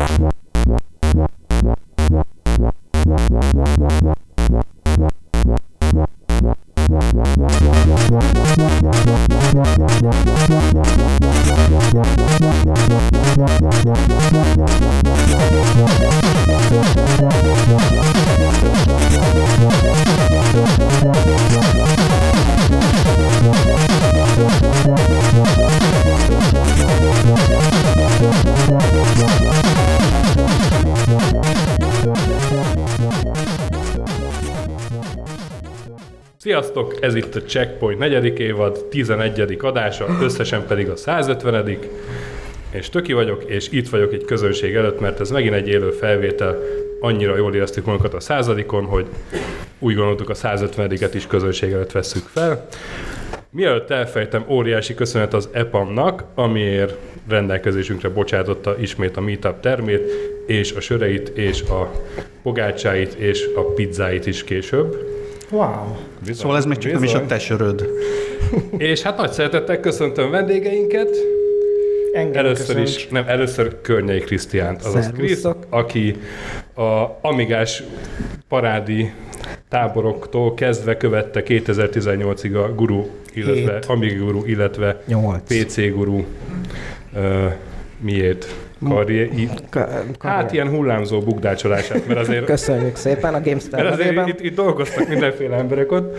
What? Sziasztok! Ez itt a Checkpoint negyedik évad, 11. adása, összesen pedig a 150 és Töki vagyok, és itt vagyok egy közönség előtt, mert ez megint egy élő felvétel. Annyira jól éreztük magunkat a századikon, hogy úgy gondoltuk a 150-et is közönség előtt vesszük fel. Mielőtt elfejtem, óriási köszönet az EPAM-nak, amiért rendelkezésünkre bocsátotta ismét a Meetup termét, és a söreit, és a pogácsáit, és a pizzáit is később. Wow. Bizony, Szóval ez még csak nem is a bizony. te söröd. És hát nagy szeretettel köszöntöm vendégeinket. Engem Először köszönts. is, nem, először Környei Krisztiánt, azaz Krisz, aki a Amigás parádi táboroktól kezdve követte 2018-ig a guru, illetve Hét. Guru, illetve Nyolc. PC guru uh, miért? Karrier, hát ilyen hullámzó bukdácsolását, mert azért, Köszönjük szépen a GameStar mert azért itt, itt, dolgoztak mindenféle emberek ott,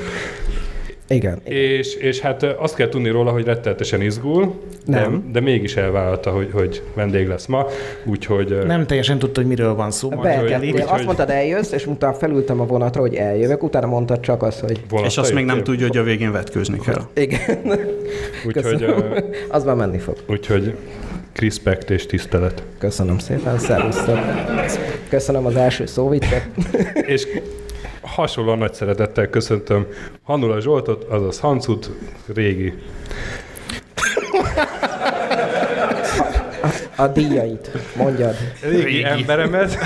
Igen. és, és hát azt kell tudni róla, hogy rettenetesen izgul, de, Nem. de mégis elvállalta, hogy, hogy vendég lesz ma, úgyhogy Nem teljesen tudta, hogy miről van szó. majd Beengedtél. elég. úgyhogy- Azt mondtad, eljössz, és utána felültem a vonatra, hogy eljövök, utána mondtad csak azt, hogy vonattal És azt még nem tudja, hogy a végén vetkőzni kell. igen, Úgyhogy, ö, az már menni fog. úgyhogy respect és tisztelet. Köszönöm szépen, szervusztok. Köszönöm az első szóvicset. És hasonlóan nagy szeretettel köszöntöm Hanula Zsoltot, azaz Hancut, régi. A díjait, mondjad. Régi, régi. emberemet.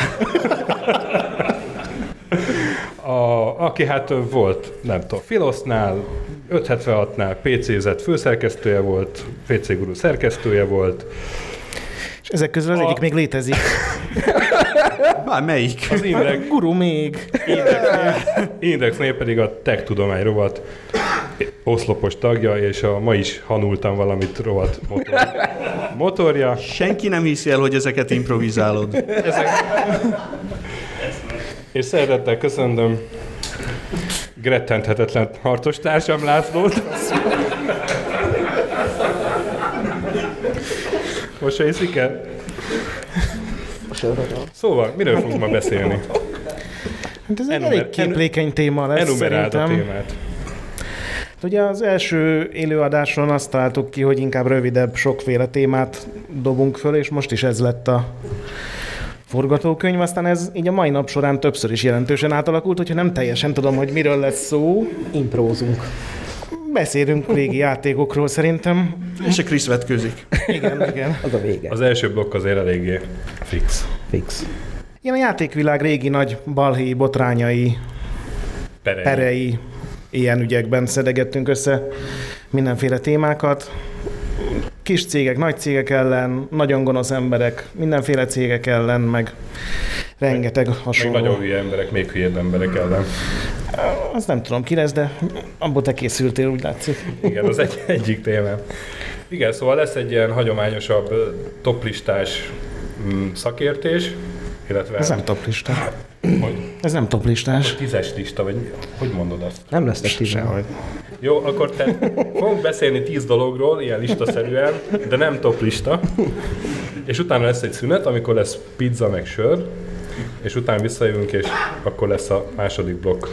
A, aki hát volt, nem tudom, Filosznál, 576-nál PCZ főszerkesztője volt, PC Guru szerkesztője volt, És ezek közül az A- egyik még létezik. Már melyik? az Index, Guru még. Indexnél, Indexnél pedig a Tech Tudomány rovat oszlopos tagja, és a ma is hanultam valamit rovat motor, motorja. Senki nem hiszi el, hogy ezeket improvizálod. Ezek... És szeretettel köszönöm grettenthetetlen harcos társam Lászlót. Most se hiszik el? Szóval, miről fogunk ma beszélni? Hát ez egy Enumer- elég képlékeny téma lesz Enumeráld a szerintem. témát. Hát Ugye az első élőadáson azt találtuk ki, hogy inkább rövidebb, sokféle témát dobunk föl, és most is ez lett a forgatókönyv, aztán ez így a mai nap során többször is jelentősen átalakult, hogyha nem teljesen tudom, hogy miről lesz szó, Imprózunk. beszélünk régi játékokról szerintem. És a Krisz vetkőzik. Igen, igen. Az a vége. Az első blokk azért eléggé fix. Fix. Ilyen a játékvilág régi nagy balhéi, botrányai, Perei. perei, ilyen ügyekben szedegettünk össze mindenféle témákat. Kis cégek, nagy cégek ellen, nagyon gonosz emberek, mindenféle cégek ellen, meg rengeteg Meg hasonló. nagyon hülye emberek, még hülyebb emberek ellen. Azt nem tudom ki lesz, de abból te készültél, úgy látszik. Igen, az egy, egyik téma. Igen, szóval lesz egy ilyen hagyományosabb ö, toplistás mm, szakértés, illetve Ez nem toplista. Hogy Ez nem toplistás. tízes lista, vagy hogy mondod azt? Nem lesznek tizen. Sehogy. Jó, akkor te fogunk beszélni tíz dologról, ilyen listaszerűen, de nem top lista. És utána lesz egy szünet, amikor lesz pizza meg sör, és utána visszajövünk, és akkor lesz a második blokk.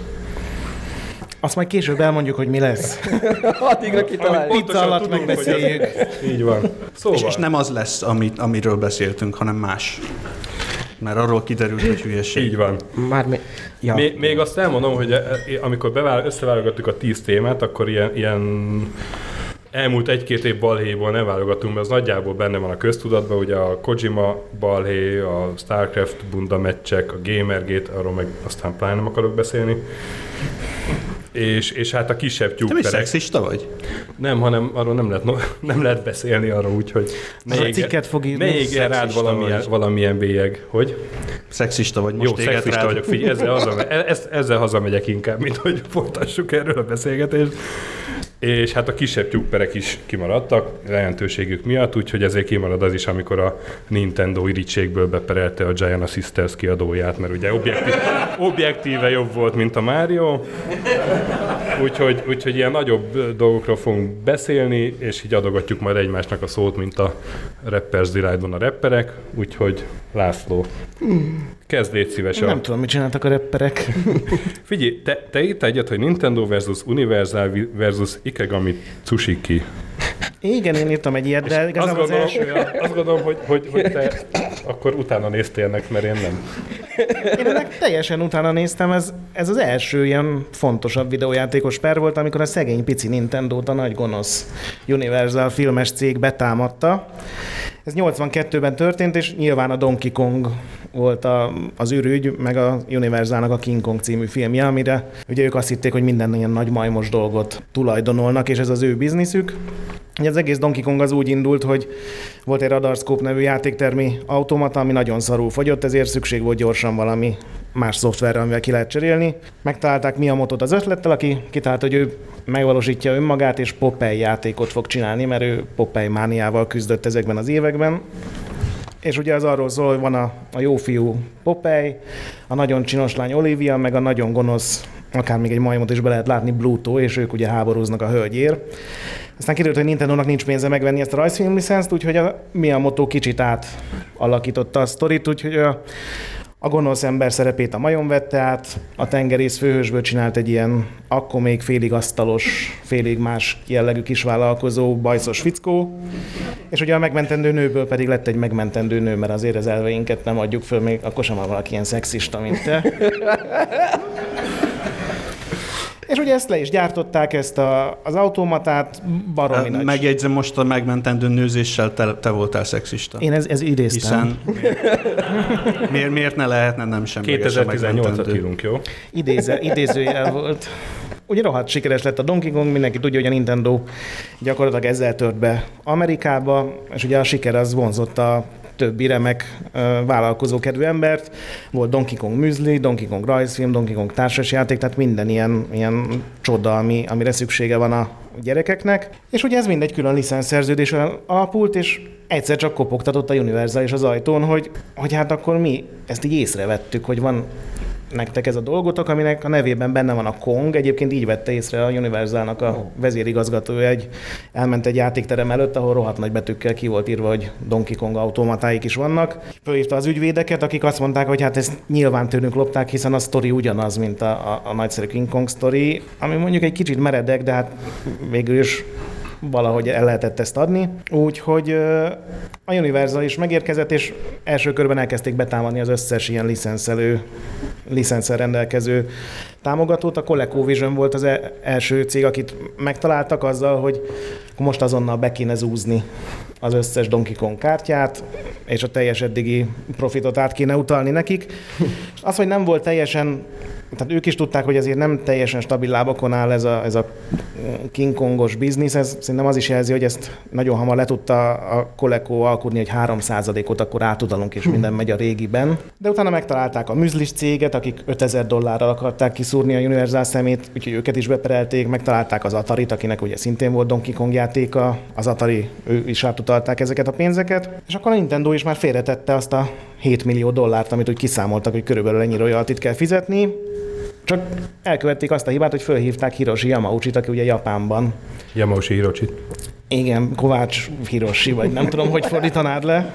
Azt majd később elmondjuk, hogy mi lesz. Addigra kitaláljuk. Pizza alatt tudunk, megbeszéljük. Így van. Szóval, És, és nem az lesz, amit, amiről beszéltünk, hanem más. Mert arról kiderült, hogy hülyeség. így van. Már mi... Ja. Még, még azt elmondom, hogy e- e- amikor bevál, összeválogattuk a tíz témát, akkor ilyen, ilyen elmúlt egy-két év balhéból ne válogatunk, mert az nagyjából benne van a köztudatban, ugye a Kojima balhé, a Starcraft bunda meccsek, a Gamergate, arról meg aztán pláne nem akarok beszélni. És, és hát a kisebb Te mi tyúkperek. szexista vagy? Nem, hanem arról nem lehet, nem lehet beszélni arra úgy, hogy ne a cikket fog írni. Ne égjen rád valamilyen, vagy. valamilyen bélyeg. Hogy? Szexista vagy, most Jó, szexista rád. vagyok, figyelj, ezzel, hazamegy, ezzel, ezzel hazamegyek inkább, mint hogy folytassuk erről a beszélgetést. És hát a kisebb tyúkperek is kimaradtak jelentőségük miatt, úgyhogy ezért kimarad az is, amikor a Nintendo irítségből beperelte a Giant Sisters kiadóját, mert ugye objektív, objektíve jobb volt, mint a Mario. Úgyhogy, úgyhogy ilyen nagyobb dolgokról fogunk beszélni, és így adogatjuk majd egymásnak a szót, mint a Rappers Delight-ban a rapperek. Úgyhogy László, kezd légy szíves a Nem tudom, mit csináltak a rapperek. Figyelj, te, te itt egyet, hogy Nintendo versus Universal versus Ikegami Tsushiki. Igen, én írtam egy ilyet, de azt igazából az gondolom, első... azt gondolom hogy, hogy, hogy te akkor utána néztél ennek, mert én nem. Én ennek teljesen utána néztem, ez, ez az első ilyen fontosabb videójátékos per volt, amikor a szegény pici Nintendo-t a nagy gonosz Universal filmes cég betámadta. Ez 82-ben történt, és nyilván a Donkey Kong volt a, az ürügy, meg a Universalnak a King Kong című filmje, amire ugye ők azt hitték, hogy minden ilyen nagy majmos dolgot tulajdonolnak, és ez az ő bizniszük. Ugye az egész Donkey Kong az úgy indult, hogy volt egy Radarscope nevű játéktermi automata, ami nagyon szarul fogyott, ezért szükség volt gyorsan valami más szoftverre, amivel ki lehet cserélni. Megtalálták Miyamotot az ötlettel, aki kitalálta, hogy ő megvalósítja önmagát, és Popeye játékot fog csinálni, mert ő Popeye mániával küzdött ezekben az években. És ugye az arról szól, hogy van a, a jó fiú Popeye, a nagyon csinos lány Olivia, meg a nagyon gonosz, akár még egy majmot is be lehet látni, Bluto, és ők ugye háborúznak a hölgyért. Aztán kiderült, hogy Nintendo-nak nincs pénze megvenni ezt a rajzfilm licenszt, úgyhogy a Miyamoto kicsit átalakította a sztorit, úgyhogy a, a gonosz ember szerepét a majom vette át, a tengerész főhősből csinált egy ilyen akkor még félig asztalos, félig más jellegű kisvállalkozó, bajszos fickó, és ugye a megmentendő nőből pedig lett egy megmentendő nő, mert azért az elveinket nem adjuk föl, még akkor sem van valaki ilyen szexista, mint te. És ugye ezt le is gyártották, ezt a, az automatát, baromi nagy. Megjegyzem, most a megmentendő nőzéssel te, te voltál szexista. Én ez, ez idéztem. Hiszen miért, miért ne lehetne nem sem 2018-at írunk, jó? Idéze, idézőjel volt. Ugye rohadt sikeres lett a Donkey Kong, mindenki tudja, hogy a Nintendo gyakorlatilag ezzel tört be Amerikába, és ugye a siker az vonzott a többi remek vállalkozókedvű embert. Volt Donkey Kong Müsli, Donkey Kong rajzfilm, Donkey Kong társasjáték, tehát minden ilyen, ilyen csoda, ami, amire szüksége van a gyerekeknek. És ugye ez mindegy külön licenszerződésen alapult, és egyszer csak kopogtatott a Universal és az ajtón, hogy, hogy hát akkor mi ezt így észrevettük, hogy van nektek ez a dolgotok, aminek a nevében benne van a Kong. Egyébként így vette észre a Universalnak a vezérigazgatója, egy, elment egy játékterem előtt, ahol rohadt nagy betűkkel ki volt írva, hogy Donkey Kong automatáik is vannak. Fölhívta az ügyvédeket, akik azt mondták, hogy hát ezt nyilván tőlünk lopták, hiszen a sztori ugyanaz, mint a, a, a nagyszerű King Kong sztori, ami mondjuk egy kicsit meredek, de hát végül is valahogy el lehetett ezt adni. Úgyhogy a Universal is megérkezett, és első körben elkezdték betámadni az összes ilyen licenszelő, licenszel rendelkező támogatót. A ColecoVision volt az e- első cég, akit megtaláltak azzal, hogy most azonnal be kéne zúzni az összes Donkey Kong kártyát, és a teljes eddigi profitot át kéne utalni nekik. És az, hogy nem volt teljesen tehát ők is tudták, hogy azért nem teljesen stabil lábakon áll ez a, ez a King Kongos biznisz, ez szerintem az is jelzi, hogy ezt nagyon hamar le tudta a Coleco alkudni, hogy 3%-ot akkor átutalunk, és minden megy a régiben. De utána megtalálták a műzlis céget, akik 5000 dollárral akarták kiszúrni a Universal szemét, úgyhogy őket is beperelték, megtalálták az Atari-t, akinek ugye szintén volt Donkey Kong játéka, az Atari, ő is átutalták ezeket a pénzeket, és akkor a Nintendo is már félretette azt a 7 millió dollárt, amit úgy kiszámoltak, hogy körülbelül ennyi royaltit kell fizetni, csak elkövették azt a hibát, hogy fölhívták Hiroshi Yamauchi-t, aki ugye Japánban. Yamauchi Hirochi. Igen, Kovács Hiroshi, vagy nem tudom, hogy fordítanád le.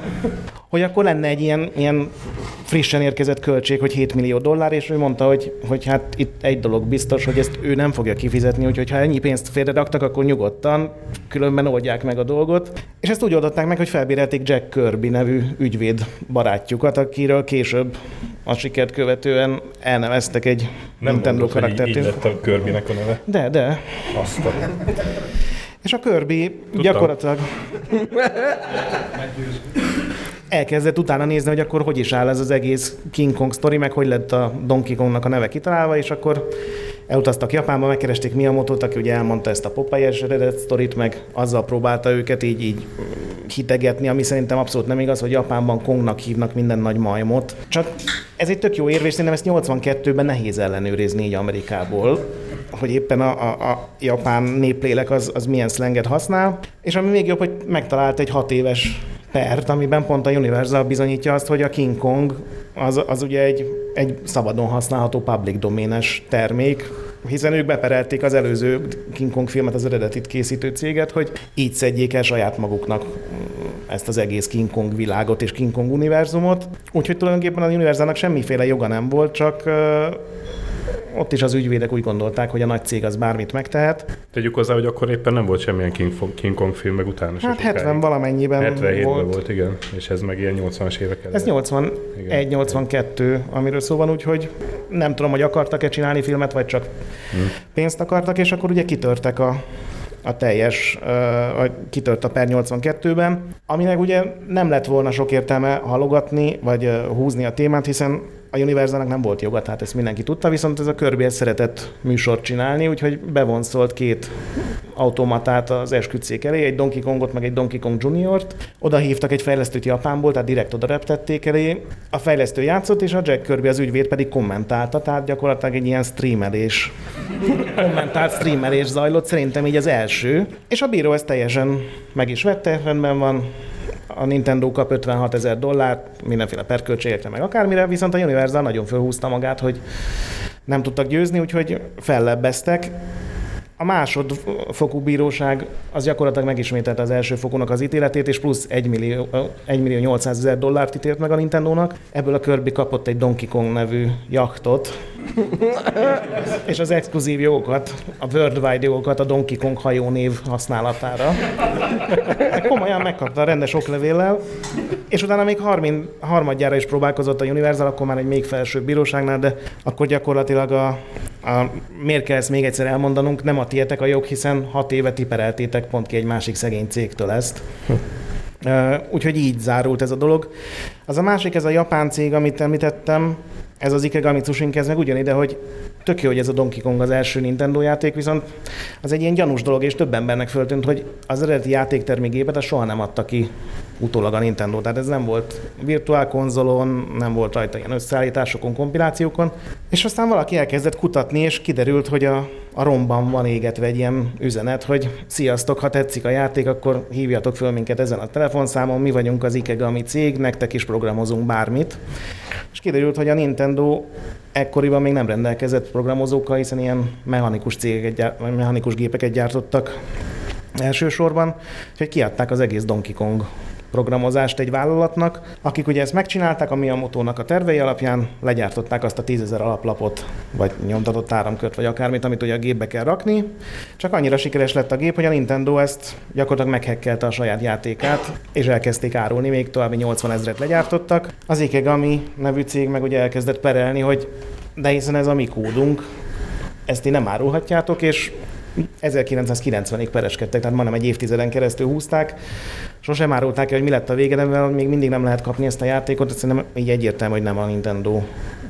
Hogy akkor lenne egy ilyen, ilyen frissen érkezett költség, hogy 7 millió dollár, és ő mondta, hogy, hogy hát itt egy dolog biztos, hogy ezt ő nem fogja kifizetni, úgyhogy ha ennyi pénzt félreraktak, akkor nyugodtan, különben oldják meg a dolgot. És ezt úgy oldották meg, hogy felbérelték Jack Kirby nevű ügyvéd barátjukat, akiről később a sikert követően elneveztek egy Nem Nintendo mondod, hogy így, karaktert. így lett a Kirbynek a neve. De, de. Azt a... És a Kirby gyakorlatilag elkezdett utána nézni, hogy akkor hogy is áll ez az egész King Kong sztori, meg hogy lett a Donkey Kongnak a neve kitalálva, és akkor elutaztak Japánba, megkeresték Miyamoto-t, aki ugye elmondta ezt a Popeye-es eredet sztorit, meg azzal próbálta őket így, így hitegetni, ami szerintem abszolút nem igaz, hogy Japánban Kongnak hívnak minden nagy majmot. Csak ez egy tök jó érvés, szerintem ezt 82-ben nehéz ellenőrizni így Amerikából hogy éppen a, a, a japán néplélek az, az milyen szlenget használ, és ami még jobb, hogy megtalált egy hat éves pert, amiben pont a Universal bizonyítja azt, hogy a King Kong az, az ugye egy, egy szabadon használható public doménes termék, hiszen ők beperelték az előző King Kong filmet, az eredetit készítő céget, hogy így szedjék el saját maguknak ezt az egész King Kong világot és King Kong univerzumot. Úgyhogy tulajdonképpen a Universalnak semmiféle joga nem volt, csak ott is az ügyvédek úgy gondolták, hogy a nagy cég az bármit megtehet. Tegyük hozzá, hogy akkor éppen nem volt semmilyen King, King Kong film, meg utána Hát 70 valamennyiben 77-ben volt. volt. igen, és ez meg ilyen 80-as évek előtt. Ez 81-82, amiről szó van, úgyhogy nem tudom, hogy akartak-e csinálni filmet, vagy csak hmm. pénzt akartak, és akkor ugye kitörtek a, a teljes, uh, kitört a per 82-ben, aminek ugye nem lett volna sok értelme halogatni, vagy uh, húzni a témát, hiszen a Universalnak nem volt joga, tehát ezt mindenki tudta, viszont ez a Kirby szeretett műsort csinálni, úgyhogy bevonszolt két automatát az esküdszék elé, egy Donkey Kongot, meg egy Donkey Kong Juniort. Oda hívtak egy fejlesztőt Japánból, tehát direkt oda reptették elé. A fejlesztő játszott, és a Jack Kirby az ügyvéd pedig kommentálta, tehát gyakorlatilag egy ilyen streamelés, kommentált streamelés zajlott, szerintem így az első. És a bíró ezt teljesen meg is vette, rendben van, a Nintendo kap 56 ezer dollárt, mindenféle perköltségekre, meg akármire, viszont a Universal nagyon fölhúzta magát, hogy nem tudtak győzni, úgyhogy fellebbeztek. A másodfokú bíróság az gyakorlatilag megismételte az első fokúnak az ítéletét, és plusz 1 millió, 1 millió 800 ezer dollárt ítélt meg a Nintendo-nak. Ebből a Kirby kapott egy Donkey Kong nevű jachtot, és az exkluzív jogokat, a worldwide jogokat a Donkey Kong hajó név használatára. Komolyan megkapta a rendes oklevéllel, és utána még harmin, harmadjára is próbálkozott a Universal, akkor már egy még felsőbb bíróságnál, de akkor gyakorlatilag a, a, miért kell ezt még egyszer elmondanunk, nem a tietek a jog, hiszen hat éve tipereltétek pont ki egy másik szegény cégtől ezt. Uh, úgyhogy így zárult ez a dolog. Az a másik, ez a japán cég, amit említettem, ez az Ikegami Tsushink, ez meg ugyanide, hogy tök jó, hogy ez a Donkey Kong az első Nintendo játék, viszont az egy ilyen gyanús dolog, és több embernek föltűnt, hogy az eredeti játéktermékgépet soha nem adta ki utólag a Nintendo. Tehát ez nem volt virtuál konzolon, nem volt rajta ilyen összeállításokon, kompilációkon. És aztán valaki elkezdett kutatni, és kiderült, hogy a, a romban van égetve egy ilyen üzenet, hogy sziasztok, ha tetszik a játék, akkor hívjatok föl minket ezen a telefonszámon, mi vagyunk az Ikegami cég, nektek is programozunk bármit. És kiderült, hogy a Nintendo ekkoriban még nem rendelkezett programozókkal, hiszen ilyen mechanikus cégeket, mechanikus gépeket gyártottak elsősorban, úgyhogy kiadták az egész Donkey Kong programozást egy vállalatnak, akik ugye ezt megcsinálták, a Miyamoto-nak a tervei alapján legyártották azt a tízezer alaplapot, vagy nyomtatott áramkört, vagy akármit, amit ugye a gépbe kell rakni. Csak annyira sikeres lett a gép, hogy a Nintendo ezt gyakorlatilag meghekkelte a saját játékát, és elkezdték árulni, még további 80 ezret legyártottak. Az Ikegami nevű cég meg ugye elkezdett perelni, hogy de hiszen ez a mi kódunk, ezt ti nem árulhatjátok, és 1990-ig pereskedtek, tehát majdnem egy évtizeden keresztül húzták. Sosem árulták el, hogy mi lett a vége, de mivel még mindig nem lehet kapni ezt a játékot, ezt szerintem így egyértelmű, hogy nem a Nintendo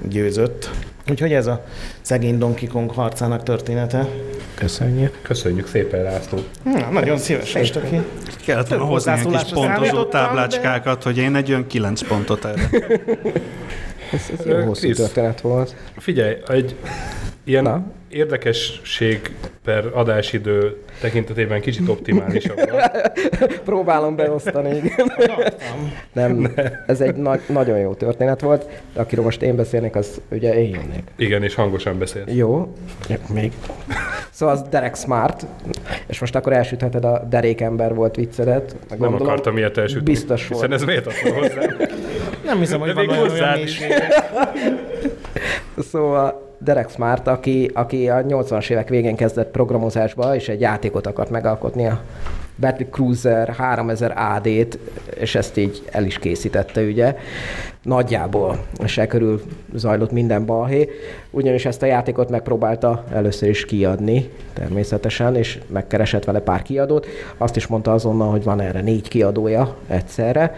győzött. Úgyhogy ez a szegény Donkey Kong harcának története. Köszönjük. Köszönjük szépen, László. Na, nagyon szívesen is ki. Kellett volna hozni egy kis pontozó táblácskákat, hogy én egy olyan 9 pontot erre. ez, ez jó hosszú történet volt. Figyelj, egy ilyen Na? Érdekesség per adásidő tekintetében kicsit optimálisabb. Próbálom beosztani. Nem, ez egy na- nagyon jó történet volt. Akiről most én beszélnék, az ugye én jönnék. Igen, és hangosan beszél. Jó, még. Szóval az Derek Smart, és most akkor elsütheted a derékember volt viccedet. Nem gondolom, akartam ilyet elsütni. Biztos volt. Hiszen ez miért adtam hozzá? Nem hiszem, hogy De van olyan, olyan Szóval Derek Smart, aki, aki a 80-as évek végén kezdett programozásba, és egy játékot akart megalkotni a Battle Cruiser 3000 AD-t, és ezt így el is készítette, ugye. Nagyjából, és e körül zajlott minden balhé. Ugyanis ezt a játékot megpróbálta először is kiadni, természetesen, és megkeresett vele pár kiadót. Azt is mondta azonnal, hogy van erre négy kiadója egyszerre.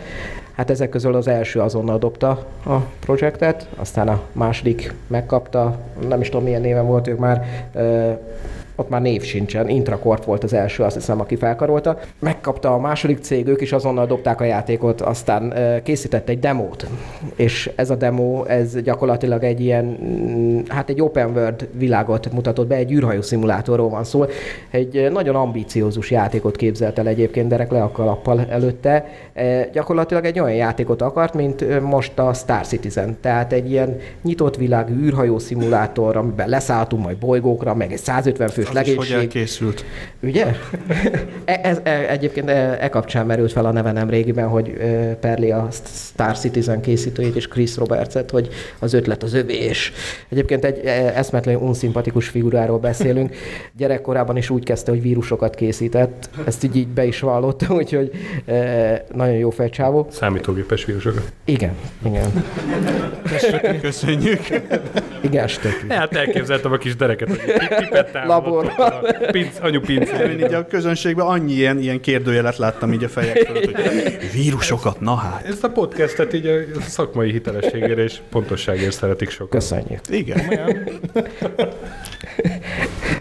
Hát ezek közül az első azonnal dobta a projektet, aztán a második megkapta, nem is tudom milyen néven volt ők már, ott már név sincsen, Intracorp volt az első, azt hiszem, aki felkarolta. Megkapta a második cég, ők is azonnal dobták a játékot, aztán készített egy demót, és ez a demo, ez gyakorlatilag egy ilyen, mm, hát egy open world világot mutatott be, egy űrhajó szimulátorról van szó. Egy nagyon ambíciózus játékot képzelt el egyébként Derek le a kalappal előtte. Gyakorlatilag egy olyan játékot akart, mint most a Star Citizen. Tehát egy ilyen nyitott világú űrhajó szimulátor, amiben leszálltunk majd bolygókra, meg egy 150 fős Az legénység. is hogy elkészült. Ugye? e, ez, e, egyébként e, e kapcsán merült fel a neve nem régiben, hogy e, Perli a Star Citizen készítőjét és Chris Robertset, hogy az ötlet az övé, és egyébként egy e, eszmetlenül unszimpatikus figuráról beszélünk. Gyerekkorában is úgy kezdte, hogy vírusokat készített, ezt így, így be is vallotta, úgyhogy e, nagyon jó fejcsávó. Számítógépes vírusokat. Igen, igen. Köszönjük. Igen, stöki. Hát elképzeltem a kis dereket, hogy pipet Laborban. támadott a pinc, anyu Én pincél. így a közönségben annyi ilyen, ilyen kérdőjelet láttam így a fejek fölött, hogy vírusokat, na hát. Ezt a podcastet így a szakmai hitelességére és pontosságért szeretik sokan. Köszönjük. Igen.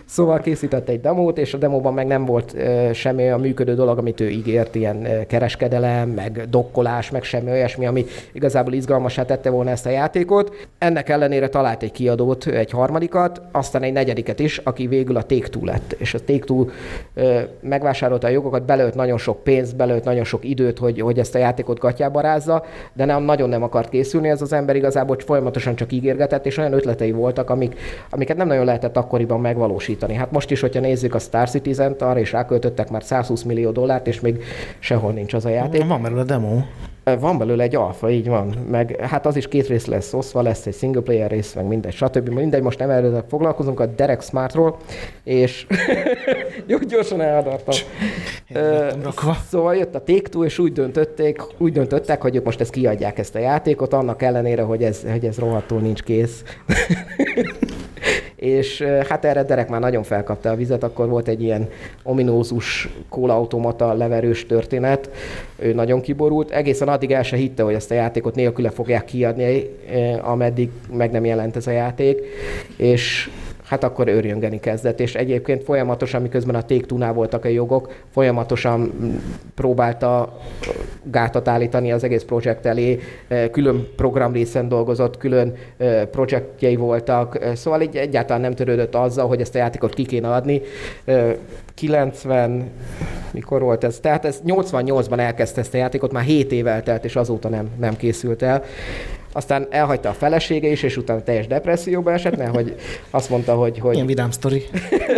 Szóval készített egy demót, és a demóban meg nem volt semmi olyan működő dolog, amit ő ígért, ilyen kereskedelem, meg dokkolás, meg semmi olyasmi, ami igazából izgalmasá tette volna ezt a játékot. Ennek ellenére talált egy kiadót, egy harmadikat, aztán egy negyediket is, aki végül a Take-Two lett. És a Take-Two uh, megvásárolta a jogokat, belőtt nagyon sok pénzt, belőtt nagyon sok időt, hogy, hogy ezt a játékot gatyába rázza, de nem, nagyon nem akart készülni ez az ember igazából, folyamatosan csak ígérgetett, és olyan ötletei voltak, amik, amiket nem nagyon lehetett akkoriban megvalósítani. Hát most is, hogyha nézzük a Star Citizen-t, arra is ráköltöttek már 120 millió dollárt, és még sehol nincs az a játék. Van belőle demo. Van belőle egy alfa, így van. Meg hát az is két rész lesz osztva, lesz egy single player rész, meg mindegy, stb. Mindegy, most nem erről foglalkozunk, a Derek Smartról, és jó, gyorsan eladartam. Szóval jött a take és úgy döntötték, úgy döntöttek, hogy ők most ezt kiadják ezt a játékot, annak ellenére, hogy ez, hogy ez rohadtul nincs kész. és hát erre Derek már nagyon felkapta a vizet, akkor volt egy ilyen ominózus kólaautomata leverős történet, ő nagyon kiborult, egészen addig el se hitte, hogy ezt a játékot nélküle fogják kiadni, ameddig meg nem jelent ez a játék, és hát akkor őrjöngeni kezdett, és egyébként folyamatosan, miközben a take voltak a jogok, folyamatosan próbálta gátat állítani az egész projekt elé, külön programrészen dolgozott, külön projektjei voltak, szóval így egyáltalán nem törődött azzal, hogy ezt a játékot ki kéne adni. Eh, 90, mikor volt ez? Tehát ez 88-ban elkezdte ezt a játékot, már 7 év eltelt, és azóta nem, nem készült el. Aztán elhagyta a felesége is, és utána teljes depresszióba esett, mert hogy azt mondta, hogy, hogy Ilyen vidám sztori.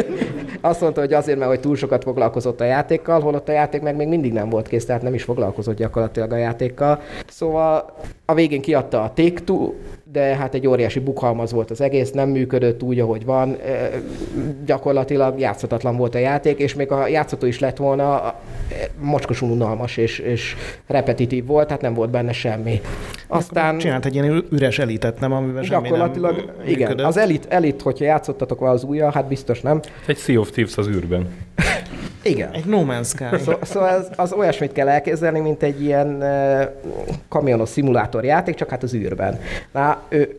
azt mondta, hogy azért, mert hogy túl sokat foglalkozott a játékkal, holott a játék meg még mindig nem volt kész, tehát nem is foglalkozott gyakorlatilag a játékkal. Szóval a végén kiadta a Take-Two, de hát egy óriási bukhalmaz volt az egész, nem működött úgy, ahogy van. Gyakorlatilag játszhatatlan volt a játék, és még a játszható is lett volna, mocskosul unalmas és, és repetitív volt, tehát nem volt benne semmi. Aztán Csinált egy ilyen üres elitet, nem? Amiben semmi gyakorlatilag, nem igen, működött. az elit, elit, hogyha játszottatok vele az újja, hát biztos nem. Egy Sea of Thieves az űrben. Igen. Egy No Man's Sky. Szó, szóval ez, az olyasmit kell elképzelni, mint egy ilyen uh, kamionos szimulátor játék, csak hát az űrben. Na, ő...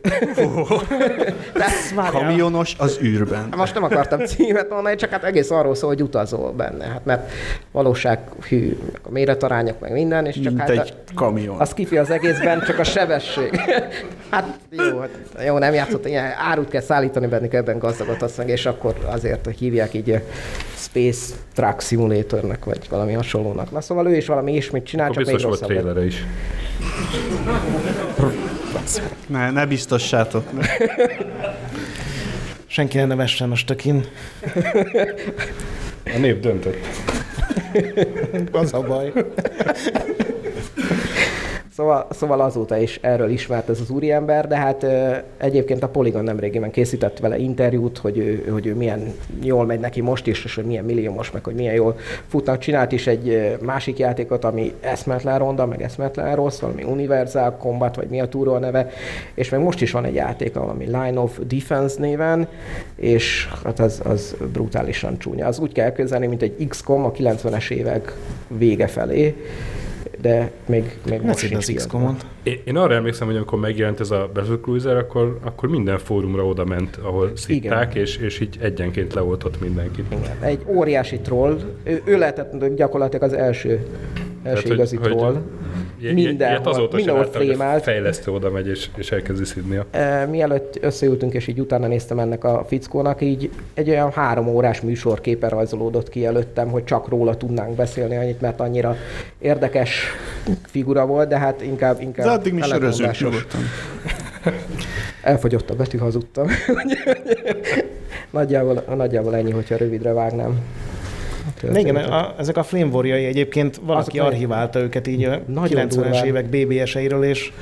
De, Kamionos az űrben. most nem akartam címet mondani, csak hát egész arról szól, hogy utazol benne. Hát mert valóság hű, a méretarányok, meg minden, és csak Mint hát egy a, kamion. az kifi az egészben, csak a sebesség. hát jó, hát, jó, nem játszott, ilyen árut kell szállítani bennük, ebben gazdagot azt meg, és akkor azért hívják így Space Truck Simulatornak, vagy valami hasonlónak. Na szóval ő is valami ismét csinál, Akkor csak még biztos volt rosszabb. is. Ne, ne biztossátok. Senki ne nevessen a stökin. A nép döntött. Az a baj. Szóval, szóval azóta is erről ismert ez az úriember, de hát egyébként a Polygon nemrégiben készített vele interjút, hogy ő, hogy ő milyen jól megy neki most is, és hogy milyen milliómos, meg hogy milyen jól futnak. Csinált is egy másik játékot, ami eszmetlen ronda, meg eszmetlen rossz, valami Universal Combat, vagy mi a túró a neve, és meg most is van egy játék, valami Line of Defense néven, és hát az, az brutálisan csúnya. Az úgy kell elképzelni, mint egy XCOM a 90-es évek vége felé, de még, még most az. XCOM-ot. Én, arra emlékszem, hogy amikor megjelent ez a Battlecruiser, akkor, akkor minden fórumra oda ment, ahol szitták, és, és így egyenként leoltott mindenkit. Igen. Egy óriási troll. Ő, ő lehetett gyakorlatilag az első, első hogy- igazi hogy- troll. I- Mindenhol, mindenhol hogy frémált. fejlesztő oda megy, és, és elkezdi szidnia. E, mielőtt összeültünk, és így utána néztem ennek a fickónak, így egy olyan három órás műsorképe rajzolódott ki előttem, hogy csak róla tudnánk beszélni annyit, mert annyira érdekes figura volt, de hát inkább, inkább addig mi sörözünk nyugodtan. Elfogyott a betű, hazudtam. nagyjából, nagyjából ennyi, hogyha rövidre vágnám. a igen, a, ezek a Flame egyébként valaki Azok archiválta őket így a Nagyon 90-es durván. évek BBS-eiről, és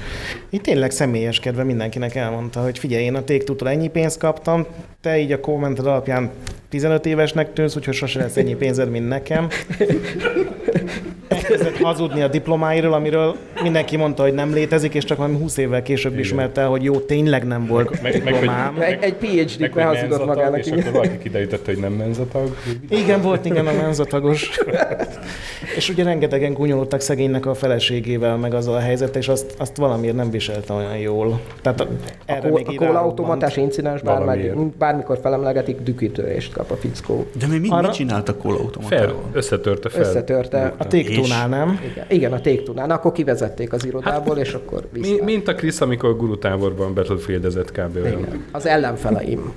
így tényleg személyeskedve mindenkinek elmondta, hogy figyelj, én a take ennyi pénzt kaptam, te így a kommented alapján 15 évesnek tűnsz, úgyhogy sose lesz ennyi pénzed, mint nekem. Elkezdett hazudni a diplomáiról, amiről mindenki mondta, hogy nem létezik, és csak valami 20 évvel később Igen. ismerte el, hogy jó, tényleg nem volt Meg- meg, diplomám. Egy, egy PhD-t Meg, behazudott magának. és igen. akkor valaki kiderítette, hogy nem menzatag. Igen, volt igen a menzatagos. és ugye rengetegen gúnyolódtak szegénynek a feleségével, meg azzal a helyzet, és azt, azt valamiért nem viselte olyan jól. Tehát a, A, erre kó- még a így kólaautomatás incidens bár, Valamiért. bármikor felemlegetik, dükitörést kap a fickó. De mi, mit, mit csinált a kólautomatával? összetörte fel. Összetörte. A Take-Two-nál nem. Igen, igen a Take-Two-nál. Akkor kivezették az irodából, és akkor Mi, vissza. mint a Krisz, amikor guru táborban Battlefieldezett kb. Igen. Az ellenfeleim.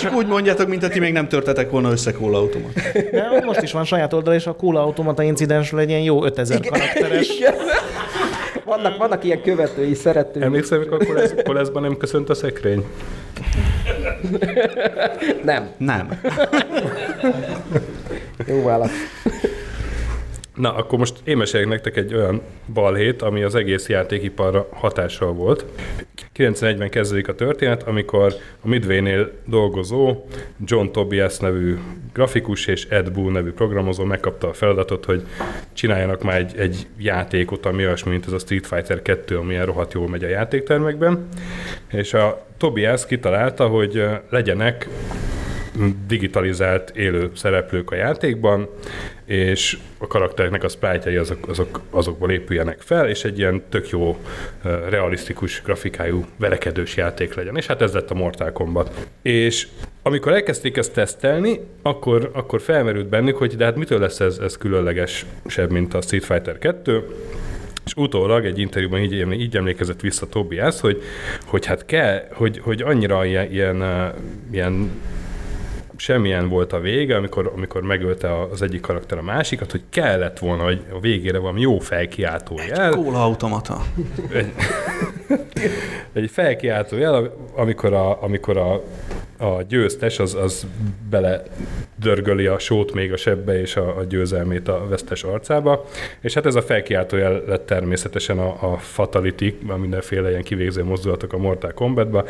Csak úgy mondjátok, mint ti még nem törtetek volna össze kólautomat. De most is van saját oldal, és a Kóla Automata incidensről egy ilyen jó 5000 karakteres. Igen. Vannak, vannak ilyen követői, szeretői. Emlékszel, amikor Kolesz, Koleszban nem köszönt a szekrény? Nem. Nem. Jó válasz. Na, akkor most én mesélek nektek egy olyan balhét, ami az egész játékiparra hatással volt. 91-ben kezdődik a történet, amikor a Midway-nél dolgozó John Tobias nevű grafikus és Ed Boon nevű programozó megkapta a feladatot, hogy csináljanak már egy, egy játékot, ami olyasmi, mint ez a Street Fighter 2, ami ilyen rohadt jól megy a játéktermekben. És a Tobias kitalálta, hogy legyenek digitalizált élő szereplők a játékban, és a karaktereknek a sprite azok, azok, azokból épüljenek fel, és egy ilyen tök jó, ö, realisztikus grafikájú verekedős játék legyen. És hát ez lett a Mortal Kombat. És amikor elkezdték ezt tesztelni, akkor, akkor felmerült bennük, hogy de hát mitől lesz ez, ez különlegesebb, mint a Street Fighter 2, és utólag egy interjúban így, így emlékezett vissza Tobias, hogy, hogy hát kell, hogy, hogy annyira ilyen, ilyen, ö, ilyen semmilyen volt a vége, amikor, amikor megölte az egyik karakter a másikat, hogy kellett volna, hogy a végére valami jó felkiáltó jel. Kólaautomata. Egy, egy felkiáltó jel, amikor a, amikor a, a győztes az, az bele dörgöli a sót még a sebbe és a, a győzelmét a vesztes arcába. És hát ez a felkiáltó jel lett természetesen a, a fatality, a mindenféle ilyen kivégző mozdulatok a Mortal Kombatba,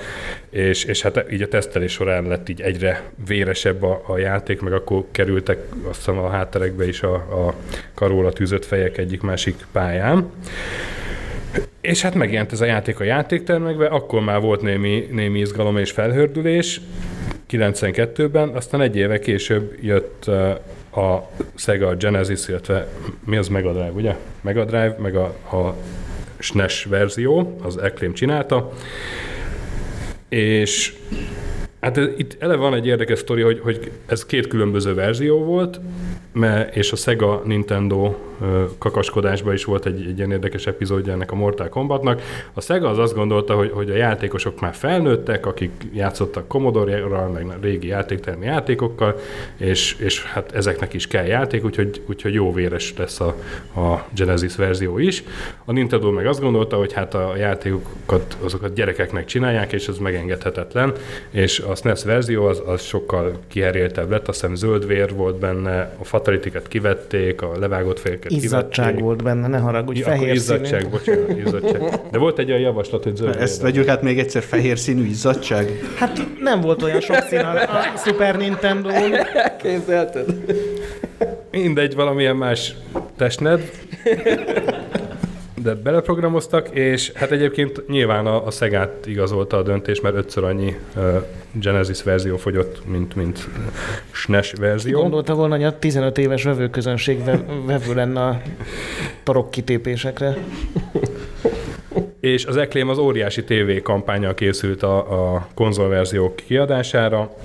és, és hát így a tesztelés során lett így egyre véresebb a, a játék, meg akkor kerültek azt hiszem a hátterekbe is a, a karóla tűzött fejek egyik-másik pályán. És hát megjelent ez a játék a játéktermekben, akkor már volt némi, némi izgalom és felhördülés, 92-ben, aztán egy éve később jött uh, a Sega Genesis, illetve mi az Mega Drive, ugye? Mega Drive, meg a, a SNES verzió, az Acclaim csinálta, és Hát ez, itt eleve van egy érdekes sztori, hogy, hogy ez két különböző verzió volt, mert, és a Sega Nintendo kakaskodásban is volt egy, egy ilyen érdekes epizódja ennek a Mortal Kombatnak. A Sega az azt gondolta, hogy, hogy a játékosok már felnőttek, akik játszottak Commodore-ral, meg régi játéktermi játékokkal, és, és hát ezeknek is kell játék, úgyhogy, úgyhogy jó véres lesz a, a Genesis verzió is. A Nintendo meg azt gondolta, hogy hát a játékokat azokat gyerekeknek csinálják, és ez megengedhetetlen, és a SNES verzió az, az sokkal kiheréltebb lett, azt hiszem zöld vér volt benne, a fatalitiket kivették, a levágott félket Izzadság kivették. volt benne, ne haragudj, Ja, fehér izzadság, színű. bocsánat, izzadság. De volt egy olyan javaslat, hogy zöld Ezt vegyük át még egyszer fehér színű izzadság. Hát nem volt olyan sok szín a, a Super Nintendo-n. Képzelted? Mindegy, valamilyen más testned. De beleprogramoztak, és hát egyébként nyilván a, a Szegát igazolta a döntés, mert ötször annyi uh, Genesis verzió fogyott, mint, mint SNES verzió. Gondolta volna, hogy a 15 éves vevőközönség ve- vevő lenne a torok kitépésekre. És az Acclaim az óriási TV kampányal készült a, a konzolverziók kiadására,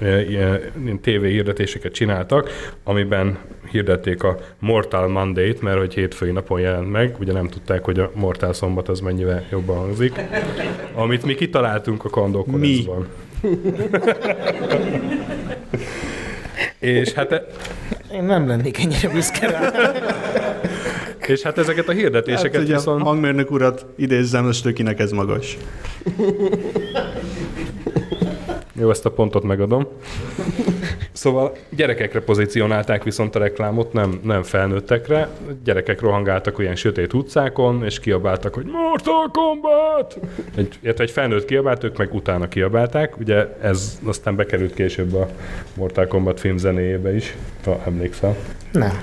ilyen TV hirdetéseket csináltak, amiben hirdették a Mortal Monday-t, mert hogy hétfői napon jelent meg, ugye nem tudták, hogy a Mortal Szombat az mennyivel jobban hangzik, amit mi kitaláltunk a kandókoleszban. És hát, e- Én nem lennék ennyire büszke rá. és hát ezeket a hirdetéseket Hát, hogy a viszont... hangmérnök urat idézzem, most kinek ez magas. Jó, ezt a pontot megadom. Szóval gyerekekre pozícionálták viszont a reklámot, nem, nem felnőttekre. Gyerekek rohangáltak olyan sötét utcákon, és kiabáltak, hogy Mortal Kombat! Egy, illetve egy felnőtt kiabált, ők meg utána kiabálták. Ugye ez aztán bekerült később a Mortal Kombat film zenéjébe is, ha emlékszel. Nem.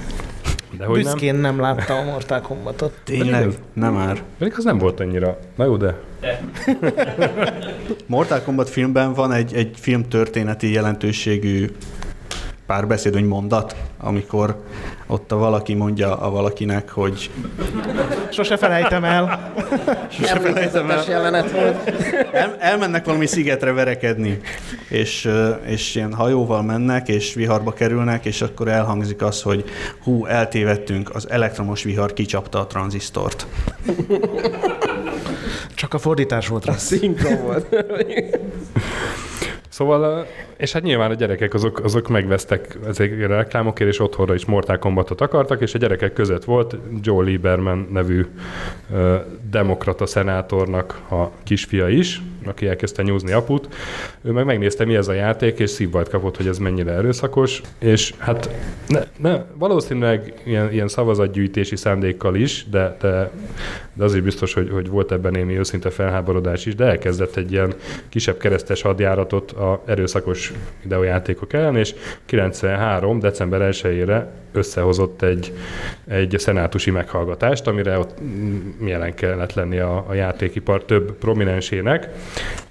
De hogy nem? Büszkén nem láttam a Mortal Kombatot. Tényleg? Nem már. Pedig az nem volt annyira. Na jó, de Mortal Kombat filmben van egy, egy filmtörténeti jelentőségű párbeszéd, vagy mondat, amikor ott a valaki mondja a valakinek, hogy Sose felejtem el. Emlékezetes jelenet volt. el, elmennek valami szigetre verekedni, és, és ilyen hajóval mennek, és viharba kerülnek, és akkor elhangzik az, hogy hú, eltévedtünk, az elektromos vihar kicsapta a tranzisztort. Csak a fordítás volt rossz. Szinkron volt. Szóval, és hát nyilván a gyerekek azok, azok megvesztek ezekért a reklámokért, és otthonra is Mortal Kombatot akartak, és a gyerekek között volt Joe Lieberman nevű ö, demokrata szenátornak a kisfia is, aki elkezdte nyúzni aput. Ő meg megnézte, mi ez a játék, és szívbajt kapott, hogy ez mennyire erőszakos, és hát ne, ne, valószínűleg ilyen, ilyen szavazatgyűjtési szándékkal is, de, de, de az is biztos, hogy, hogy volt ebben némi őszinte felháborodás is, de elkezdett egy ilyen kisebb keresztes hadjáratot a erőszakos videójátékok ellen, és 93. december 1-ére összehozott egy, egy szenátusi meghallgatást, amire ott jelen kellett lenni a, a játékipar több prominensének,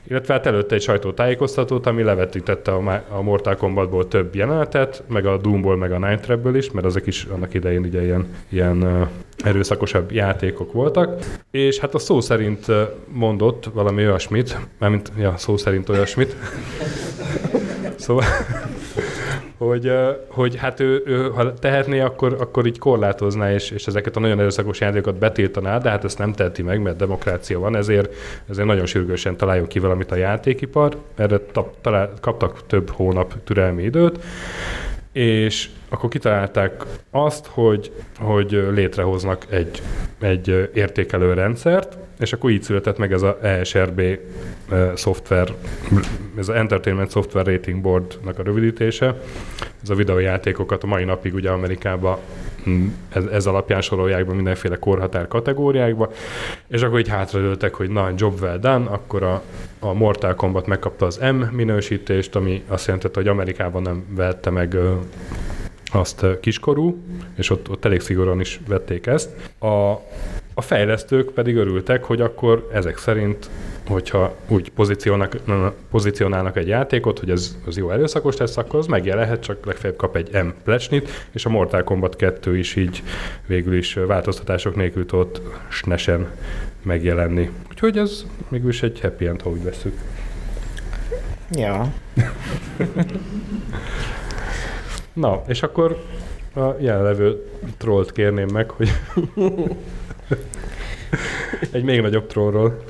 illetve hát előtte egy sajtótájékoztatót, ami levetítette a, a Mortal Kombatból több jelenetet, meg a Doomból, meg a Night Trapből is, mert azok is annak idején ugye ilyen, ilyen erőszakosabb játékok voltak, és hát a szó szerint mondott valami olyasmit, mármint ja, szó szerint olyasmit, szóval, hogy, hogy hát ő, ő, ha tehetné, akkor, akkor így korlátozná, és, és ezeket a nagyon erőszakos játékokat betiltaná, de hát ezt nem teheti meg, mert demokrácia van, ezért, ezért nagyon sürgősen találjon ki valamit a játékipar. Erre tap, talál, kaptak több hónap türelmi időt, és akkor kitalálták azt, hogy, hogy létrehoznak egy, egy értékelő rendszert, és akkor így született meg ez a ESRB eh, szoftver, ez az Entertainment Software Rating Boardnak a rövidítése. Ez a videójátékokat a mai napig ugye Amerikában mm, ez, ez alapján sorolják be mindenféle korhatár kategóriákba, és akkor így hátradőltek, hogy na, job well done, akkor a, a Mortal Kombat megkapta az M minősítést, ami azt jelentette, hogy Amerikában nem vette meg azt kiskorú, és ott, ott elég szigorúan is vették ezt. A, a fejlesztők pedig örültek, hogy akkor ezek szerint, hogyha úgy pozícionálnak, pozícionálnak egy játékot, hogy ez az jó erőszakos lesz, akkor az megjelenhet, csak legfeljebb kap egy M plecsnit, és a Mortal Kombat 2 is így végül is változtatások nélkül tudott snesen megjelenni. Úgyhogy ez mégis egy happy end, ha úgy veszük. Ja. Na, és akkor a jelenlevő trollt kérném meg, hogy egy még nagyobb trollról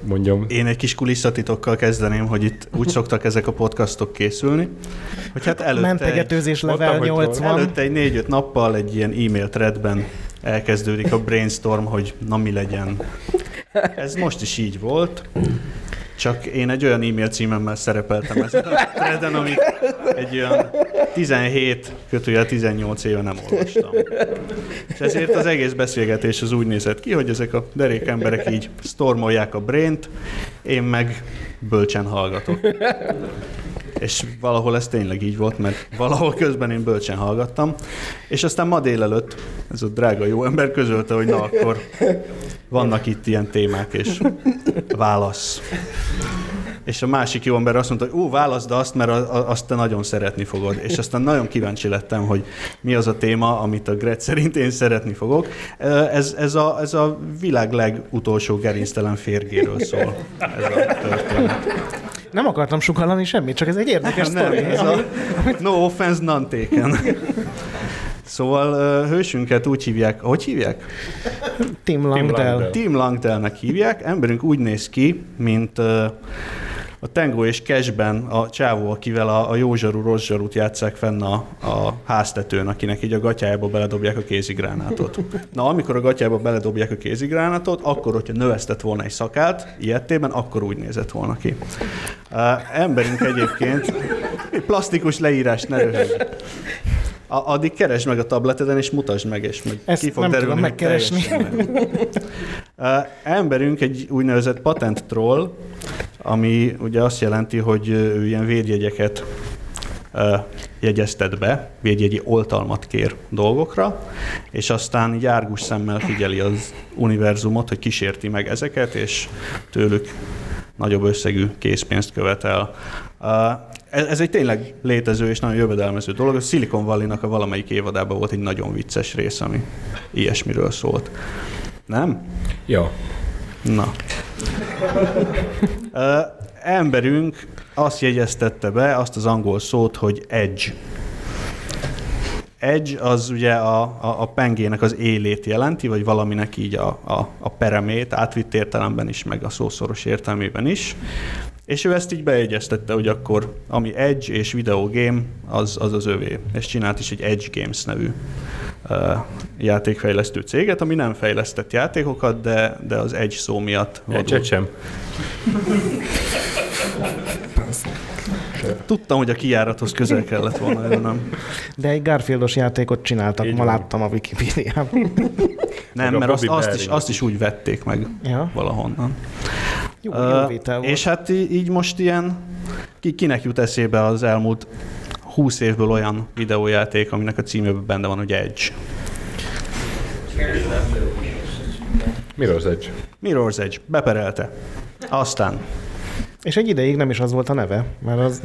mondjam. Én egy kis kulisszatitokkal kezdeném, hogy itt úgy szoktak ezek a podcastok készülni, hogy hát előtte, egy, Mentegetőzés level Mondtam, hogy 80. előtte egy négy-öt nappal egy ilyen e-mail threadben elkezdődik a brainstorm, hogy na mi legyen. Ez most is így volt, csak én egy olyan e-mail címemmel szerepeltem ezen a threaden, amit egy olyan 17 kötője 18 éve nem olvastam. És ezért az egész beszélgetés az úgy nézett ki, hogy ezek a derék emberek így stormolják a braint, én meg bölcsen hallgatok. És valahol ez tényleg így volt, mert valahol közben én bölcsen hallgattam. És aztán ma délelőtt ez a drága jó ember közölte, hogy na akkor vannak itt ilyen témák, és válasz. És a másik jó ember azt mondta, hogy ú, válaszd azt, mert azt te nagyon szeretni fogod. És aztán nagyon kíváncsi lettem, hogy mi az a téma, amit a Gret szerint én szeretni fogok. Ez, ez, a, ez a világ legutolsó gerinctelen férgéről szól. Ez a történet. Nem akartam sukallani semmit, csak ez egy érdekes nem, sztori. ez a no offense, none taken. Szóval hősünket úgy hívják, hogy hívják? Tim Langdell. Tim Langdellnek hívják. Emberünk úgy néz ki, mint uh, a Tango és Cashben a csávó, akivel a, a jó zsarú, rossz zsarút játszák fenn a, a háztetőn, akinek így a gatyájába beledobják a kézigránátot. Na, amikor a gatyájába beledobják a kézigránátot, akkor, hogyha növesztett volna egy szakát, ilyetében, akkor úgy nézett volna ki. Uh, emberünk egyébként, egy plastikus leírás, ne röhögj. A, addig keresd meg a tableteden, és mutasd meg, és meg Ezt ki fog nem derülni, tudom megkeresni. emberünk egy úgynevezett patent troll, ami ugye azt jelenti, hogy ő ilyen védjegyeket jegyeztet be, védjegyi oltalmat kér dolgokra, és aztán járgus szemmel figyeli az univerzumot, hogy kísérti meg ezeket, és tőlük nagyobb összegű készpénzt követel. Ez egy tényleg létező és nagyon jövedelmező dolog. A Silicon Valley-nak a valamelyik évadában volt egy nagyon vicces rész, ami ilyesmiről szólt. Nem? Ja. Na. uh, emberünk azt jegyeztette be, azt az angol szót, hogy edge. Edge az ugye a, a, a pengének az élét jelenti, vagy valaminek így a, a, a peremét, átvitt értelemben is, meg a szószoros értelmében is. És ő ezt így bejegyeztette, hogy akkor ami Edge és Video Game, az az, az övé. És csinált is egy Edge Games nevű uh, játékfejlesztő céget, ami nem fejlesztett játékokat, de, de az Edge szó miatt Egyet sem. Tudtam, hogy a kijárathoz közel kellett volna jönnöm. De egy Garfieldos játékot csináltak, Így ma van. láttam a Wikipédiában. Nem, mert azt, azt, is, azt is úgy vették meg Ja. valahonnan. Jó, Ö, jó vétel volt. és hát így most ilyen, ki, kinek jut eszébe az elmúlt 20 évből olyan videójáték, aminek a címében benne van, hogy Edge. Az egy? Mirror's Edge, beperelte. Aztán És egy ideig nem is az volt a neve, mert az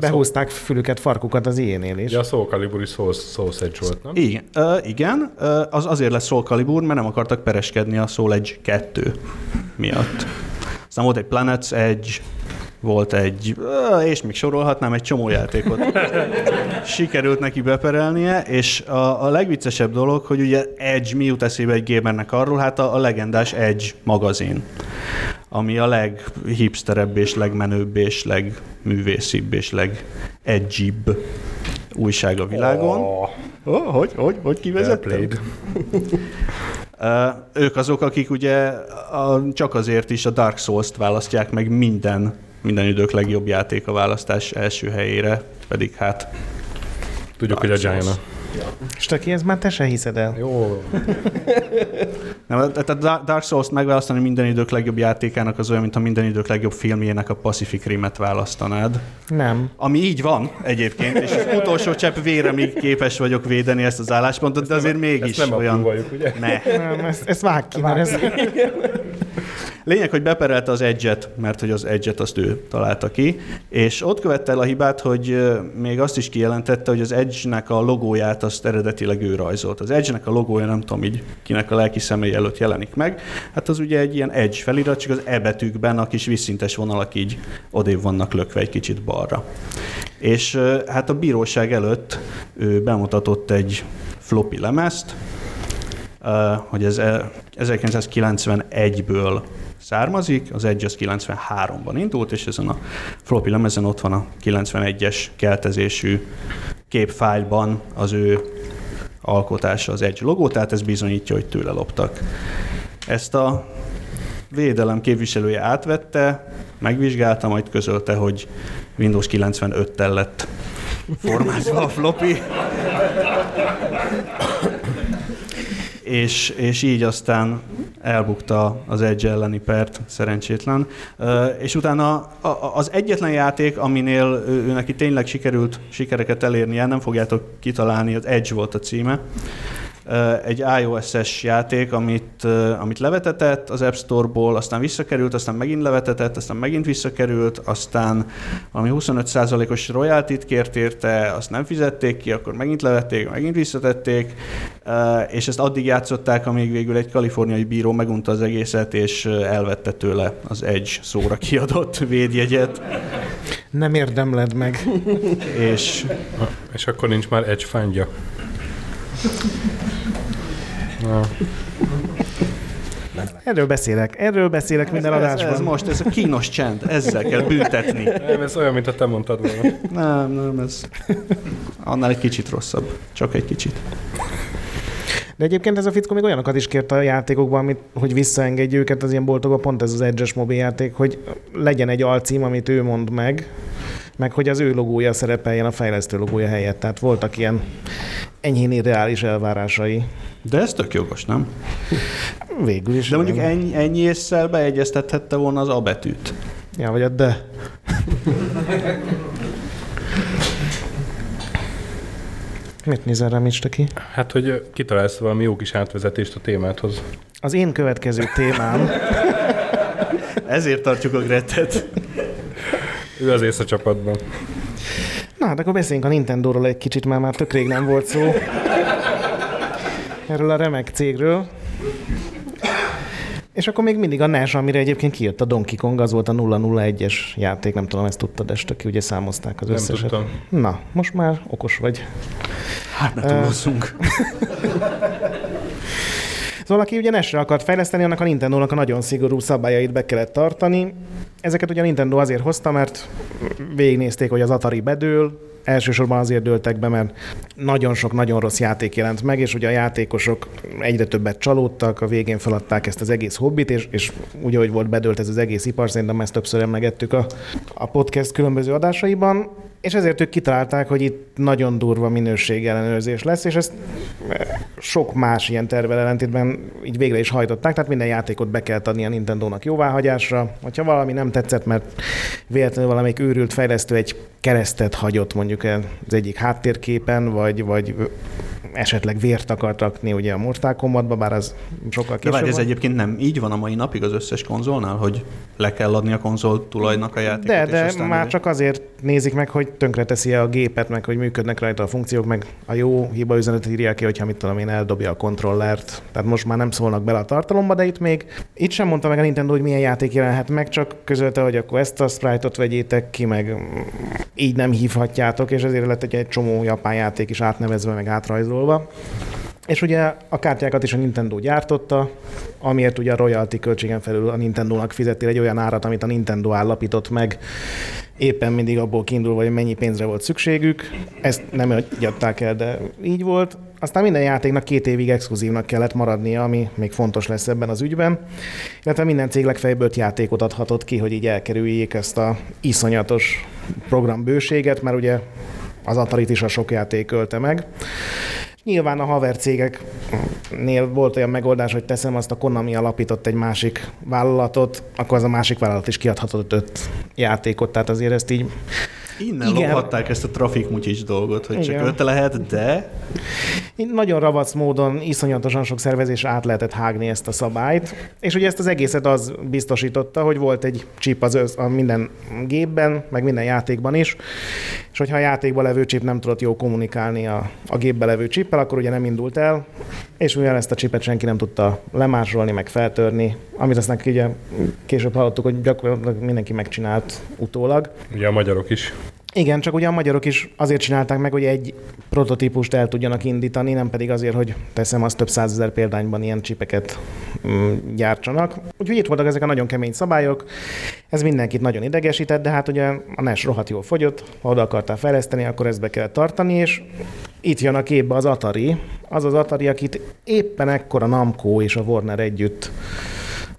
behúzták fülüket, farkukat az ilyenél is. Ugye a Soul Calibur is Soul, Soul Edge volt, nem? igen, ö, igen ö, az azért lesz Soul Calibur, mert nem akartak pereskedni a Soul Edge 2 miatt. Aztán volt egy Planet's Edge, volt egy, és még sorolhatnám, egy csomó játékot sikerült neki beperelnie, és a, a legviccesebb dolog, hogy ugye Edge mi jut eszébe egy gamernek arról, hát a, a legendás Edge magazin, ami a leghipsterebb és legmenőbb és legművészibb és legedgibb újság a világon. Oh, Oh, hogy, hogy, hogy kivezettem? ők azok, akik ugye a, csak azért is a Dark Souls-t választják meg minden, minden idők legjobb játék a választás első helyére, pedig hát Tudjuk, hogy a Giant. És te ki ez már te se hiszed el. Jó. nem, tehát a Dark Souls-t megválasztani minden idők legjobb játékának az olyan, mint a minden idők legjobb filmjének a Pacific Rim-et választanád. Nem. Ami így van egyébként, és az utolsó csepp véremig képes vagyok védeni ezt az álláspontot, de azért mégis Ezt nem olyan... ugye? Ne. Nem, ezt, ezt vág ki, mert ez... Lényeg, hogy beperelte az Edge-et, mert hogy az Edge-et azt ő találta ki, és ott követte el a hibát, hogy még azt is kijelentette, hogy az Edge-nek a logóját azt eredetileg ő rajzolt. Az Edge-nek a logója nem tudom így, kinek a lelki személy előtt jelenik meg. Hát az ugye egy ilyen Edge felirat, csak az E betűkben a kis vízszintes vonalak így odébb vannak lökve egy kicsit balra. És hát a bíróság előtt ő bemutatott egy floppy lemezt, hogy ez eh, 1991-ből származik, az Edge az 93-ban indult, és ezen a floppy lemezen ott van a 91-es keltezésű képfájlban az ő alkotása, az Edge logó, tehát ez bizonyítja, hogy tőle loptak. Ezt a védelem képviselője átvette, megvizsgálta, majd közölte, hogy Windows 95-tel lett formázva a floppy. és, és így aztán elbukta az Edge elleni pert, szerencsétlen. És utána az egyetlen játék, aminél ő neki tényleg sikerült sikereket elérnie, nem fogjátok kitalálni, az Edge volt a címe egy iOS-es játék, amit, amit levetetett az App Store-ból, aztán visszakerült, aztán megint levetetett, aztán megint visszakerült, aztán valami 25%-os royaltit kért érte, azt nem fizették ki, akkor megint levették, megint visszatették, és ezt addig játszották, amíg végül egy kaliforniai bíró megunta az egészet, és elvette tőle az Edge szóra kiadott védjegyet. Nem érdemled meg. és, és akkor nincs már Edge fándja. Na. Erről beszélek, erről beszélek ez, minden adásban. Ez, ez most, ez a kínos csend, ezzel kell büntetni. Nem, ez olyan, mint a te mondtad volna. Nem, nem, ez annál egy kicsit rosszabb. Csak egy kicsit. De egyébként ez a fickó még olyanokat is kért a játékokban, amit, hogy visszaengedj őket az ilyen boltokba, pont ez az Edge-es mobil játék, hogy legyen egy alcím, amit ő mond meg, meg hogy az ő logója szerepeljen a fejlesztő logója helyett. Tehát voltak ilyen enyhén irreális elvárásai. De ez tök jogos, nem? Végül is. De mondjuk ennyi, ennyi észszel beegyeztethette volna az A betűt. Ja, vagy a de. Mit nézel rám, ki? Hát, hogy kitalálsz valami jó kis átvezetést a témáthoz. Az én következő témám... Ezért tartjuk a Gretet. Ő az ész a csapatban. Na, hát akkor beszéljünk a Nintendo-ról egy kicsit, mert már tök rég nem volt szó. Erről a remek cégről. És akkor még mindig a NES, amire egyébként kijött a Donkey Kong, az volt a 001-es játék, nem tudom, ezt tudtad este ki, ugye számozták az nem összeset. Tudtam. Na, most már okos vagy. Hát ne túlozzunk. Szóval aki ugye NES-re akart fejleszteni, annak a Nintendo-nak a nagyon szigorú szabályait be kellett tartani. Ezeket ugye a Nintendo azért hozta, mert végignézték, hogy az Atari bedől, elsősorban azért dőltek be, mert nagyon sok nagyon rossz játék jelent meg, és ugye a játékosok egyre többet csalódtak, a végén feladták ezt az egész hobbit, és, és úgy, ahogy volt bedőlt ez az egész ipar, szerintem ezt többször emlegettük a, a podcast különböző adásaiban, és ezért ők kitalálták, hogy itt nagyon durva minőségellenőrzés lesz, és ezt sok más ilyen tervel ellentétben így végre is hajtották, tehát minden játékot be kell adni a Nintendo-nak jóváhagyásra. Hogyha valami nem tetszett, mert véletlenül valamelyik őrült fejlesztő egy keresztet hagyott mondjuk az egyik háttérképen, vagy, vagy esetleg vért akart rakni ugye a Mortal Kombatba, bár az sokkal később De várj, ez van. egyébként nem így van a mai napig az összes konzolnál, hogy le kell adni a konzol tulajnak a játékot? De, de aztán már csak azért nézik meg, hogy tönkreteszi a gépet, meg hogy működnek rajta a funkciók, meg a jó hiba üzenetet írják ki, hogyha mit tudom én, eldobja a kontrollert. Tehát most már nem szólnak bele a tartalomba, de itt még itt sem mondta meg a Nintendo, hogy milyen játék jelenhet meg, csak közölte, hogy akkor ezt a sprite-ot vegyétek ki, meg így nem hívhatjátok, és ezért lett egy, egy csomó japán játék is átnevezve, meg átrajzolva. És ugye a kártyákat is a Nintendo gyártotta, amiért ugye a royalty költségen felül a Nintendo-nak fizettél egy olyan árat, amit a Nintendo állapított meg, éppen mindig abból kiindulva, hogy mennyi pénzre volt szükségük. Ezt nem így adták el, de így volt. Aztán minden játéknak két évig exkluzívnak kellett maradnia, ami még fontos lesz ebben az ügyben. Illetve minden cég legfeljebb öt játékot adhatott ki, hogy így elkerüljék ezt a iszonyatos programbőséget, mert ugye az Atari-t is a sok játék ölte meg. Nyilván a haver cégeknél volt olyan megoldás, hogy teszem azt a Konami alapított egy másik vállalatot, akkor az a másik vállalat is kiadhatott öt játékot, tehát azért ezt így Innen Igen. lophatták ezt a trafik mutyis dolgot, hogy csak Igen. öt lehet, de így nagyon ravac módon, iszonyatosan sok szervezés át lehetett hágni ezt a szabályt, és ugye ezt az egészet az biztosította, hogy volt egy chip az össz, a minden gépben, meg minden játékban is, és hogyha a játékban levő chip nem tudott jó kommunikálni a, a gépbe levő chippel, akkor ugye nem indult el, és mivel ezt a chipet senki nem tudta lemásolni, meg feltörni, amit aztán ugye később hallottuk, hogy gyakorlatilag mindenki megcsinált utólag. Ugye a magyarok is. Igen, csak ugye a magyarok is azért csinálták meg, hogy egy prototípust el tudjanak indítani, nem pedig azért, hogy teszem azt több százezer példányban ilyen csipeket mm, gyártsanak. Úgyhogy itt voltak ezek a nagyon kemény szabályok. Ez mindenkit nagyon idegesített, de hát ugye a NES rohadt jól fogyott, ha oda akartál fejleszteni, akkor ezt be kellett tartani, és itt jön a képbe az Atari. Az az Atari, akit éppen ekkor a Namco és a Warner együtt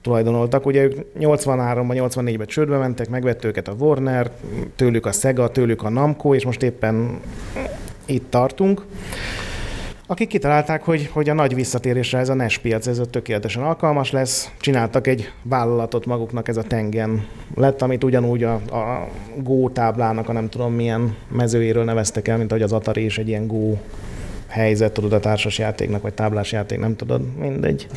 tulajdonoltak. Ugye ők 83-ban, 84-ben csődbe mentek, megvett őket a Warner, tőlük a Sega, tőlük a Namco, és most éppen itt tartunk. akik kitalálták, hogy, hogy a nagy visszatérésre ez a NES piac, ez tökéletesen alkalmas lesz. Csináltak egy vállalatot maguknak, ez a Tengen lett, amit ugyanúgy a, a Go táblának, a nem tudom milyen mezőjéről neveztek el, mint ahogy az Atari is egy ilyen Go helyzet, tudod, a társas játéknak, vagy táblás játék, nem tudod, mindegy.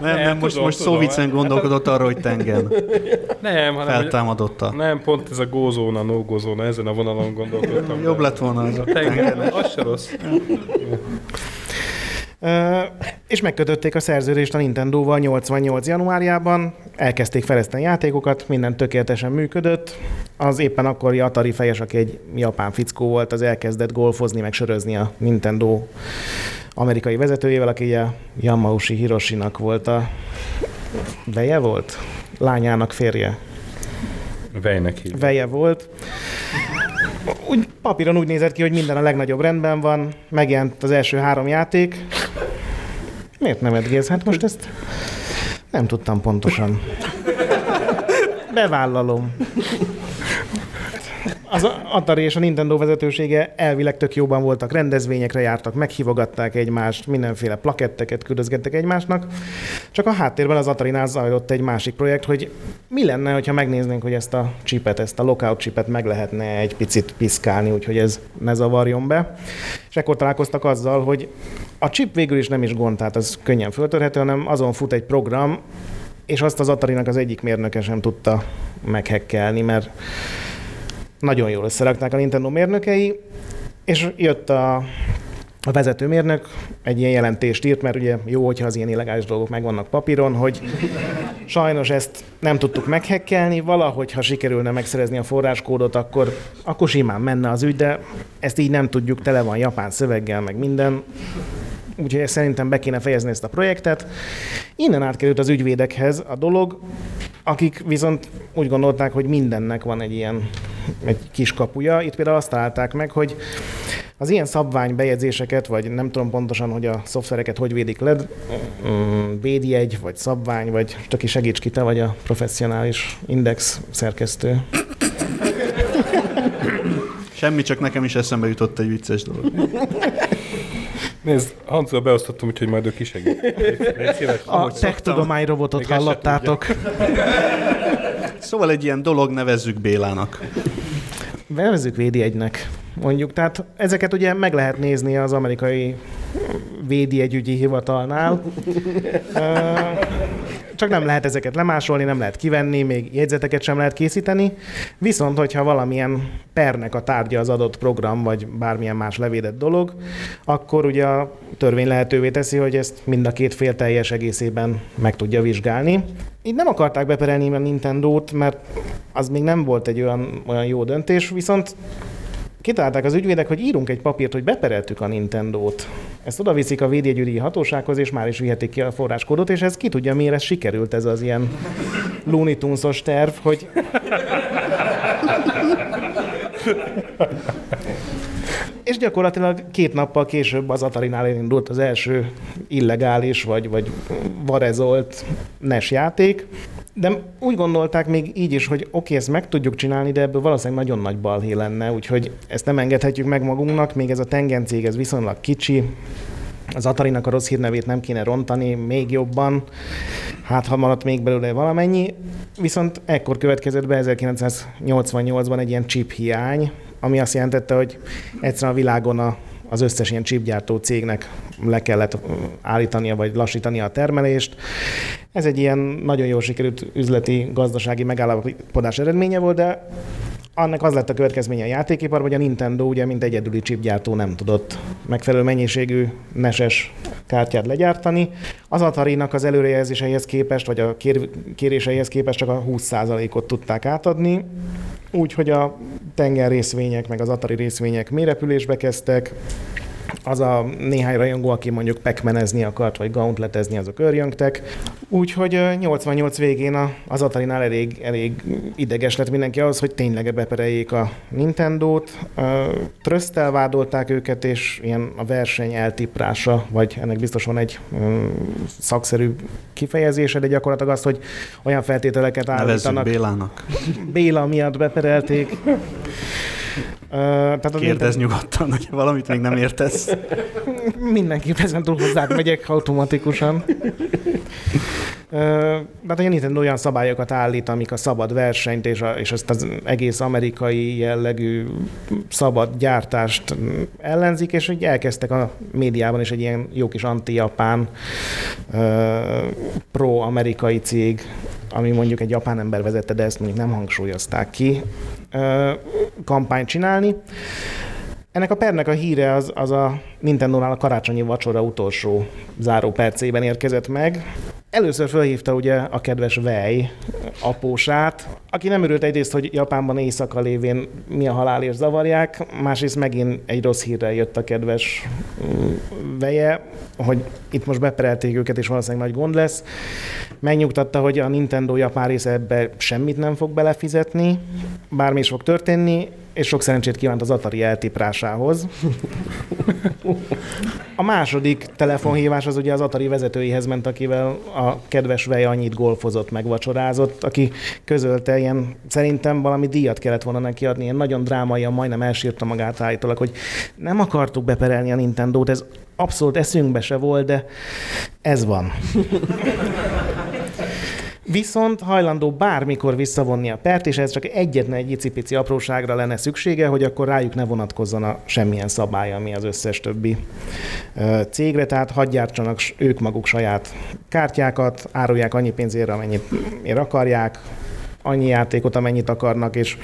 Nem, nem, Nem, most, tudom, most tudom. Szóvicen gondolkodott arra, hogy tengen Nem, hanem hogy- feltámadotta. nem, pont ez a gózóna, no gózóna, ezen a vonalon gondolkodtam. Jobb lett volna az a tengen. az se rossz. És megkötötték a szerződést a Nintendo-val 88. januárjában, elkezdték fejleszteni játékokat, minden tökéletesen működött. Az éppen akkori Atari fejes, aki egy japán fickó volt, az elkezdett golfozni, meg sörözni a Nintendo amerikai vezetőjével, aki ugye Yamauchi Hiroshinak volt a veje volt? Lányának férje. Vejnek hívják. veje volt. Úgy papíron úgy nézett ki, hogy minden a legnagyobb rendben van, megjelent az első három játék. Miért nem edgész? Hát most ezt nem tudtam pontosan. Bevállalom. Az Atari és a Nintendo vezetősége elvileg tök jóban voltak, rendezvényekre jártak, meghívogatták egymást, mindenféle plaketteket küldözgettek egymásnak. Csak a háttérben az Atari-nál zajlott egy másik projekt, hogy mi lenne, ha megnéznénk, hogy ezt a chipet, ezt a lockout chipet meg lehetne egy picit piszkálni, úgyhogy ez ne zavarjon be. És ekkor találkoztak azzal, hogy a chip végül is nem is gond, tehát az könnyen föltörhető, hanem azon fut egy program, és azt az Atari-nak az egyik mérnöke sem tudta meghekkelni, mert nagyon jól összerakták a Nintendo mérnökei, és jött a, a vezetőmérnök, egy ilyen jelentést írt, mert ugye jó, hogyha az ilyen illegális dolgok megvannak papíron, hogy sajnos ezt nem tudtuk meghekkelni, valahogy, ha sikerülne megszerezni a forráskódot, akkor, akkor simán menne az ügy, de ezt így nem tudjuk, tele van japán szöveggel, meg minden. Úgyhogy szerintem be kéne fejezni ezt a projektet. Innen átkerült az ügyvédekhez a dolog, akik viszont úgy gondolták, hogy mindennek van egy ilyen egy kis kapuja. Itt például azt találták meg, hogy az ilyen szabványbejegyzéseket, vagy nem tudom pontosan, hogy a szoftvereket hogy védik le, mm, védjegy, vagy szabvány, vagy csak ki segíts ki, te vagy a professzionális index szerkesztő. Semmi, csak nekem is eszembe jutott egy vicces dolog. Nézd, Hanzol beosztottam, úgyhogy majd ő kisegít. A tech robotot hallottátok. Szóval egy ilyen dolog nevezzük Bélának. Nevezzük védjegynek, mondjuk. Tehát ezeket ugye meg lehet nézni az amerikai védjegyügyi hivatalnál. Csak nem lehet ezeket lemásolni, nem lehet kivenni, még jegyzeteket sem lehet készíteni. Viszont, hogyha valamilyen pernek a tárgya az adott program, vagy bármilyen más levédett dolog, akkor ugye a törvény lehetővé teszi, hogy ezt mind a két fél teljes egészében meg tudja vizsgálni. Így nem akarták beperelni a Nintendo-t, mert az még nem volt egy olyan, olyan jó döntés, viszont kitalálták az ügyvédek, hogy írunk egy papírt, hogy bepereltük a Nintendo-t. Ezt oda viszik a védjegyügyi hatósághoz, és már is vihetik ki a forráskódot, és ez ki tudja, miért ez sikerült ez az ilyen Looney Tunes-os terv, hogy És gyakorlatilag két nappal később az Atari-nál elindult az első illegális, vagy, vagy varezolt NES játék. De úgy gondolták még így is, hogy oké, ezt meg tudjuk csinálni, de ebből valószínűleg nagyon nagy balhé lenne, úgyhogy ezt nem engedhetjük meg magunknak, még ez a Tengen cég, ez viszonylag kicsi, az Atari-nak a rossz hírnevét nem kéne rontani még jobban, hát ha maradt még belőle valamennyi. Viszont ekkor következett be 1988-ban egy ilyen chip hiány, ami azt jelentette, hogy egyszerűen a világon a, az összes ilyen chipgyártó cégnek le kellett állítania vagy lassítania a termelést. Ez egy ilyen nagyon jól sikerült üzleti, gazdasági megállapodás eredménye volt, de annak az lett a következménye a játékipar, hogy a Nintendo ugye mint egyedüli chipgyártó nem tudott megfelelő mennyiségű neses kártyát legyártani. Az Atari-nak az előrejelzéseihez képest, vagy a kér- kéréseihez képest csak a 20%-ot tudták átadni, úgyhogy a tenger részvények, meg az Atari részvények mérepülésbe kezdtek, az a néhány rajongó, aki mondjuk pekmenezni akart, vagy gauntletezni, azok örjöngtek. Úgyhogy ö, 88 végén az Atari-nál elég, elég ideges lett mindenki ahhoz, hogy tényleg bepereljék a Nintendo-t. Trösztel vádolták őket, és ilyen a verseny eltiprása, vagy ennek biztos van egy szakszerű kifejezése, de gyakorlatilag az, hogy olyan feltételeket Nevezzük állítanak. Bélának. Béla miatt beperelték. Tehát Kérdezz Nintendo- nyugodtan, hogy valamit még nem értesz. Mindenki ezen túl hozzád megyek automatikusan. Ö, Tehát a Nintendo olyan szabályokat állít, amik a szabad versenyt és, a, és ezt az egész amerikai jellegű szabad gyártást ellenzik, és így elkezdtek a médiában is egy ilyen jó kis anti-japán pro-amerikai cég, ami mondjuk egy japán ember vezette, de ezt mondjuk nem hangsúlyozták ki, kampányt csinálni. Ennek a pernek a híre az, az a Nintendo-nál a karácsonyi vacsora utolsó záró percében érkezett meg. Először felhívta ugye a kedves Vej apósát, aki nem örült egyrészt, hogy Japánban éjszaka lévén mi a halál és zavarják, másrészt megint egy rossz hírrel jött a kedves mm, Veje, hogy itt most beperelték őket, és valószínűleg nagy gond lesz. Megnyugtatta, hogy a Nintendo japán része ebbe semmit nem fog belefizetni, bármi is fog történni, és sok szerencsét kívánt az Atari eltiprásához. A második telefonhívás az ugye az Atari vezetőihez ment, akivel a kedves Vej annyit golfozott, meg vacsorázott, aki közölte ilyen, szerintem valami díjat kellett volna neki adni, ilyen nagyon drámaian majdnem elsírta magát állítólag, hogy nem akartuk beperelni a Nintendo-t, ez abszolút eszünkbe se volt, de ez van. Viszont hajlandó bármikor visszavonni a pert, és ez csak egyetlen egy icipici apróságra lenne szüksége, hogy akkor rájuk ne vonatkozzon a semmilyen szabály, ami az összes többi cégre, tehát hagyjártsanak ők maguk saját kártyákat, árulják annyi pénzért, amennyit ér akarják, annyi játékot, amennyit akarnak, és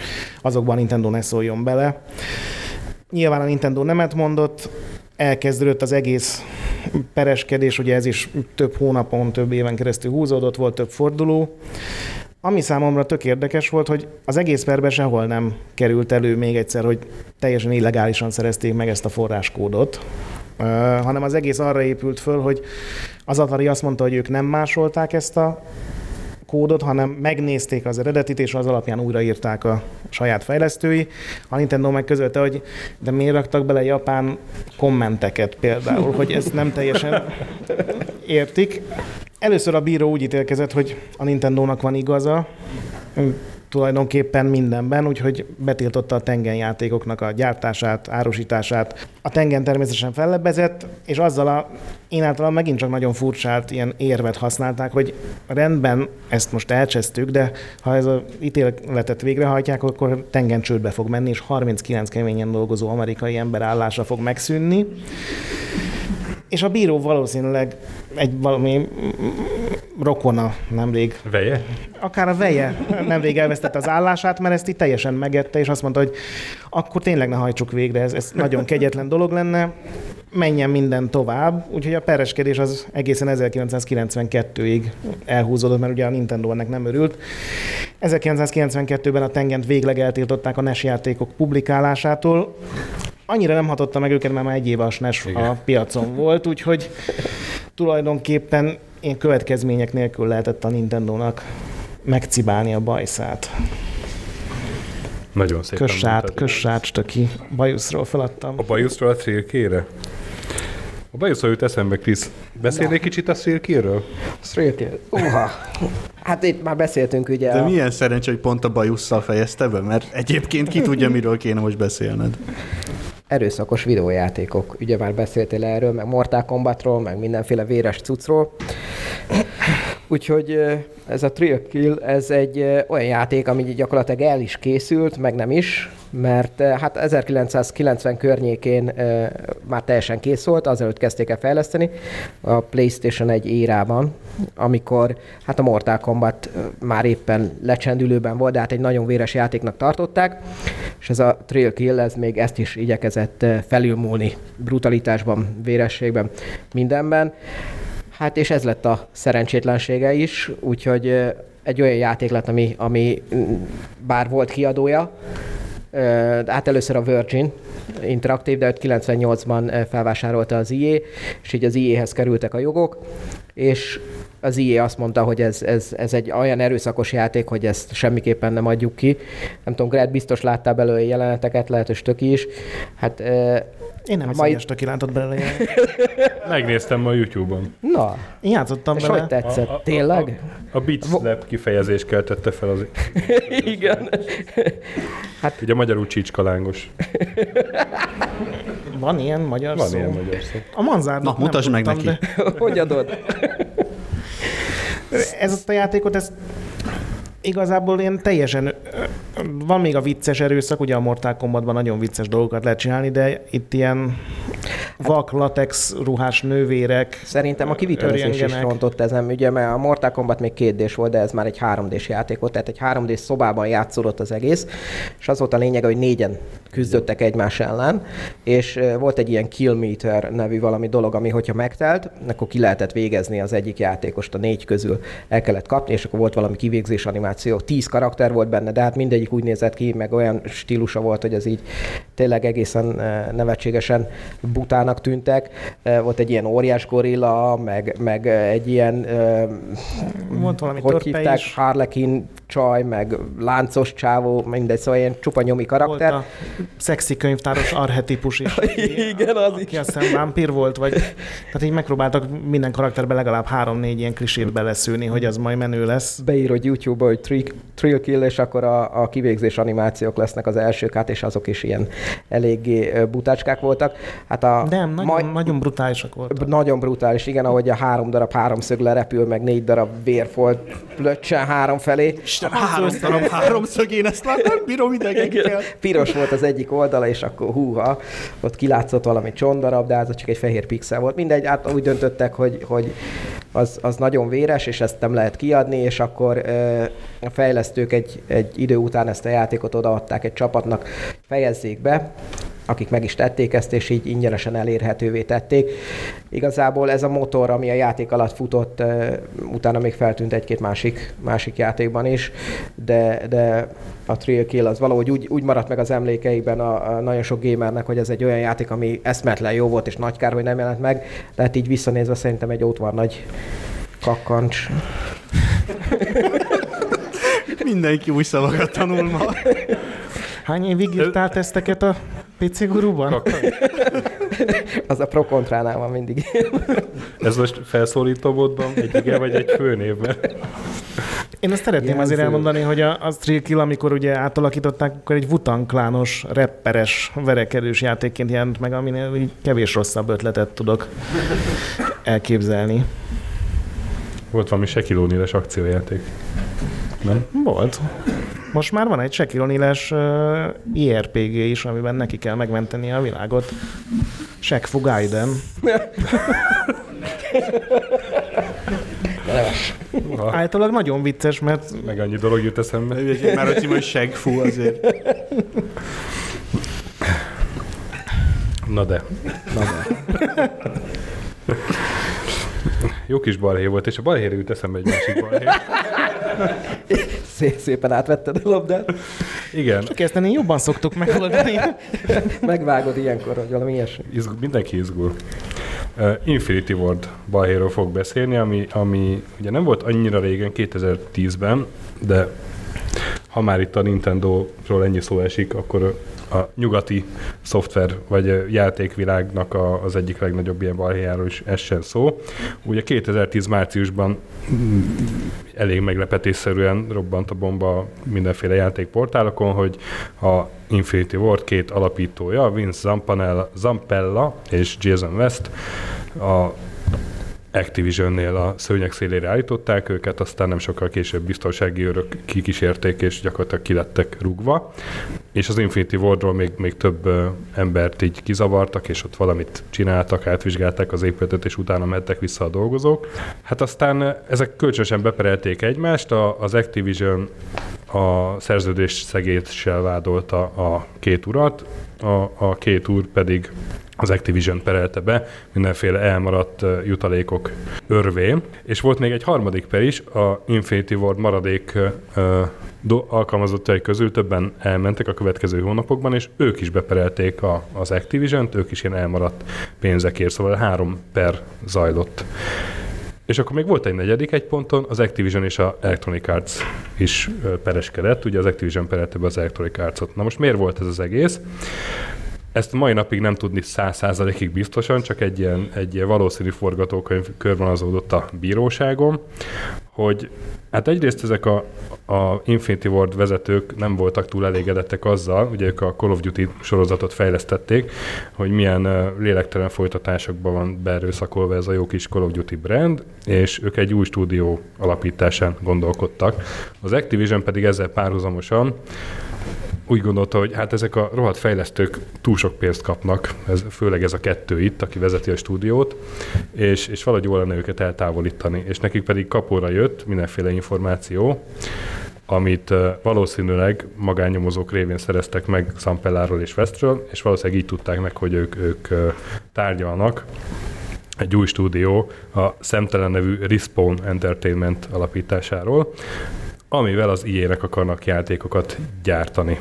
azokban a Nintendo ne szóljon bele. Nyilván a Nintendo nemet mondott, elkezdődött az egész pereskedés, ugye ez is több hónapon, több éven keresztül húzódott, volt több forduló. Ami számomra tök érdekes volt, hogy az egész perben sehol nem került elő még egyszer, hogy teljesen illegálisan szerezték meg ezt a forráskódot, hanem az egész arra épült föl, hogy az Atari azt mondta, hogy ők nem másolták ezt a kódot, hanem megnézték az eredetit, és az alapján újraírták a saját fejlesztői. A Nintendo meg közölte, hogy de miért raktak bele japán kommenteket például, hogy ezt nem teljesen értik. Először a bíró úgy ítélkezett, hogy a Nintendo-nak van igaza, tulajdonképpen mindenben, úgyhogy betiltotta a Tengen játékoknak a gyártását, árusítását. A Tengen természetesen fellebbezett, és azzal a, én általában megint csak nagyon furcsát ilyen érvet használták, hogy rendben, ezt most elcsesztük, de ha ez az ítéletet végrehajtják, akkor Tengen csődbe fog menni, és 39 keményen dolgozó amerikai ember állása fog megszűnni. És a bíró valószínűleg egy valami rokona nemrég Veje? akár a veje nemrég elvesztette az állását, mert ezt itt teljesen megette, és azt mondta, hogy akkor tényleg ne hajtsuk végre, ez, ez nagyon kegyetlen dolog lenne, menjen minden tovább. Úgyhogy a pereskedés az egészen 1992-ig elhúzódott, mert ugye a Nintendo ennek nem örült. 1992-ben a Tengent végleg eltiltották a NES játékok publikálásától. Annyira nem hatotta meg őket, mert már egy éve a SNES Igen. a piacon volt, úgyhogy tulajdonképpen ilyen következmények nélkül lehetett a Nintendo-nak megcibálni a bajszát. Nagyon szépen Kössát, kössát, stöki. Bajuszról feladtam. A bajuszról a szélkére? A bajuszról jut eszembe, Krisz. Beszélj egy kicsit a szélkéről? Straight Uha. Hát itt már beszéltünk ugye. De a- milyen szerencsé, hogy pont a bajusszal fejezte be, mert egyébként ki tudja, miről kéne most beszélned. Erőszakos videójátékok. Ugye már beszéltél erről, meg Mortal Kombatról, meg mindenféle véres cuccról. Úgyhogy ez a Trill Kill, ez egy olyan játék, ami gyakorlatilag el is készült, meg nem is, mert hát 1990 környékén már teljesen kész volt, azelőtt kezdték el fejleszteni a PlayStation 1 érában, amikor hát a Mortal Kombat már éppen lecsendülőben volt, de hát egy nagyon véres játéknak tartották, és ez a Trail Kill, ez még ezt is igyekezett felülmúlni brutalitásban, vérességben, mindenben. Hát és ez lett a szerencsétlensége is, úgyhogy egy olyan játék lett, ami, ami bár volt kiadója, hát először a Virgin Interactive, de őt 98-ban ö, felvásárolta az EA, és így az EA-hez kerültek a jogok, és az EA azt mondta, hogy ez, ez, ez egy olyan erőszakos játék, hogy ezt semmiképpen nem adjuk ki. Nem tudom, Gret, biztos láttál belőle jeleneteket, lehet, hogy is. Hát, Én nem hiszem, hogy stöki látott belőle. Megnéztem ma a YouTube-on. na, Én játszottam és vele. hogy tetszett? A- a- a- Tényleg? A beat slap kifejezés keltette fel az... Igen. Ugye magyarul csícskalángos. Van ilyen magyar Van szó? ilyen magyar szó. A manzár. Na, mutasd meg neki. Hogy adod? Ez a játékot, ez igazából ilyen teljesen, van még a vicces erőszak, ugye a Mortal Kombatban nagyon vicces dolgokat lehet csinálni, de itt ilyen vak, latex ruhás nővérek. Szerintem a kivitelezés is rontott ezen, ugye, mert a Mortal Kombat még 2 d volt, de ez már egy 3 d játék volt, tehát egy 3 d szobában játszódott az egész, és az volt a lényeg, hogy négyen küzdöttek egymás ellen, és volt egy ilyen kill meter nevű valami dolog, ami hogyha megtelt, akkor ki lehetett végezni az egyik játékost a négy közül, el kellett kapni, és akkor volt valami kivégzés animáció. Tíz karakter volt benne, de hát mindegyik úgy nézett ki, meg olyan stílusa volt, hogy az így tényleg egészen ö, nevetségesen butának tűntek. Ö, Volt egy ilyen óriás gorilla, meg, meg ö, egy ilyen Volt valami hogy hívták, is. Csaj, meg láncos csávó, mindegy, szóval ilyen csupa nyomi Volt karakter. a szexi könyvtáros arhetipus is. Igen, az Aki is. azt hiszem vámpír volt, vagy... Tehát így megpróbáltak minden karakterbe legalább három-négy ilyen klisét beleszűni, hogy az majd menő lesz. Beírod YouTube-ba, hogy thrill, thrill kill, és akkor a, a kivégzés animációk lesznek az elsők, hát és azok is ilyen eléggé butácskák voltak. Hát a Nem, nagyon, majd- nagyon brutálisak voltak. Nagyon brutális, igen, ahogy a három darab háromszög lerepül, meg négy darab vérfolt plöccsen három felé. Isten, három darab háromszög, én ezt nem bírom idegenkkel. Piros volt az egyik oldala, és akkor húha, ott kilátszott valami csondarab, de az csak egy fehér pixel volt. Mindegy, hát úgy döntöttek, hogy, hogy az, az nagyon véres, és ezt nem lehet kiadni, és akkor a fejlesztők egy, egy idő után ezt a játékot odaadták egy csapatnak, fejezzék be, akik meg is tették ezt, és így ingyenesen elérhetővé tették. Igazából ez a motor, ami a játék alatt futott, utána még feltűnt egy-két másik, másik játékban is, de, de a Trill Kill az valahogy úgy, úgy maradt meg az emlékeiben a, a nagyon sok gamernek, hogy ez egy olyan játék, ami eszmetlen jó volt, és nagy kár, hogy nem jelent meg, de hát így visszanézve szerintem egy ott van nagy kakkancs. Mindenki új szavakat tanul ma. Hány évig írtál teszteket a PC guruban? Az a pro kontránál van mindig. Ez most felszólító módban egy igen vagy egy főnév, mert Én azt szeretném Jelző. azért elmondani, hogy a, a Thrill Kill, amikor ugye átalakították, akkor egy Wutan klános, rapperes, verekedős játékként jelent meg, aminél kevés rosszabb ötletet tudok elképzelni. Volt valami Sekilóniles akciójáték. Nem? Volt. Most már van egy Sekironiles uh, IRPG is, amiben neki kell megmenteni a világot. Shaq Gaiden. Ha, Általában nagyon vicces, mert meg annyi dolog jut eszembe. Már hogy hogy segfú azért. Na de. Na, de. Jó kis balhé volt, és a balhéra jut eszembe egy másik balhé. Szép, szépen átvetted a labdát. Igen, kezdeni jobban szoktuk megoldani. Megvágod ilyenkor, hogy valami ilyesmi. izgul, mindenki izgul. Uh, Infinity Ward balhéről fog beszélni, ami, ami ugye nem volt annyira régen, 2010-ben, de ha már itt a Nintendo-ról ennyi szó esik, akkor a nyugati szoftver vagy játékvilágnak a, az egyik legnagyobb ilyen balhéjáról is essen szó. Ugye 2010 márciusban mm, elég meglepetésszerűen robbant a bomba mindenféle játékportálokon, hogy a Infinity Ward két alapítója, Vince Zampella, Zampella és Jason West a Activision-nél a szőnyeg szélére állították őket, aztán nem sokkal később biztonsági őrök kikísérték, és gyakorlatilag kilettek rúgva. És az Infinity Wardról még, még több embert így kizavartak, és ott valamit csináltak, átvizsgálták az épületet, és utána mentek vissza a dolgozók. Hát aztán ezek kölcsönösen beperelték egymást, a, az Activision a szerződés szegéssel vádolta a két urat, a, a két úr pedig az Activision perelte be mindenféle elmaradt jutalékok örvén. És volt még egy harmadik per is, a Infinity Ward maradék do, alkalmazottai közül többen elmentek a következő hónapokban, és ők is beperelték a, az Activision-t, ők is ilyen elmaradt pénzekért, szóval három per zajlott. És akkor még volt egy negyedik egy ponton, az Activision és a Electronic Arts is pereskedett, ugye az Activision perelte be az Electronic Arts-ot. Na most miért volt ez az egész? Ezt mai napig nem tudni száz százalékig biztosan, csak egy ilyen, egy ilyen valószínű forgatókönyv körvonalazódott a bíróságon, hogy hát egyrészt ezek a, a Infinity Ward vezetők nem voltak túl elégedettek azzal, ugye ők a Call of Duty sorozatot fejlesztették, hogy milyen lélektelen folytatásokban van beerőszakolva ez a jó kis Call of Duty brand, és ők egy új stúdió alapításán gondolkodtak. Az Activision pedig ezzel párhuzamosan úgy gondolta, hogy hát ezek a rohadt fejlesztők túl sok pénzt kapnak, ez, főleg ez a kettő itt, aki vezeti a stúdiót, és, és valahogy jól lenne őket eltávolítani. És nekik pedig kapóra jött mindenféle információ, amit valószínűleg magánnyomozók révén szereztek meg Sampelláról és Westről, és valószínűleg így tudták meg, hogy ők, ők tárgyalnak. Egy új stúdió a szemtelen nevű Respawn Entertainment alapításáról, amivel az IE-nek akarnak játékokat gyártani.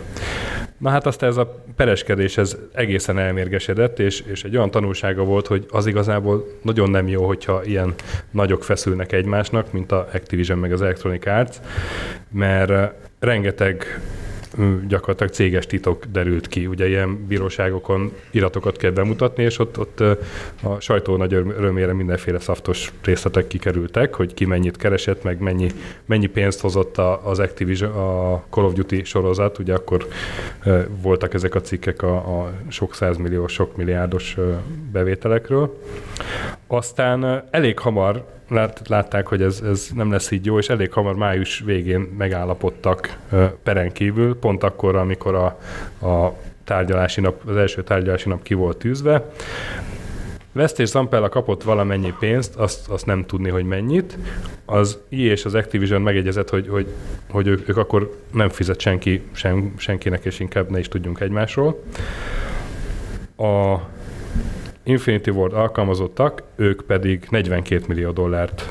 Na hát aztán ez a pereskedés ez egészen elmérgesedett, és, és egy olyan tanulsága volt, hogy az igazából nagyon nem jó, hogyha ilyen nagyok feszülnek egymásnak, mint a Activision meg az Electronic Arts, mert rengeteg gyakorlatilag céges titok derült ki. Ugye ilyen bíróságokon iratokat kell bemutatni, és ott, ott a sajtó nagy örömére mindenféle szaftos részletek kikerültek, hogy ki mennyit keresett, meg mennyi, mennyi pénzt hozott az Activision, a Call of Duty sorozat, ugye akkor voltak ezek a cikkek a, a sok százmillió, sok milliárdos bevételekről. Aztán elég hamar lát, látták, hogy ez, ez nem lesz így jó, és elég hamar május végén megállapodtak peren kívül, pont akkor, amikor a, a tárgyalási nap, az első tárgyalási nap ki volt tűzve. West és Zampella kapott valamennyi pénzt, azt, azt nem tudni, hogy mennyit. Az EA és az Activision megegyezett, hogy, hogy, hogy ők, ők akkor nem fizet senki, sen, senkinek, és inkább ne is tudjunk egymásról. A Infinity Ward alkalmazottak, ők pedig 42 millió dollárt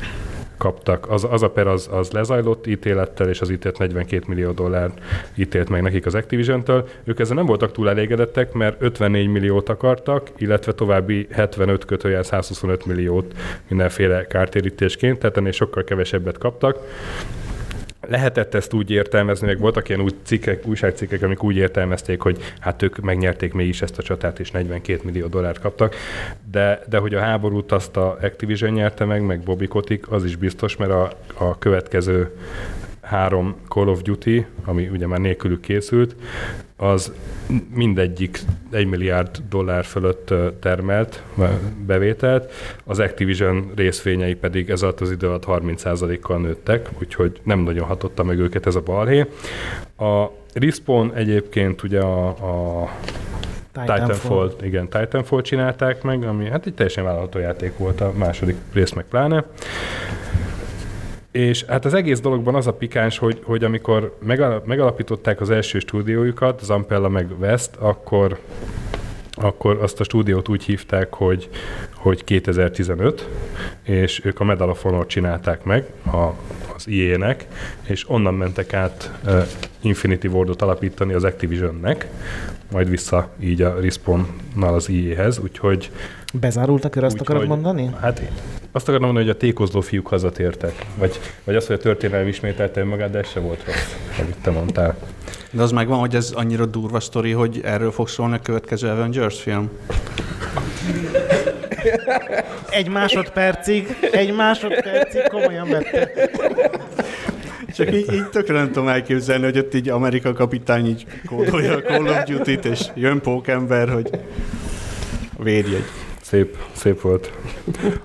kaptak. Az, az a per az, az lezajlott ítélettel, és az ítélet 42 millió dollár ítélt meg nekik az Activision-től. Ők ezzel nem voltak túl elégedettek, mert 54 milliót akartak, illetve további 75 kötőjel 125 milliót mindenféle kártérítésként, tehát ennél sokkal kevesebbet kaptak lehetett ezt úgy értelmezni, meg voltak ilyen úgy cikkek, újságcikkek, amik úgy értelmezték, hogy hát ők megnyerték mégis ezt a csatát, és 42 millió dollárt kaptak, de, de hogy a háborút azt a Activision nyerte meg, meg Bobby Kotick, az is biztos, mert a, a következő három Call of Duty, ami ugye már nélkülük készült, az mindegyik egy milliárd dollár fölött termelt bevételt, az Activision részvényei pedig ez alatt az idő alatt 30%-kal nőttek, úgyhogy nem nagyon hatotta meg őket ez a balhé. A Respawn egyébként ugye a, a Titanfall. Titanfall, igen, Titanfall csinálták meg, ami hát egy teljesen vállalható játék volt a második rész meg pláne. És hát az egész dologban az a pikáns, hogy, hogy amikor megalapították az első stúdiójukat, Zampella meg West, akkor akkor azt a stúdiót úgy hívták, hogy, hogy 2015, és ők a Medal of Honor csinálták meg a, az IE-nek, és onnan mentek át uh, Infinity Wardot alapítani az Activision-nek, majd vissza így a Respawn-nal az IE-hez, úgyhogy Bezárult a kör, azt úgy, akarod mondani? Hát azt akarom mondani, hogy a tékozló fiúk hazatértek. Vagy, vagy az, hogy a történelem ismételte magát, de ez se volt rossz, amit te mondtál. De az megvan, hogy ez annyira durva sztori, hogy erről fog szólni a következő Avengers film? Egy másodpercig, egy másodpercig komolyan vette. Csak így, így tökre nem tudom elképzelni, hogy ott így Amerika kapitány így kódolja a Call of Duty-t, és jön pókember, hogy védjegy. Szép, szép volt.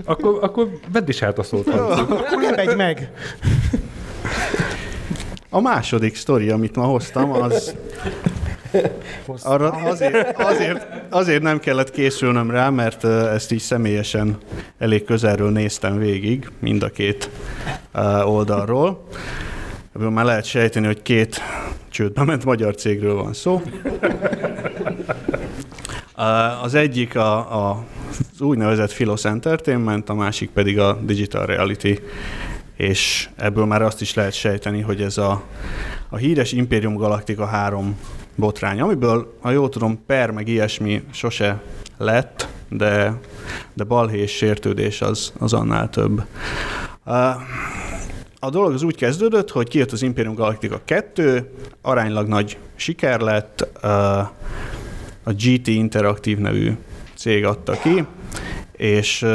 Akkor, akkor vedd is át a szót. Akkor megy meg. A második sztori, amit ma hoztam, az arra azért, azért, azért nem kellett készülnöm rá, mert ezt így személyesen elég közelről néztem végig, mind a két oldalról. Ebből már lehet sejteni, hogy két csődbe ment magyar cégről van szó. Az egyik a, a az úgynevezett Philos Entertainment, a másik pedig a Digital Reality, és ebből már azt is lehet sejteni, hogy ez a, a híres Imperium Galactica 3 botrány, amiből, ha jól tudom, per meg ilyesmi sose lett, de, de balhé és sértődés az, az annál több. A dolog az úgy kezdődött, hogy kijött az Imperium Galactica 2, aránylag nagy siker lett, a GT Interactive nevű cég adta ki, és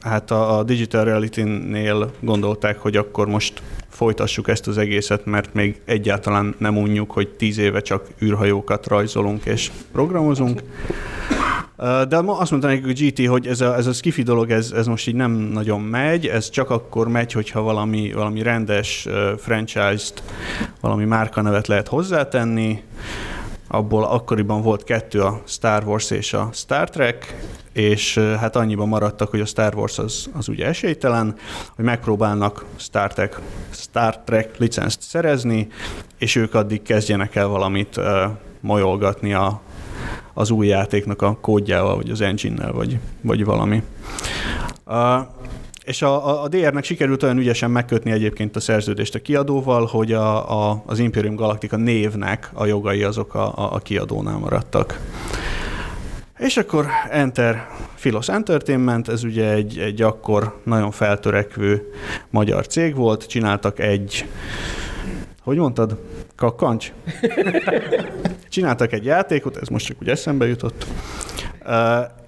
hát a, a Digital Reality-nél gondolták, hogy akkor most folytassuk ezt az egészet, mert még egyáltalán nem unjuk, hogy tíz éve csak űrhajókat rajzolunk és programozunk. De azt mondta nekik a GT, hogy ez a, ez a skifi dolog, ez, ez most így nem nagyon megy, ez csak akkor megy, hogyha valami, valami rendes franchise-t, valami márkanevet lehet hozzátenni, abból akkoriban volt kettő, a Star Wars és a Star Trek, és hát annyiban maradtak, hogy a Star Wars az, az ugye esélytelen, hogy megpróbálnak Star Trek, Star Trek licenzt szerezni, és ők addig kezdjenek el valamit uh, molyolgatni a, az új játéknak a kódjával, vagy az engine-nel, vagy, vagy valami. Uh, és a, a DR-nek sikerült olyan ügyesen megkötni egyébként a szerződést a kiadóval, hogy a, a, az Imperium Galactica névnek a jogai azok a, a, a kiadónál maradtak. És akkor Enter Philos Entertainment, ez ugye egy, egy akkor nagyon feltörekvő magyar cég volt, csináltak egy, hogy mondtad, kakkancs? Csináltak egy játékot, ez most csak úgy eszembe jutott,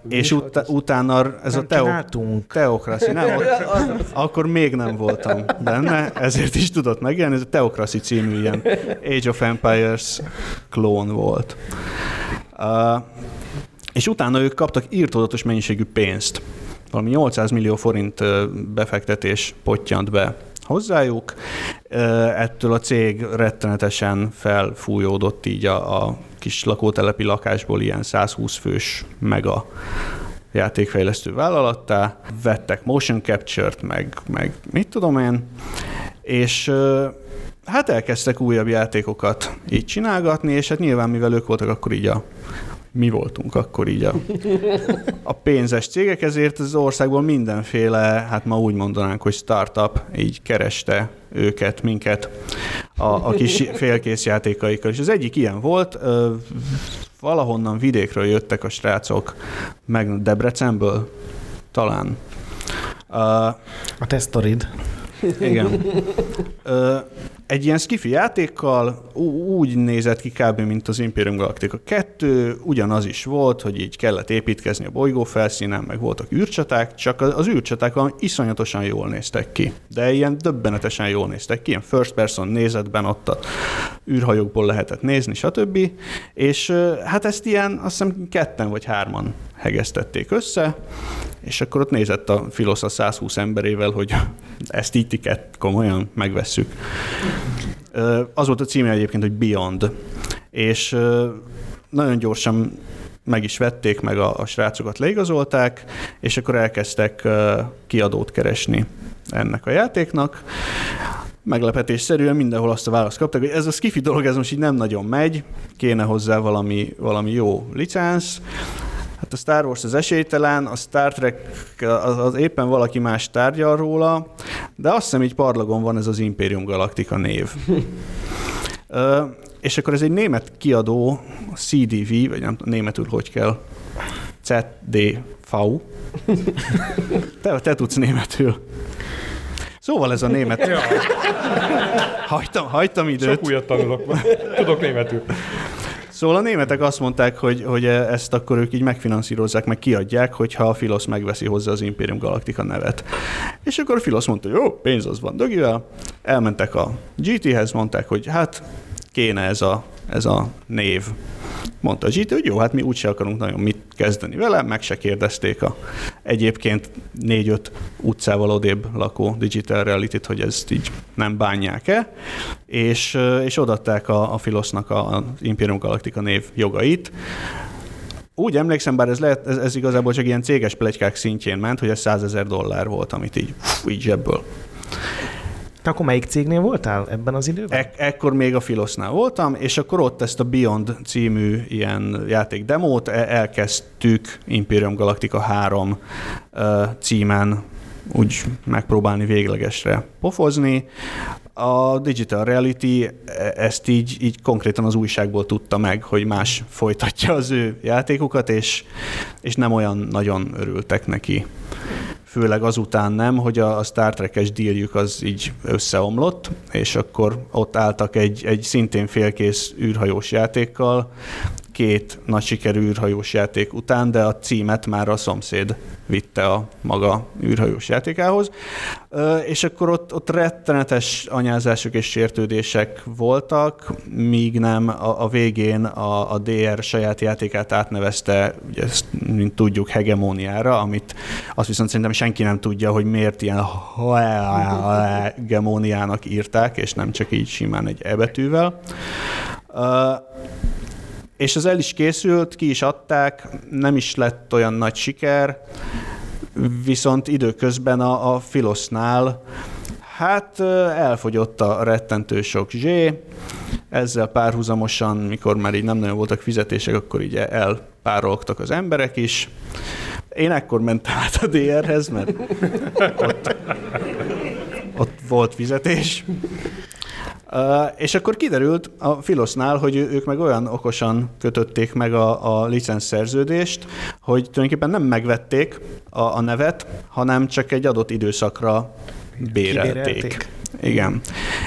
és ut- utána ez nem a teo- teokraszi, nem, ott, akkor még nem voltam benne, ezért is tudott megjelenni, ez a Teokraszi című ilyen Age of Empires klón volt. Uh, és utána ők kaptak írtózatos mennyiségű pénzt. Valami 800 millió forint befektetés pottyant be hozzájuk. Ettől a cég rettenetesen felfújódott így a, a kis lakótelepi lakásból ilyen 120 fős mega játékfejlesztő vállalattá, vettek motion capture-t, meg, meg mit tudom én, és hát elkezdtek újabb játékokat így csinálgatni, és hát nyilván mivel ők voltak akkor így a mi voltunk akkor így a, a pénzes cégek, ezért az országból mindenféle, hát ma úgy mondanánk, hogy startup így kereste őket, minket a, a kis félkész játékaikkal. És az egyik ilyen volt, valahonnan vidékről jöttek a srácok, meg Debrecenből talán. A tesztorid. Igen egy ilyen skifi játékkal úgy nézett ki kb. mint az Imperium Galactica 2, ugyanaz is volt, hogy így kellett építkezni a bolygó felszínen, meg voltak űrcsaták, csak az űrcsaták valami iszonyatosan jól néztek ki. De ilyen döbbenetesen jól néztek ki, ilyen first person nézetben ott a űrhajókból lehetett nézni, stb. És hát ezt ilyen azt hiszem ketten vagy hárman hegesztették össze, és akkor ott nézett a Filosz a 120 emberével, hogy ezt így tiket komolyan megvesszük. Az volt a címe egyébként, hogy Beyond. És nagyon gyorsan meg is vették, meg a, a srácokat leigazolták, és akkor elkezdtek kiadót keresni ennek a játéknak. Meglepetésszerűen mindenhol azt a választ kaptak, hogy ez a skifi dolog, ez most így nem nagyon megy, kéne hozzá valami, valami jó licensz, Hát a Star Wars az esélytelen, a Star Trek az, az éppen valaki más tárgyal róla, de azt hiszem így parlagon van ez az Imperium Galactica név. Ö, és akkor ez egy német kiadó, a CDV, vagy nem németül hogy kell, ZDV. Te, te tudsz németül. Szóval ez a német. Ja. Hagytam, hagytam időt. Sok újat tanulok. Tudok németül. Szóval a németek azt mondták, hogy, hogy ezt akkor ők így megfinanszírozzák, meg kiadják, hogyha a Filosz megveszi hozzá az Imperium Galactica nevet. És akkor a Filosz mondta, jó, pénz az van dögivel. Elmentek a GT-hez, mondták, hogy hát kéne ez a, ez a név. Mondta a GT, hogy jó, hát mi úgyse akarunk nagyon mit kezdeni vele, meg se kérdezték a egyébként négy-öt utcával odébb lakó Digital reality hogy ezt így nem bánják-e, és, és odatták a, a Filosznak az Imperium Galactica név jogait, úgy emlékszem, bár ez, lehet, ez, ez igazából csak ilyen céges plegykák szintjén ment, hogy ez 100 ezer dollár volt, amit így, így zsebből te akkor melyik cégnél voltál ebben az időben? E- ekkor még a Filosnál voltam, és akkor ott ezt a Beyond című ilyen játék demót e- elkezdtük Imperium Galactica 3 címen úgy megpróbálni véglegesre pofozni. A Digital Reality e- ezt így, így konkrétan az újságból tudta meg, hogy más folytatja az ő játékukat, és, és nem olyan nagyon örültek neki főleg azután nem, hogy a, Star Trek-es díjük az így összeomlott, és akkor ott álltak egy, egy szintén félkész űrhajós játékkal, két nagy sikerű űrhajós játék után, de a címet már a szomszéd vitte a maga űrhajós játékához. És akkor ott, ott rettenetes anyázások és sértődések voltak, míg nem a, a végén a, a DR saját játékát átnevezte, ugye ezt, mint tudjuk, hegemóniára, amit azt viszont szerintem senki nem tudja, hogy miért ilyen hegemóniának írták, és nem csak így simán egy e betűvel. És az el is készült, ki is adták, nem is lett olyan nagy siker, viszont időközben a, a Filosznál hát elfogyott a rettentő sok zsé, ezzel párhuzamosan, mikor már így nem nagyon voltak fizetések, akkor így elpárologtak az emberek is. Én ekkor mentem át a DR-hez, mert ott, ott volt fizetés. És akkor kiderült a Filosznál, hogy ők meg olyan okosan kötötték meg a, a szerződést, hogy tulajdonképpen nem megvették a, a nevet, hanem csak egy adott időszakra bérelték. Kibérelték. Igen.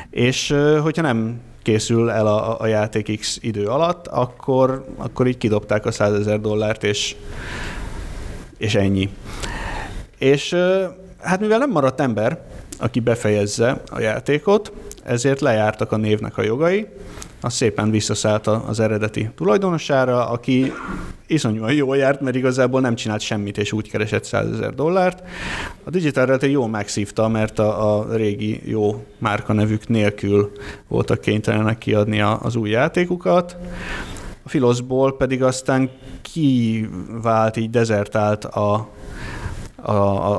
És hogyha nem készül el a, a játék X idő alatt, akkor, akkor így kidobták a 100 ezer dollárt, és, és ennyi. És hát mivel nem maradt ember, aki befejezze a játékot, ezért lejártak a névnek a jogai, az szépen visszaszállt az eredeti tulajdonosára, aki iszonyúan jól járt, mert igazából nem csinált semmit, és úgy keresett 100 ezer dollárt. A Digital Realty jól megszívta, mert a, a régi jó márka nevük nélkül voltak kénytelenek kiadni az új játékukat. A Filoszból pedig aztán kivált, így dezertált a a,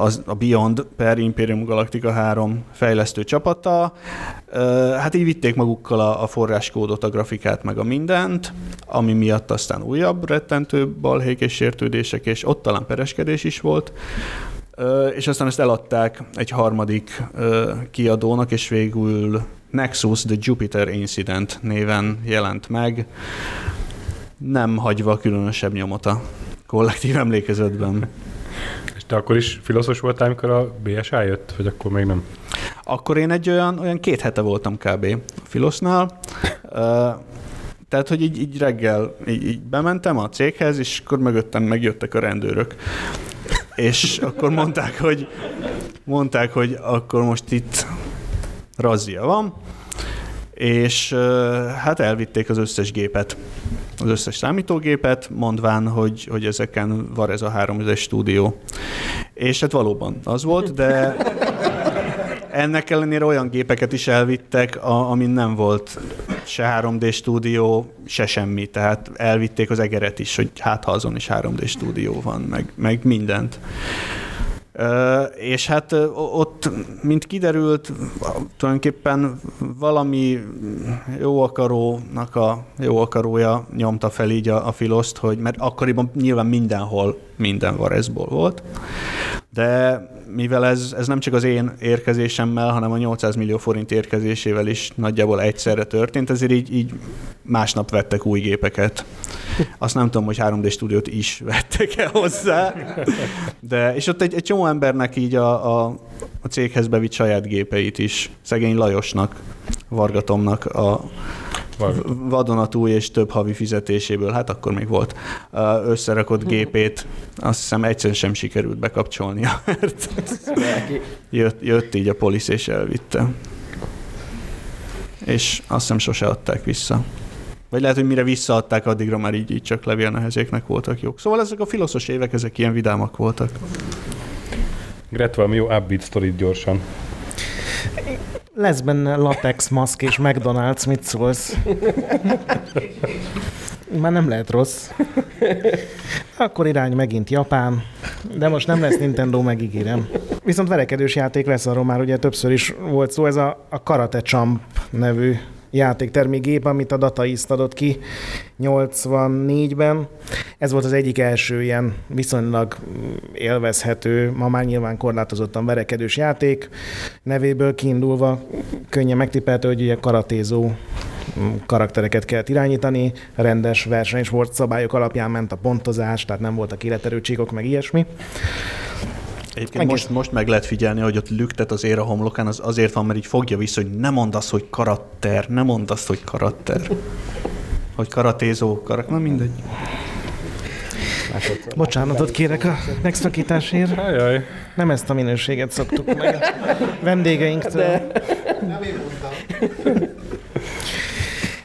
a, a Beyond per Imperium Galactica 3 fejlesztő csapata. Hát így vitték magukkal a, a forráskódot, a grafikát, meg a mindent, ami miatt aztán újabb rettentő balhék és sértődések, és ott talán pereskedés is volt és aztán ezt eladták egy harmadik kiadónak, és végül Nexus The Jupiter Incident néven jelent meg, nem hagyva különösebb nyomot a kollektív emlékezetben. Te akkor is filoszos voltál, amikor a BSA jött, vagy akkor még nem? Akkor én egy olyan, olyan két hete voltam kb. a filosznál. Tehát, hogy így, így reggel így, így bementem a céghez, és akkor mögöttem megjöttek a rendőrök. És akkor mondták, hogy mondták, hogy akkor most itt razzia van, és hát elvitték az összes gépet az összes számítógépet, mondván, hogy, hogy ezeken van ez a 3D stúdió. És hát valóban az volt, de ennek ellenére olyan gépeket is elvittek, amin nem volt se 3D stúdió, se semmi. Tehát elvitték az egeret is, hogy hát ha azon is 3D stúdió van, meg, meg mindent. És hát ott, mint kiderült, tulajdonképpen valami jó akarónak a jó akarója nyomta fel így a, a filoszt, hogy mert akkoriban nyilván mindenhol minden varezból volt, de mivel ez, ez nem csak az én érkezésemmel, hanem a 800 millió forint érkezésével is nagyjából egyszerre történt, ezért így, így másnap vettek új gépeket. Azt nem tudom, hogy 3D stúdiót is vettek el hozzá, de és ott egy, egy csomó embernek így a, a, a céghez bevitt saját gépeit is, szegény Lajosnak, Vargatomnak a vadonatúj és több havi fizetéséből, hát akkor még volt összerakott gépét, azt hiszem egyszerűen sem sikerült bekapcsolnia, mert jött, jött így a polisz és elvitte. És azt hiszem sose adták vissza. Vagy lehet, hogy mire visszaadták, addigra már így, így csak levélnehezéknek voltak jók. Szóval ezek a filoszos évek, ezek ilyen vidámak voltak. Gret, valami jó upbeat sztorit gyorsan. Lesz benne latex maszk és McDonald's, mit szólsz? Már nem lehet rossz. Akkor irány megint Japán, de most nem lesz Nintendo, megígérem. Viszont verekedős játék lesz, arról már ugye többször is volt szó, ez a, a Karate Champ nevű játéktermékgép, amit a Data East adott ki 84-ben. Ez volt az egyik első ilyen viszonylag élvezhető, ma már nyilván korlátozottan verekedős játék. Nevéből kiindulva könnyen megtippelhető, hogy ugye karatézó karaktereket kellett irányítani, rendes verseny szabályok alapján ment a pontozás, tehát nem voltak életerőcsíkok, meg ilyesmi. Egyébként most, most meg lehet figyelni, hogy ott lüktet az ér a homlokán, az azért van, mert így fogja vissza, hogy ne mondd azt, hogy karakter, ne mondd azt, hogy karakter. hogy karatézó karak, na mindegy. Másodszor. Bocsánatot kérek a megszakításért. Ajaj. Nem ezt a minőséget szoktuk meg a vendégeinktől. De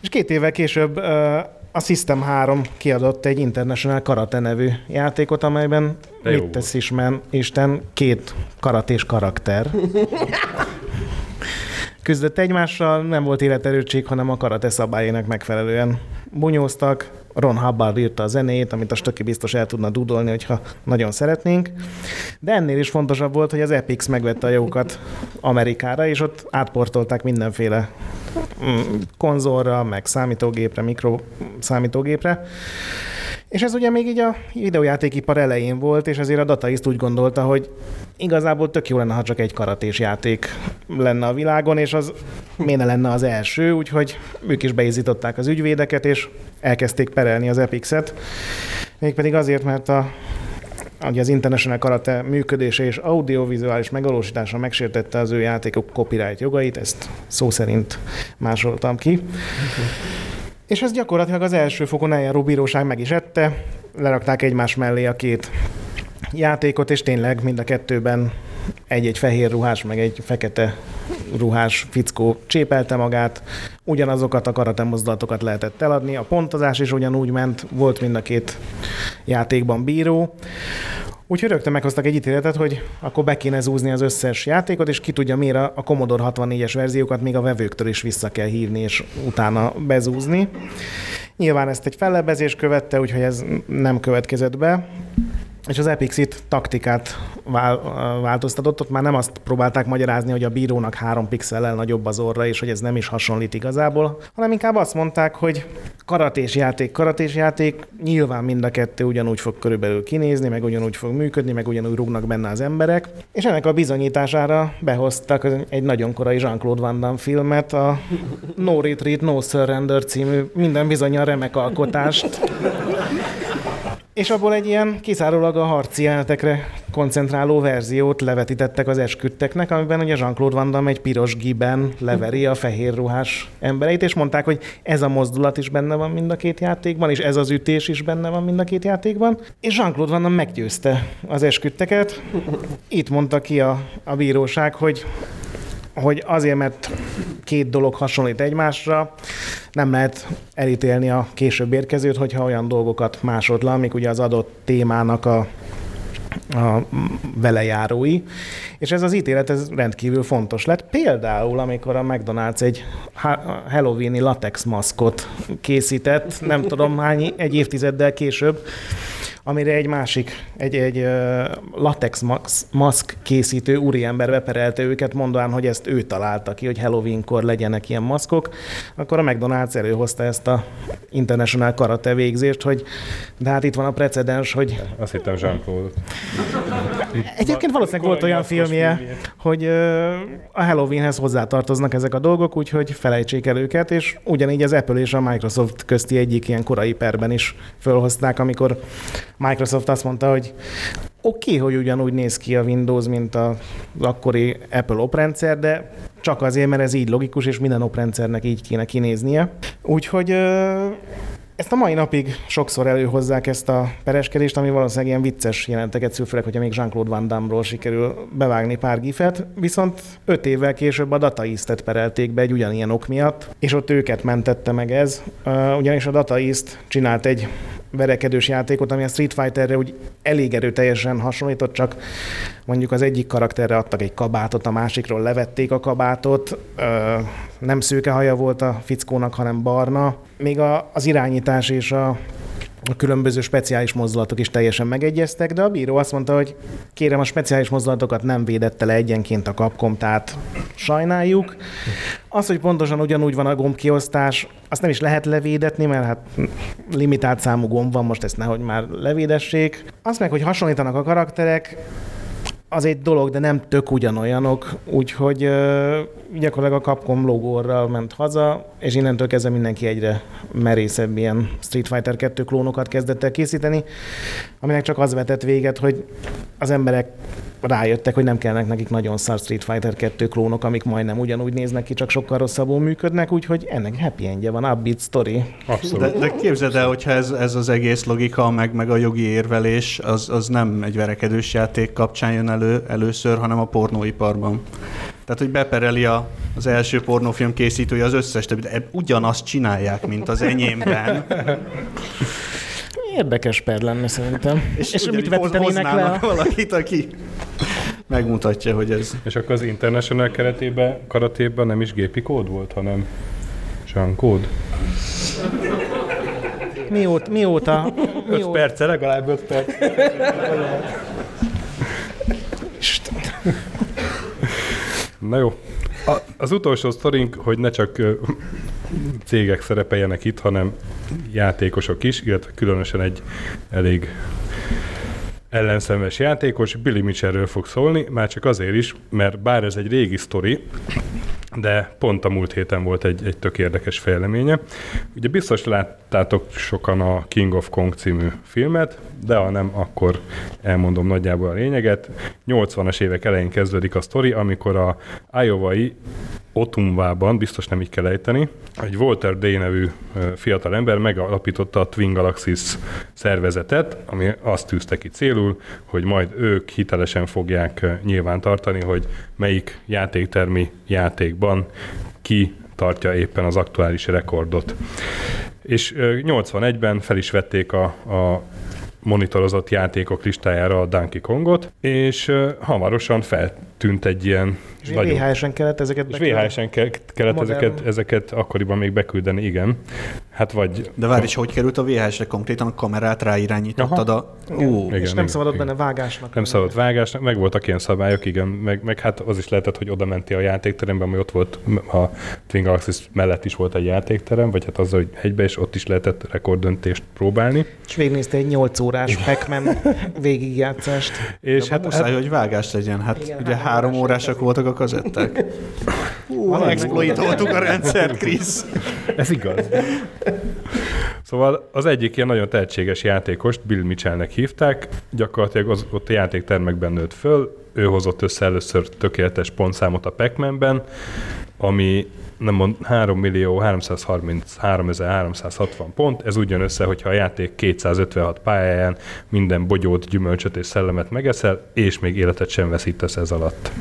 És két évvel később a System 3 kiadott egy International Karate nevű játékot, amelyben De mit tesz is men, Isten két karatés karakter. Küzdött egymással, nem volt életerőtség, hanem a karate szabályének megfelelően bunyóztak. Ron Hubbard írta a zenét, amit a Stöki biztos el tudna dudolni, hogyha nagyon szeretnénk. De ennél is fontosabb volt, hogy az Epix megvette a jogokat Amerikára, és ott átportolták mindenféle konzolra, meg számítógépre, mikro számítógépre. És ez ugye még így a videójátékipar elején volt, és ezért a Dataist úgy gondolta, hogy igazából tök jó lenne, ha csak egy karatés játék lenne a világon, és az miért ne lenne az első, úgyhogy ők is beizították az ügyvédeket, és elkezdték perelni az Epix-et. Mégpedig azért, mert a ugye az International Karate működése és audiovizuális megvalósítása megsértette az ő játékok copyright jogait, ezt szó szerint másoltam ki. És ez gyakorlatilag az első fokon eljáró bíróság meg is ette, lerakták egymás mellé a két játékot, és tényleg mind a kettőben egy-egy fehér ruhás, meg egy fekete ruhás fickó csépelte magát, ugyanazokat a karate mozdulatokat lehetett eladni, a pontozás is ugyanúgy ment, volt mind a két játékban bíró, Úgyhogy rögtön meghoztak egy ítéletet, hogy akkor be kéne zúzni az összes játékot, és ki tudja miért a Commodore 64-es verziókat még a vevőktől is vissza kell hívni, és utána bezúzni. Nyilván ezt egy fellebbezés követte, úgyhogy ez nem következett be. És az Epix itt taktikát vál, változtatott, ott már nem azt próbálták magyarázni, hogy a bírónak három pixellel nagyobb az orra, és hogy ez nem is hasonlít igazából, hanem inkább azt mondták, hogy karatés játék, karatés játék, nyilván mind a kettő ugyanúgy fog körülbelül kinézni, meg ugyanúgy fog működni, meg ugyanúgy rúgnak benne az emberek. És ennek a bizonyítására behoztak egy nagyon korai Jean-Claude Van Damme filmet, a No Retreat, No Surrender című minden bizonyal remek alkotást. És abból egy ilyen kizárólag a harci jelenetekre koncentráló verziót levetítettek az esküdteknek, amiben ugye Jean-Claude Van Damme egy piros giben leveri a fehér ruhás embereit, és mondták, hogy ez a mozdulat is benne van mind a két játékban, és ez az ütés is benne van mind a két játékban. És Jean-Claude Van Damme meggyőzte az esküdteket. Itt mondta ki a, a bíróság, hogy hogy azért, mert két dolog hasonlít egymásra, nem lehet elítélni a később érkezőt, hogyha olyan dolgokat másod le, amik ugye az adott témának a, a velejárói. És ez az ítélet ez rendkívül fontos lett. Például, amikor a McDonald's egy Halloweeni latex maszkot készített, nem tudom hány, egy évtizeddel később, amire egy másik, egy, egy latex maszk készítő úriember beperelte őket, mondván, hogy ezt ő találta ki, hogy Halloweenkor legyenek ilyen maszkok, akkor a McDonald's előhozta ezt a International Karate végzést, hogy de hát itt van a precedens, hogy... Azt hittem Jean-Claude. Egyébként valószínűleg volt olyan filmje, hogy a Halloweenhez hozzátartoznak ezek a dolgok, úgyhogy felejtsék el őket, és ugyanígy az Apple és a Microsoft közti egyik ilyen korai perben is fölhozták, amikor Microsoft azt mondta, hogy oké, okay, hogy ugyanúgy néz ki a Windows, mint az akkori Apple oprendszer, de csak azért, mert ez így logikus, és minden oprendszernek így kéne kinéznie. Úgyhogy ezt a mai napig sokszor előhozzák ezt a pereskedést, ami valószínűleg ilyen vicces jelenteket szül, főleg, hogyha még Jean-Claude Van Damme-ról sikerül bevágni pár gifet, viszont öt évvel később a Data East-et perelték be egy ugyanilyen ok miatt, és ott őket mentette meg ez, ugyanis a Data East csinált egy verekedős játékot, ami a Street Fighterre úgy elég erőteljesen hasonlított, csak mondjuk az egyik karakterre adtak egy kabátot, a másikról levették a kabátot, nem szőke haja volt a fickónak, hanem barna. Még a, az irányítás és a a különböző speciális mozdulatok is teljesen megegyeztek, de a bíró azt mondta, hogy kérem, a speciális mozdulatokat nem védette le egyenként a kapkom, tehát sajnáljuk. Az, hogy pontosan ugyanúgy van a gombkiosztás, azt nem is lehet levédetni, mert hát limitált számú gomb van, most ezt nehogy már levédessék. Azt meg, hogy hasonlítanak a karakterek, az egy dolog, de nem tök ugyanolyanok, úgyhogy ö, gyakorlatilag a Capcom logóral ment haza, és innentől kezdve mindenki egyre merészebb ilyen Street Fighter 2 klónokat kezdett el készíteni, aminek csak az vetett véget, hogy az emberek rájöttek, hogy nem kellnek nekik nagyon szar Street Fighter 2 klónok, amik majdnem ugyanúgy néznek ki, csak sokkal rosszabbul működnek, úgyhogy ennek happy endje van, upbeat story. Abszolút. De, de képzeld el, hogyha ez, ez az egész logika, meg, meg a jogi érvelés, az, az nem egy verekedős játék kapcsán jön elő először, hanem a pornóiparban. Tehát, hogy bepereli a, az első pornófilm készítője az összes többit, ugyanazt csinálják, mint az enyémben. Érdekes per lenne szerintem. És, és mit vetítenének le? valakit, aki megmutatja, hogy ez... És akkor az International keretében, karatében nem is gépi kód volt, hanem Jean kód. Mióta? Mióta? 5 mióta? perce, legalább 5 perc. Na jó. A, az utolsó sztorink, hogy ne csak cégek szerepeljenek itt, hanem játékosok is, illetve különösen egy elég ellenszenves játékos, Billy Mitchellről fog szólni, már csak azért is, mert bár ez egy régi sztori, de pont a múlt héten volt egy, egy tök érdekes fejleménye. Ugye biztos láttátok sokan a King of Kong című filmet, de ha nem, akkor elmondom nagyjából a lényeget. 80-as évek elején kezdődik a sztori, amikor a Iowa-i Otumvában, biztos nem így kell ejteni, egy Walter Day nevű fiatal ember megalapította a Twin Galaxies szervezetet, ami azt tűzte ki célul, hogy majd ők hitelesen fogják ö, nyilván tartani, hogy melyik játéktermi játékban ki tartja éppen az aktuális rekordot. És ö, 81-ben fel is vették a, a monitorozott játékok listájára a Donkey Kongot, és hamarosan feltűnt egy ilyen És nagyon- VHS-en kellett ezeket és? VHS-en ke- kellett Modern. ezeket, ezeket akkoriban még beküldeni, igen. Hát vagy... De várj, és hogy került a VHS-re konkrétan? A kamerát ráirányítottad a... Ó, Igen, és nem igen, szabadott igen. benne vágásnak. Nem szabad vágásnak, meg voltak ilyen szabályok, igen, meg, meg hát az is lehetett, hogy oda menti a játékterembe, ami ott volt, a Twin Galaxies mellett is volt egy játékterem, vagy hát azzal, hogy egybe, és ott is lehetett rekorddöntést próbálni. És végignézte egy 8 órás Pac-Man végigjátszást. És hát, hát, muszáj, hát hogy vágás legyen. Hát Igen, ugye három három órás órásak voltak a Hú, Valami exploitoltuk a rendszert, Krisz. ez igaz. Szóval az egyik ilyen nagyon tehetséges játékost Bill Mitchellnek hívták, gyakorlatilag az, ott a játéktermekben nőtt föl, ő hozott össze először tökéletes pontszámot a Pac-Man-ben, ami nem mond, 3 millió 333 360 pont, ez úgy jön össze, hogyha a játék 256 pályáján minden bogyót, gyümölcsöt és szellemet megeszel, és még életet sem veszítesz ez alatt.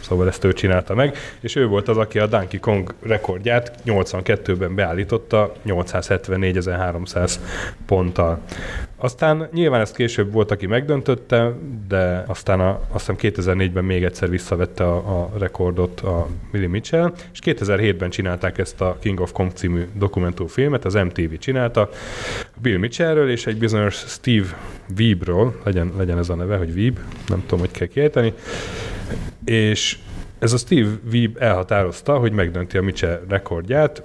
Szóval ezt ő csinálta meg, és ő volt az, aki a Donkey Kong rekordját 82-ben beállította 874.300 ponttal. Aztán nyilván ezt később volt, aki megdöntötte, de aztán a, azt hiszem 2004-ben még egyszer visszavette a, a rekordot a Billy Mitchell, és 2007-ben csinálták ezt a King of Kong című dokumentumfilmet, az MTV csinálta, Bill Mitchellről és egy bizonyos Steve Weebről, legyen, legyen ez a neve, hogy Weeb, nem tudom, hogy kell kiejteni, és ez a Steve Weeb elhatározta, hogy megdönti a Mitchell rekordját,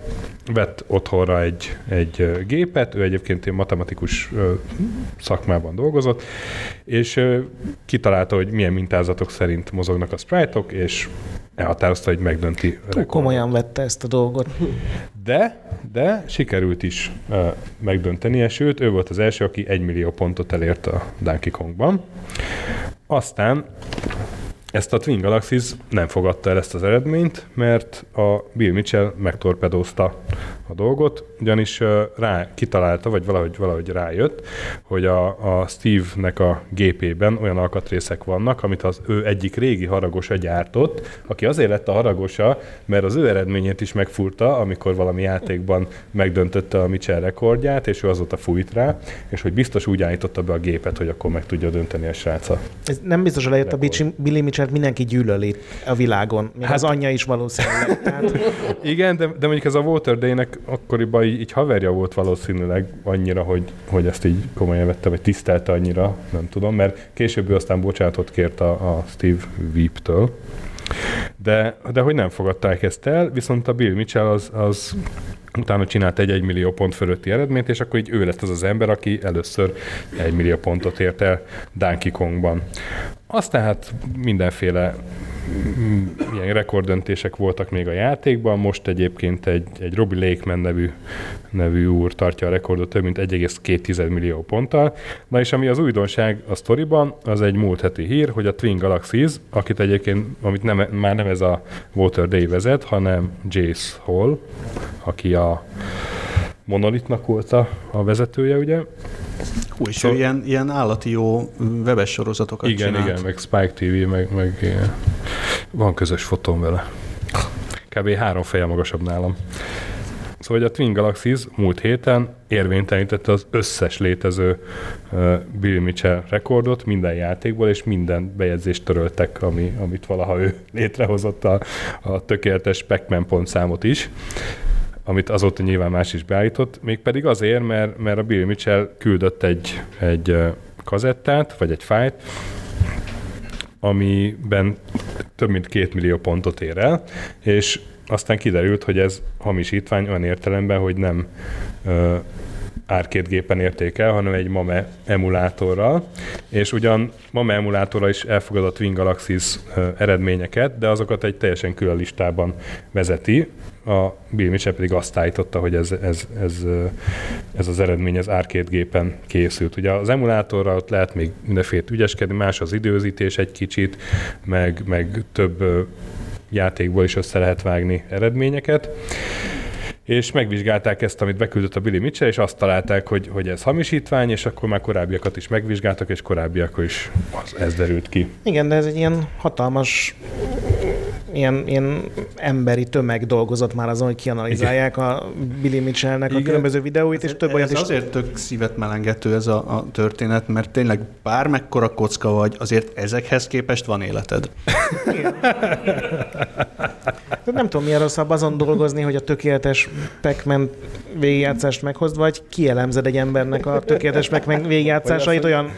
vett otthonra egy, egy gépet, ő egyébként ilyen matematikus szakmában dolgozott, és kitalálta, hogy milyen mintázatok szerint mozognak a sprite-ok, és elhatározta, hogy megdönti Túl rekordot. komolyan vette ezt a dolgot. De, de sikerült is uh, megdöntenie, sőt, ő volt az első, aki 1 millió pontot elért a Donkey Kongban. Aztán ezt a Twin Galaxies nem fogadta el ezt az eredményt, mert a Bill Mitchell megtorpedózta a dolgot, ugyanis rá kitalálta, vagy valahogy, valahogy rájött, hogy a, a Steve-nek a gépében olyan alkatrészek vannak, amit az ő egyik régi haragosa gyártott, aki azért lett a haragosa, mert az ő eredményét is megfúrta, amikor valami játékban megdöntötte a Mitchell rekordját, és ő azóta fújt rá, és hogy biztos úgy állította be a gépet, hogy akkor meg tudja dönteni a sráca. Ez nem biztos, hogy lejött a Billy Mitchell mindenki gyűlöli a világon. Még Hát- hát, az anyja is valószínűleg. Tehát, Igen, de, de mondjuk ez a Walter Day-nek akkoriban így, így haverja volt valószínűleg annyira, hogy, hogy ezt így komolyan vette, vagy tisztelte annyira, nem tudom, mert később ő aztán bocsánatot kért a, a Steve Weep-től. De, de hogy nem fogadták ezt el, viszont a Bill Mitchell az, az utána csinált egy 1 millió pont fölötti eredményt, és akkor így ő lett az az ember, aki először 1 millió pontot ért el Donkey Kongban. Aztán hát mindenféle mm, ilyen rekorddöntések voltak még a játékban, most egyébként egy, egy Robbie Lakeman nevű, nevű úr tartja a rekordot több mint 1,2 millió ponttal. Na és ami az újdonság a sztoriban, az egy múlt heti hír, hogy a Twin Galaxies, akit egyébként, amit nem, már nem ez a Water Day vezet, hanem Jace Hall, aki a Monolitnak volt a, a vezetője, ugye, Hú, és szóval... ilyen, ilyen állati jó webes sorozatokat igen, csinált. Igen, meg Spike TV, meg, meg van közös fotóm vele. Kb. három feje magasabb nálam. Szóval hogy a Twin Galaxies múlt héten érvénytelenítette az összes létező uh, Bill Mitchell rekordot minden játékból, és minden bejegyzést töröltek, ami, amit valaha ő létrehozott a, a tökéletes Pac-Man pontszámot is amit azóta nyilván más is beállított, mégpedig azért, mert, mert a Bill Mitchell küldött egy, egy kazettát, vagy egy fájt, amiben több mint két millió pontot ér el, és aztán kiderült, hogy ez hamisítvány olyan értelemben, hogy nem ö, arcade gépen érték el, hanem egy MAME emulátorral, és ugyan MAME emulátorral is elfogadott Twin Galaxies eredményeket, de azokat egy teljesen külön listában vezeti, a Bill Mitchell pedig azt állította, hogy ez, ez, ez, ez az eredmény az arcade gépen készült. Ugye az emulátorral ott lehet még mindenféle ügyeskedni, más az időzítés egy kicsit, meg, meg több játékból is össze lehet vágni eredményeket és megvizsgálták ezt, amit beküldött a Billy Mitchell, és azt találták, hogy, hogy ez hamisítvány, és akkor már korábbiakat is megvizsgáltak, és korábbiak is az, ez derült ki. Igen, de ez egy ilyen hatalmas ilyen, ilyen emberi tömeg dolgozott már azon, hogy kianalizálják Igen. a Billy Mitchellnek Igen. a különböző videóit, és több olyat is... azért tök szívet melengető ez a, a történet, mert tényleg bármekkora kocka vagy, azért ezekhez képest van életed. Igen. nem tudom, milyen rosszabb azon dolgozni, hogy a tökéletes Pac-Man végigjátszást meghozd, vagy kielemzed egy embernek a tökéletes Pac-Man végigjátszásait, olyan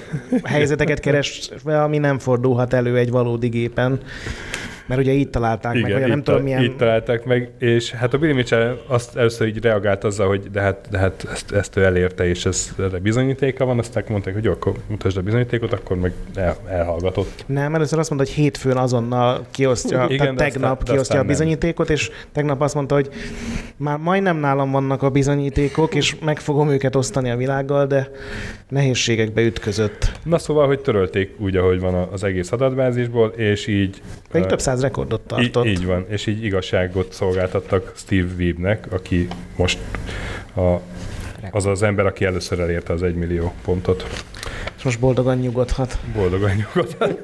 helyzeteket keresve, ami nem fordulhat elő egy valódi gépen. Mert ugye így találták Igen, meg, vagy nem tudom milyen... így találták meg, és hát a Billy Mitchell azt először így reagált azzal, hogy de hát, de hát ezt, ezt ő elérte, és ez erre bizonyítéka van, aztán mondták, hogy jó, akkor mutasd a bizonyítékot, akkor meg el, elhallgatott. Nem, először azt mondta, hogy hétfőn azonnal kiosztja, Igen, tehát tegnap aztán, kiosztja a bizonyítékot, és tegnap azt mondta, hogy már majdnem nálam vannak a bizonyítékok, és meg fogom őket osztani a világgal, de nehézségekbe ütközött. Na szóval, hogy törölték úgy, ahogy van az egész adatbázisból, és így... Pedig több száz száz rekordot tartott. Így, így van, és így igazságot szolgáltattak Steve Weebnek, aki most a, az az ember, aki először elérte az egymillió pontot. És most boldogan nyugodhat. Boldogan nyugodhat.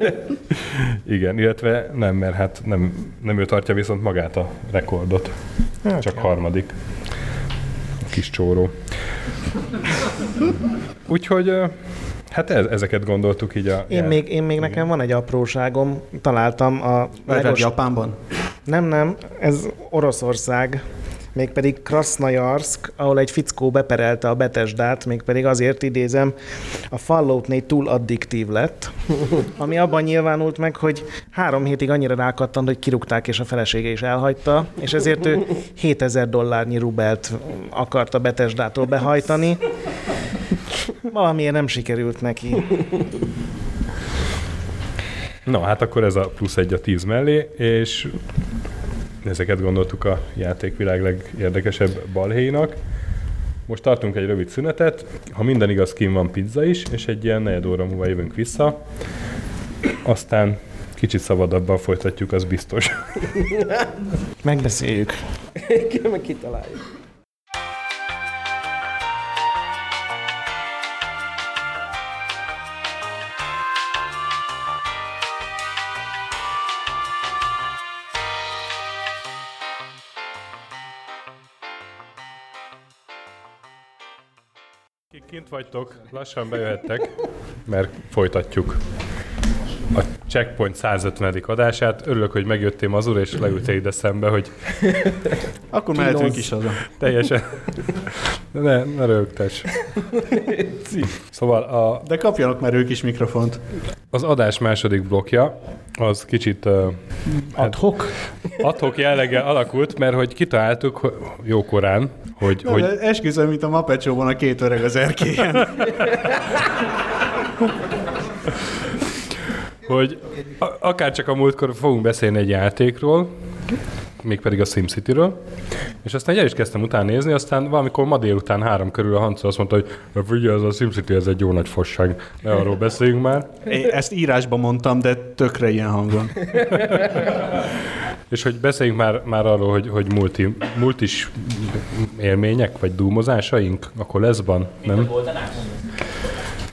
Igen, illetve nem, mert hát nem, nem ő tartja viszont magát a rekordot. Hát, Csak kell. harmadik. A kis csóró. Úgyhogy Hát ez, ezeket gondoltuk így a... Én még, én még nekem van egy apróságom, találtam a... Legos... Japánban? Nem, nem, ez Oroszország, mégpedig Krasnajarsk, ahol egy fickó beperelte a Betesdát, mégpedig azért idézem, a Fallout 4 túl addiktív lett, ami abban nyilvánult meg, hogy három hétig annyira rákattant, hogy kirúgták, és a felesége is elhagyta, és ezért ő 7000 dollárnyi rubelt akart a Betesdától behajtani, Valamiért nem sikerült neki. Na, hát akkor ez a plusz egy a tíz mellé, és ezeket gondoltuk a játékvilág legérdekesebb balhéinak. Most tartunk egy rövid szünetet, ha minden igaz, kim van pizza is, és egy ilyen negyed óra múlva jövünk vissza. Aztán kicsit szabadabban folytatjuk, az biztos. Megbeszéljük. Kitaláljuk. Vagytok, lassan bejöhettek, mert folytatjuk a Checkpoint 150. adását. Örülök, hogy megjöttél Mazur, és leültél ide szembe, hogy Akkor mehetünk is haza. teljesen... ne, ne rögtes. Szóval a, De kapjanak már ők is mikrofont. az adás második blokja az kicsit uh, Adhok? adhok jelleggel alakult, mert hogy kitaláltuk hogy jó korán, hogy, Na, hogy esküszöm, mint a Muppet Show-ban a két öreg az erkélyen. hogy a- akár csak a múltkor fogunk beszélni egy játékról, mégpedig a SimCity-ről, és aztán el is kezdtem utána nézni, aztán valamikor ma délután három körül a Hanca azt mondta, hogy "Na figyelj, ez a SimCity, ez egy jó nagy fosság, ne arról beszéljünk már. Én ezt írásban mondtam, de tökre ilyen hangon. És hogy beszéljünk már, már arról, hogy, hogy multi, multis élmények, vagy dúmozásaink a koleszban, nem?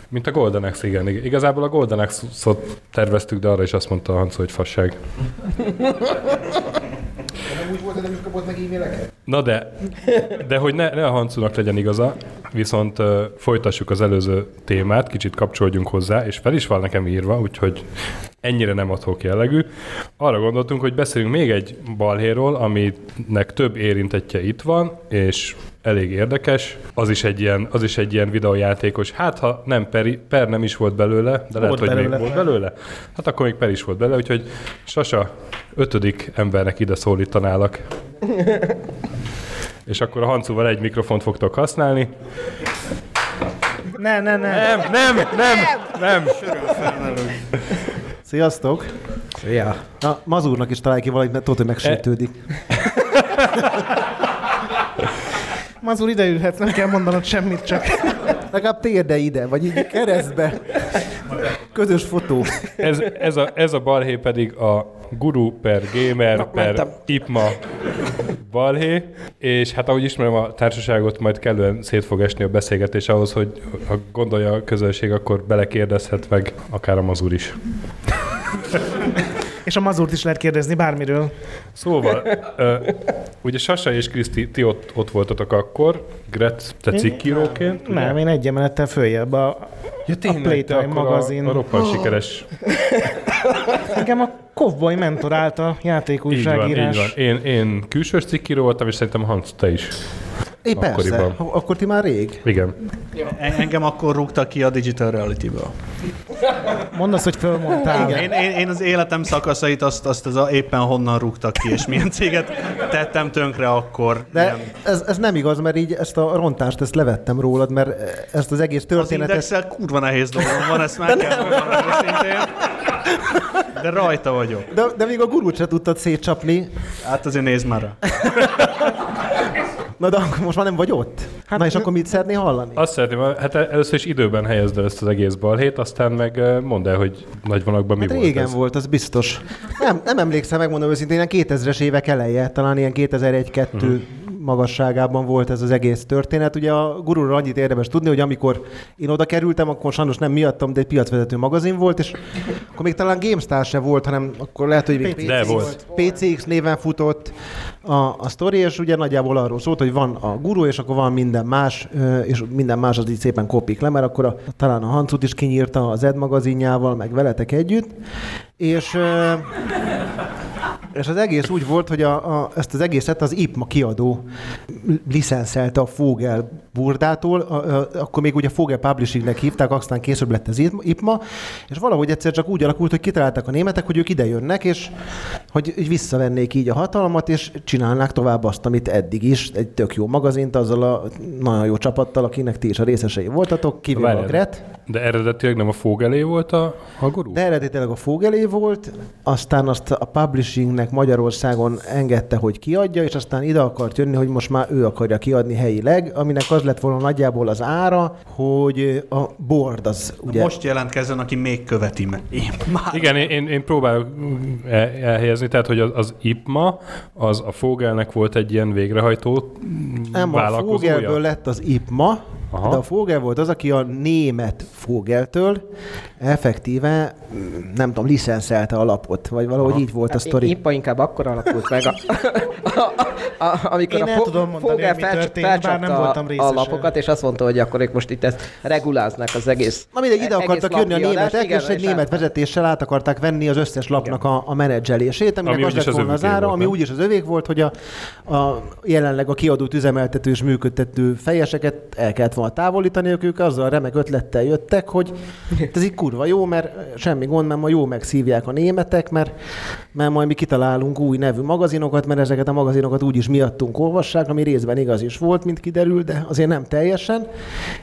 Mint a Golden Axe, igen. igen. Igazából a Golden Axe-ot terveztük, de arra is azt mondta a Hanco, hogy fasság. kapott meg e-maileket? Na de, de hogy ne, ne a Hancunak legyen igaza, viszont uh, folytassuk az előző témát, kicsit kapcsolódjunk hozzá, és fel is van nekem írva, úgyhogy ennyire nem adhok jellegű. Arra gondoltunk, hogy beszélünk még egy balhéról, aminek több érintetje itt van, és elég érdekes. Az is egy ilyen, az is egy ilyen videójátékos. Hát, ha nem peri, per nem is volt belőle, de lehet, hogy belőle. még volt belőle. Hát akkor még per is volt belőle, úgyhogy Sasa, ötödik embernek ide szólítanálak. És akkor a Hancuval egy mikrofont fogtok használni. Ne, ne, ne. Nem, nem, nem, nem. Sziasztok! Ja. Na, Mazurnak is találj ki valamit, mert tudod, hogy megsértődik. Mazur ide ülhetsz, nem kell mondanod semmit, csak Legalább térde ide, vagy így keresztbe. Közös fotó. Ez, ez, a, ez a balhé pedig a guru per gamer Na, per mentem. ipma balhé, és hát ahogy ismerem a társaságot, majd kellően szét fog esni a beszélgetés ahhoz, hogy ha gondolja a közönség, akkor belekérdezhet meg akár a mazur is. És a Mazurt is lehet kérdezni bármiről. Szóval, ö, ugye Sasa és Kriszti, ti ott, ott voltatok akkor, Gret, te cikkíróként. ugye? Nem, én egy emelettel följebb. A, Ja, a tényleg, te Playtime akkor magazin. A, a roppant sikeres. engem a Cowboy mentorált a Így van, így játékújságírás. van. Én, én külsős cikkíró voltam, és szerintem Hans, te is. É, persze. Akkoriban. Akkor ti már rég. Igen. En- Engem akkor rúgtak ki a Digital Reality-ből. Mondd azt, hogy fölmondtál. Én, én, én az életem szakaszait azt, azt az a, éppen honnan rúgtak ki, és milyen céget tettem tönkre akkor. De Ilyen- ez, ez nem igaz, mert így ezt a rontást ezt levettem rólad, mert ezt az egész Az történetet... indexel kurva nehéz dolgom van, ezt már kell mondanom őszintén. De rajta vagyok. De, de még a gurút se tudtad szétcsapni. Hát azért nézd már rá. Na de akkor most már nem vagy ott? Hát, Na és akkor mit szeretnél hallani? Azt szeretném, hát először is időben helyezd el ezt az egész balhét, aztán meg mondd el, hogy nagy vonalakban mi Hát volt régen ez. volt, az biztos. Nem, nem emlékszem, megmondom őszintén, ilyen 2000-es évek eleje, talán ilyen 2001-2 uh-huh. magasságában volt ez az egész történet. Ugye a gurúról annyit érdemes tudni, hogy amikor én oda kerültem, akkor sajnos nem miattam, de egy piacvezető magazin volt, és akkor még talán GameStar se volt, hanem akkor lehet, hogy még De PCX, volt. PCX néven futott a, a sztori, és ugye nagyjából arról szólt, hogy van a gurú, és akkor van minden más, és minden más az így szépen kopik le, mert akkor a, talán a Hancut is kinyírta az Ed magazinjával, meg veletek együtt, és és az egész úgy volt, hogy a, a, ezt az egészet az IPMA kiadó licenszelte a Fogel burdától, akkor még ugye Fogel Publishingnek hívták, aztán később lett az IPMA, és valahogy egyszer csak úgy alakult, hogy kitalálták a németek, hogy ők ide jönnek, és hogy így visszavennék így a hatalmat, és csinálnák tovább azt, amit eddig is, egy tök jó magazint, azzal a nagyon jó csapattal, akinek ti is a részesei voltatok, kivéve a. Gret. De eredetileg nem a fog elé volt a, gurú? De eredetileg a Fogelé volt, aztán azt a publishingnek Magyarországon engedte, hogy kiadja, és aztán ide akart jönni, hogy most már ő akarja kiadni helyileg, aminek az lett volna nagyjából az ára, hogy a board az ugye... Most jelentkezzen, aki még követi meg. Én már. Igen, én, én, én próbálok el, elhelyezni, tehát, hogy az, az IPMA, az a Fogelnek volt egy ilyen végrehajtó nem, a? Fogelből lett az IPMA, Aha. de a Fogel volt az, aki a német Fogeltől effektíve nem tudom, licenszelte a lapot, vagy valahogy Aha. így volt a Hát sztori. Impa inkább akkor alakult meg, a, a, a, a, amikor Én a fo- tudom mondani, hogy felcs- történt, nem voltam a részese. lapokat, és azt mondta, hogy akkor ők most itt ezt reguláznák az egész Na mindegy, ide akartak jönni a németek, igen, és egy német át- vezetéssel át akarták venni az összes lapnak a, a menedzselését, aminek Ami az lett volna az ára, volt, ami úgyis az övék volt, hogy a, a jelenleg a kiadót üzemeltető és működtető fejeseket el kellett volna távolítani, ők azzal a remek ötlettel jöttek, hogy ez így kurva jó, mert semmi gond, mert ma jó megszívják a németek, mert, mert majd mi kitalálunk új nevű magazinokat, mert ezeket a magazinokat úgyis miattunk olvassák, ami részben igaz is volt, mint kiderül, de azért nem teljesen.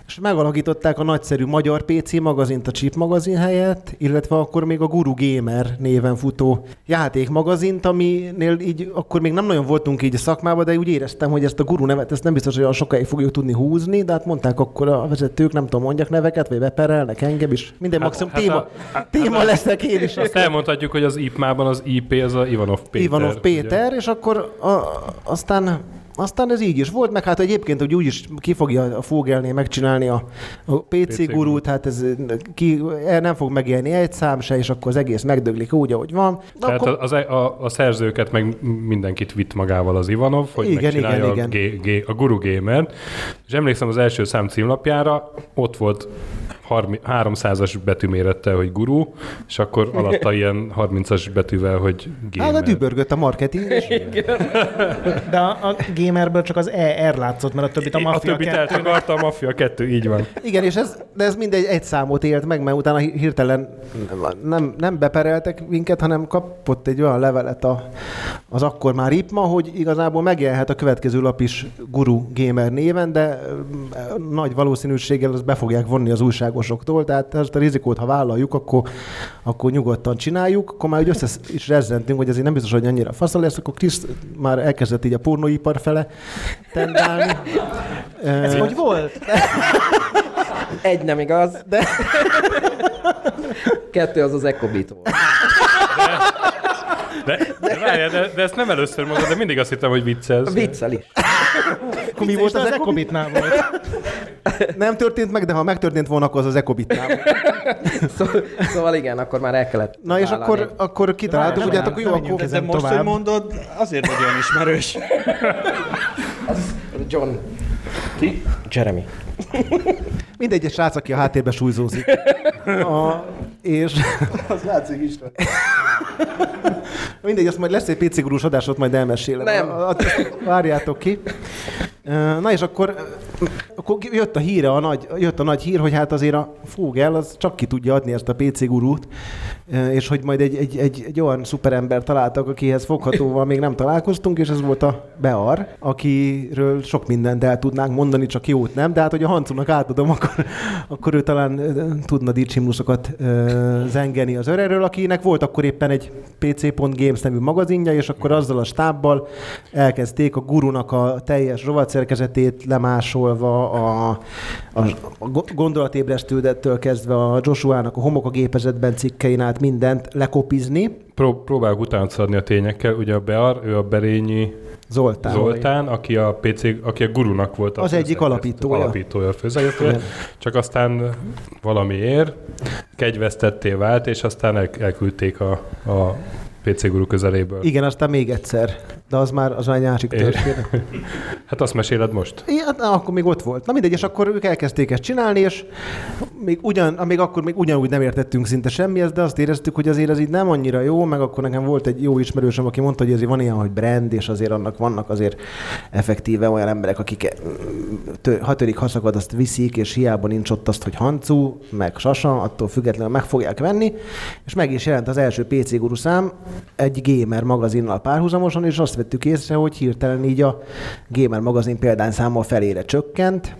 És megalakították a nagyszerű magyar PC magazint a Chip magazin helyett, illetve akkor még a Guru Gamer néven futó játékmagazint, aminél így akkor még nem nagyon voltunk így a szakmában, de úgy éreztem, hogy ezt a Guru nevet, ezt nem biztos, hogy olyan sokáig fogjuk tudni húzni, de hát mondták akkor a vezetők, nem tudom, mondjak neveket, vagy beperelnek engem is. Minden hát, maximum hát téma, a- téma leszek én is. Azt elmondhatjuk, hogy az IPMA-ban az IP az a Ivanov Péter. Ivanov ugye? Péter, és akkor a, aztán aztán ez így is volt, meg hát egyébként, hogy úgyis ki fogja a Fogelné megcsinálni a, a PC, PC gurút, hát ez ki, el nem fog megélni egy szám se, és akkor az egész megdöglik úgy, ahogy van. Tehát akkor, az, a, a szerzőket meg mindenkit vitt magával az Ivanov, hogy Igen, megcsinálja igen, a, G, G, a Guru Gamer. És emlékszem az első szám címlapjára, ott volt 30 300-as betűmérettel, hogy guru, és akkor alatta ilyen 30-as betűvel, hogy gamer. hát a dübörgött a marketing, és De a, a gamerből csak az ER látszott, mert a többit a a Mafia többit 2 eltakarta, a Mafia 2, így van. Igen, és ez, de ez mindegy egy számot élt meg, mert utána hirtelen nem, nem bepereltek minket, hanem kapott egy olyan levelet a, az akkor már IPMA, hogy igazából megjelenhet a következő lap is Guru Gamer néven, de nagy valószínűséggel azt be fogják vonni az újságosoktól, tehát ezt a rizikót, ha vállaljuk, akkor, akkor nyugodtan csináljuk, akkor már úgy össze is rezzentünk, hogy azért nem biztos, hogy annyira faszal lesz, akkor Krisz már elkezdett így a pornóipar fele tendálni. Ez hogy volt? Egy nem igaz. De... Kettő az az Ecobit volt. De, de, várjál, de, de, ezt nem először mondod, de mindig azt hittem, hogy viccelsz. Viccel is. Akkor mi Mi volt az az Ecobit? Ecobitnál volt. Nem történt meg, de ha megtörtént volna, akkor az az Ecobitnál. volt. Szóval, szóval igen, akkor már el kellett Na és vállalni. akkor, akkor kitaláltuk, hogy hát akkor jó, akkor... De most, tovább. hogy mondod, azért vagy olyan ismerős. John. Ki? Jeremy. Mindegy, egy srác, aki a háttérbe súlyzózik. A, és... Az látszik is. Mindegy, azt majd lesz egy PC gurús adásot, majd elmesélem. Nem. A, a, várjátok ki. Na és akkor, akkor jött a híre, a nagy, jött a nagy hír, hogy hát azért a Fogel az csak ki tudja adni ezt a PC gurút, és hogy majd egy, egy, egy, egy olyan szuperember találtak, akihez foghatóval még nem találkoztunk, és ez volt a Bear, akiről sok mindent el tudnánk mondani, csak jót nem, de hát, hogy a Hancunak átadom, akkor, akkor ő talán tudna dicsimnusokat zengeni az örerről, akinek volt akkor éppen egy PC.games nevű magazinja, és akkor azzal a stábbal elkezdték a gurunak a teljes rovatszerkezetét lemásolva, a, a, a go- gondolatébresztődettől kezdve a Joshua-nak a homok a gépezetben cikkein át mindent lekopizni. Pró- próbálok utána adni a tényekkel. Ugye a Bear, ő a Berényi Zoltán. Zoltán, aki a PC, aki a gurunak volt a Az egyik alapítója. alapítója, a főszerkesztője, csak aztán valamiért kegyvesztetté vált, és aztán el, elküldték a, a PC guru közeléből. Igen, aztán még egyszer. De az már, az már egy másik történet. Hát azt meséled most? Ja, hát, akkor még ott volt. Na mindegy, és akkor ők elkezdték ezt csinálni, és még, ugyan, még akkor még ugyanúgy nem értettünk szinte semmihez, de azt éreztük, hogy azért ez így nem annyira jó, meg akkor nekem volt egy jó ismerősöm, aki mondta, hogy azért van ilyen, hogy brand, és azért annak vannak azért effektíve olyan emberek, akik mm, tő, ha törik haszakad, azt viszik, és hiába nincs ott azt, hogy hancu, meg sasa, attól függetlenül meg fogják venni, és meg is jelent az első PC Guru szám egy gamer magazinnal párhuzamosan, és azt vettük észre, hogy hirtelen így a gamer magazin példányszámmal felére csökkent,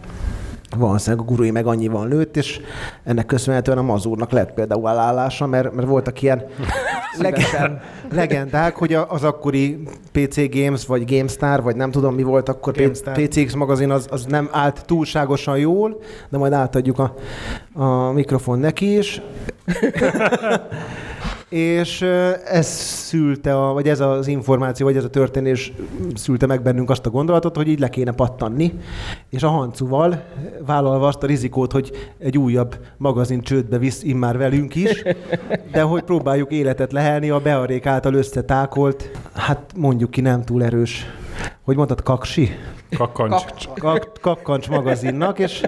valószínűleg a gurui meg annyival nőtt, és ennek köszönhetően a mazurnak lett például állása, mert, mert voltak ilyen leg- legendák, hogy az akkori PC Games, vagy GameStar, vagy nem tudom mi volt akkor, GameStar. PCX magazin, az, az nem állt túlságosan jól, de majd átadjuk a, a mikrofon neki is. És ez szülte, a, vagy ez az információ, vagy ez a történés szülte meg bennünk azt a gondolatot, hogy így le kéne pattanni, és a Hancuval vállalva azt a rizikót, hogy egy újabb magazin csődbe visz immár velünk is, de hogy próbáljuk életet lehelni a Bearék által összetákolt, hát mondjuk ki nem túl erős, hogy mondtad, kaksi? Kakancs. Kak- Kakkancs magazinnak, és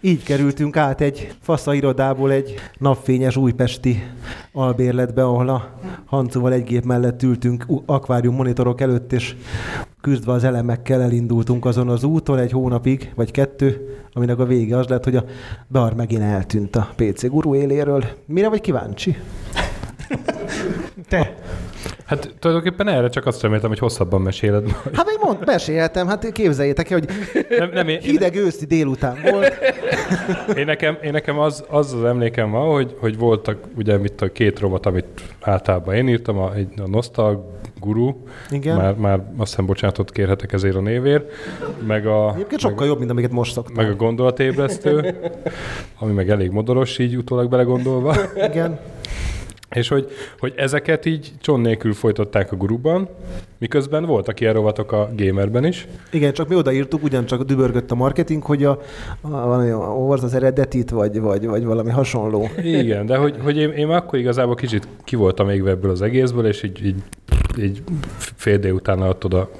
így kerültünk át egy fasza irodából egy napfényes újpesti albérletbe, ahol a Hancuval egy gép mellett ültünk akvárium monitorok előtt, és küzdve az elemekkel elindultunk azon az úton egy hónapig, vagy kettő, aminek a vége az lett, hogy a Bear megint eltűnt a PC guru éléről. Mire vagy kíváncsi? Te? Hát tulajdonképpen erre csak azt reméltem, hogy hosszabban meséled majd. Hát még mond, meséltem, hát képzeljétek el, hogy Nem, nem, én, én, hideg őszi délután volt. én, nekem, én nekem az, az az emlékem van, hogy, hogy voltak ugye mit a két rovat, amit általában én írtam, a, egy, a Nostal Guru, Igen. már, már azt hiszem bocsánatot kérhetek ezért a névért, meg a, Egyébként sokkal jobb, mint amiket most szoktam. meg a gondolatébresztő, ami meg elég modoros így utólag belegondolva. Igen. És hogy, hogy ezeket így cson nélkül folytatták a guruban, miközben voltak ilyen rovatok a gamerben is. Igen, csak mi odaírtuk, ugyancsak dübörgött a marketing, hogy a, a, valami, olvasd az eredetit, vagy, vagy, vagy valami hasonló. Igen, de hogy, hogy én, én akkor igazából kicsit ki voltam még ebből az egészből, és így, így, így fél délután ott oda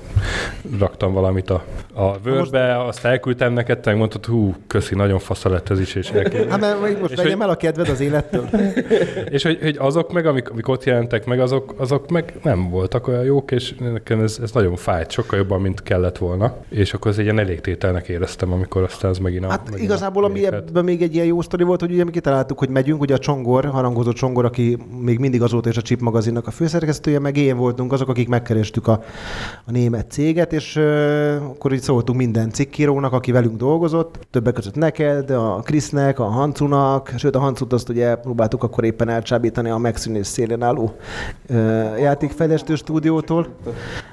raktam valamit a, a Wordbe, azt elküldtem neked, te mondtad, hú, köszi, nagyon fasza lett ez is, és, elkezdtem. Hát mert most És vegyem hogy- el a kedved az élettől. és hogy, hogy, azok meg, amik, amik ott jelentek meg, azok, azok meg nem voltak olyan jók, és nekem ez, ez nagyon fájt, sokkal jobban, mint kellett volna. És akkor ez egy ilyen elégtételnek éreztem, amikor aztán ez megint a... Hát megint igazából, a ami ebben még egy ilyen jó sztori volt, hogy ugye mi kitaláltuk, hogy megyünk, ugye a Csongor, harangozó Csongor, aki még mindig azóta is a Chip magazinnak a főszerkesztője, meg én voltunk azok, akik megkerestük a, a német céget, és uh, akkor így szóltunk minden cikkírónak, aki velünk dolgozott, többek között neked, a Krisznek, a Hancunak, sőt a Hancut azt ugye próbáltuk akkor éppen elcsábítani a megszűnés szélén álló uh, játékfejlesztő stúdiótól.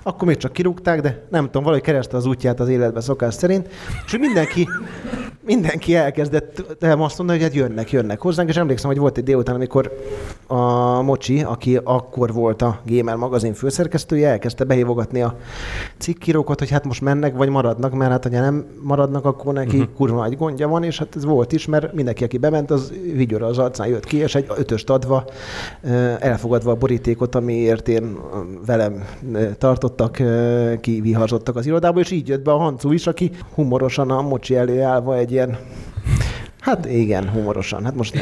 Akkor még csak kirúgták, de nem tudom, valahogy kereste az útját az életbe szokás szerint, és mindenki mindenki elkezdett nem azt mondani, hogy hát jönnek, jönnek hozzánk, és emlékszem, hogy volt egy délután, amikor a Mocsi, aki akkor volt a Gamer magazin főszerkesztője, elkezdte behívogatni a cikkírókat, hogy hát most mennek, vagy maradnak, mert hát ha nem maradnak, akkor neki uh-huh. kurva nagy gondja van, és hát ez volt is, mert mindenki, aki bement, az vigyorra az arcán jött ki, és egy ötöst adva, elfogadva a borítékot, amiért én velem tartottak, kiviharzottak az irodába, és így jött be a Hancu is, aki humorosan a Mocsi elé állva egy ilyen Hát igen, humorosan. Hát most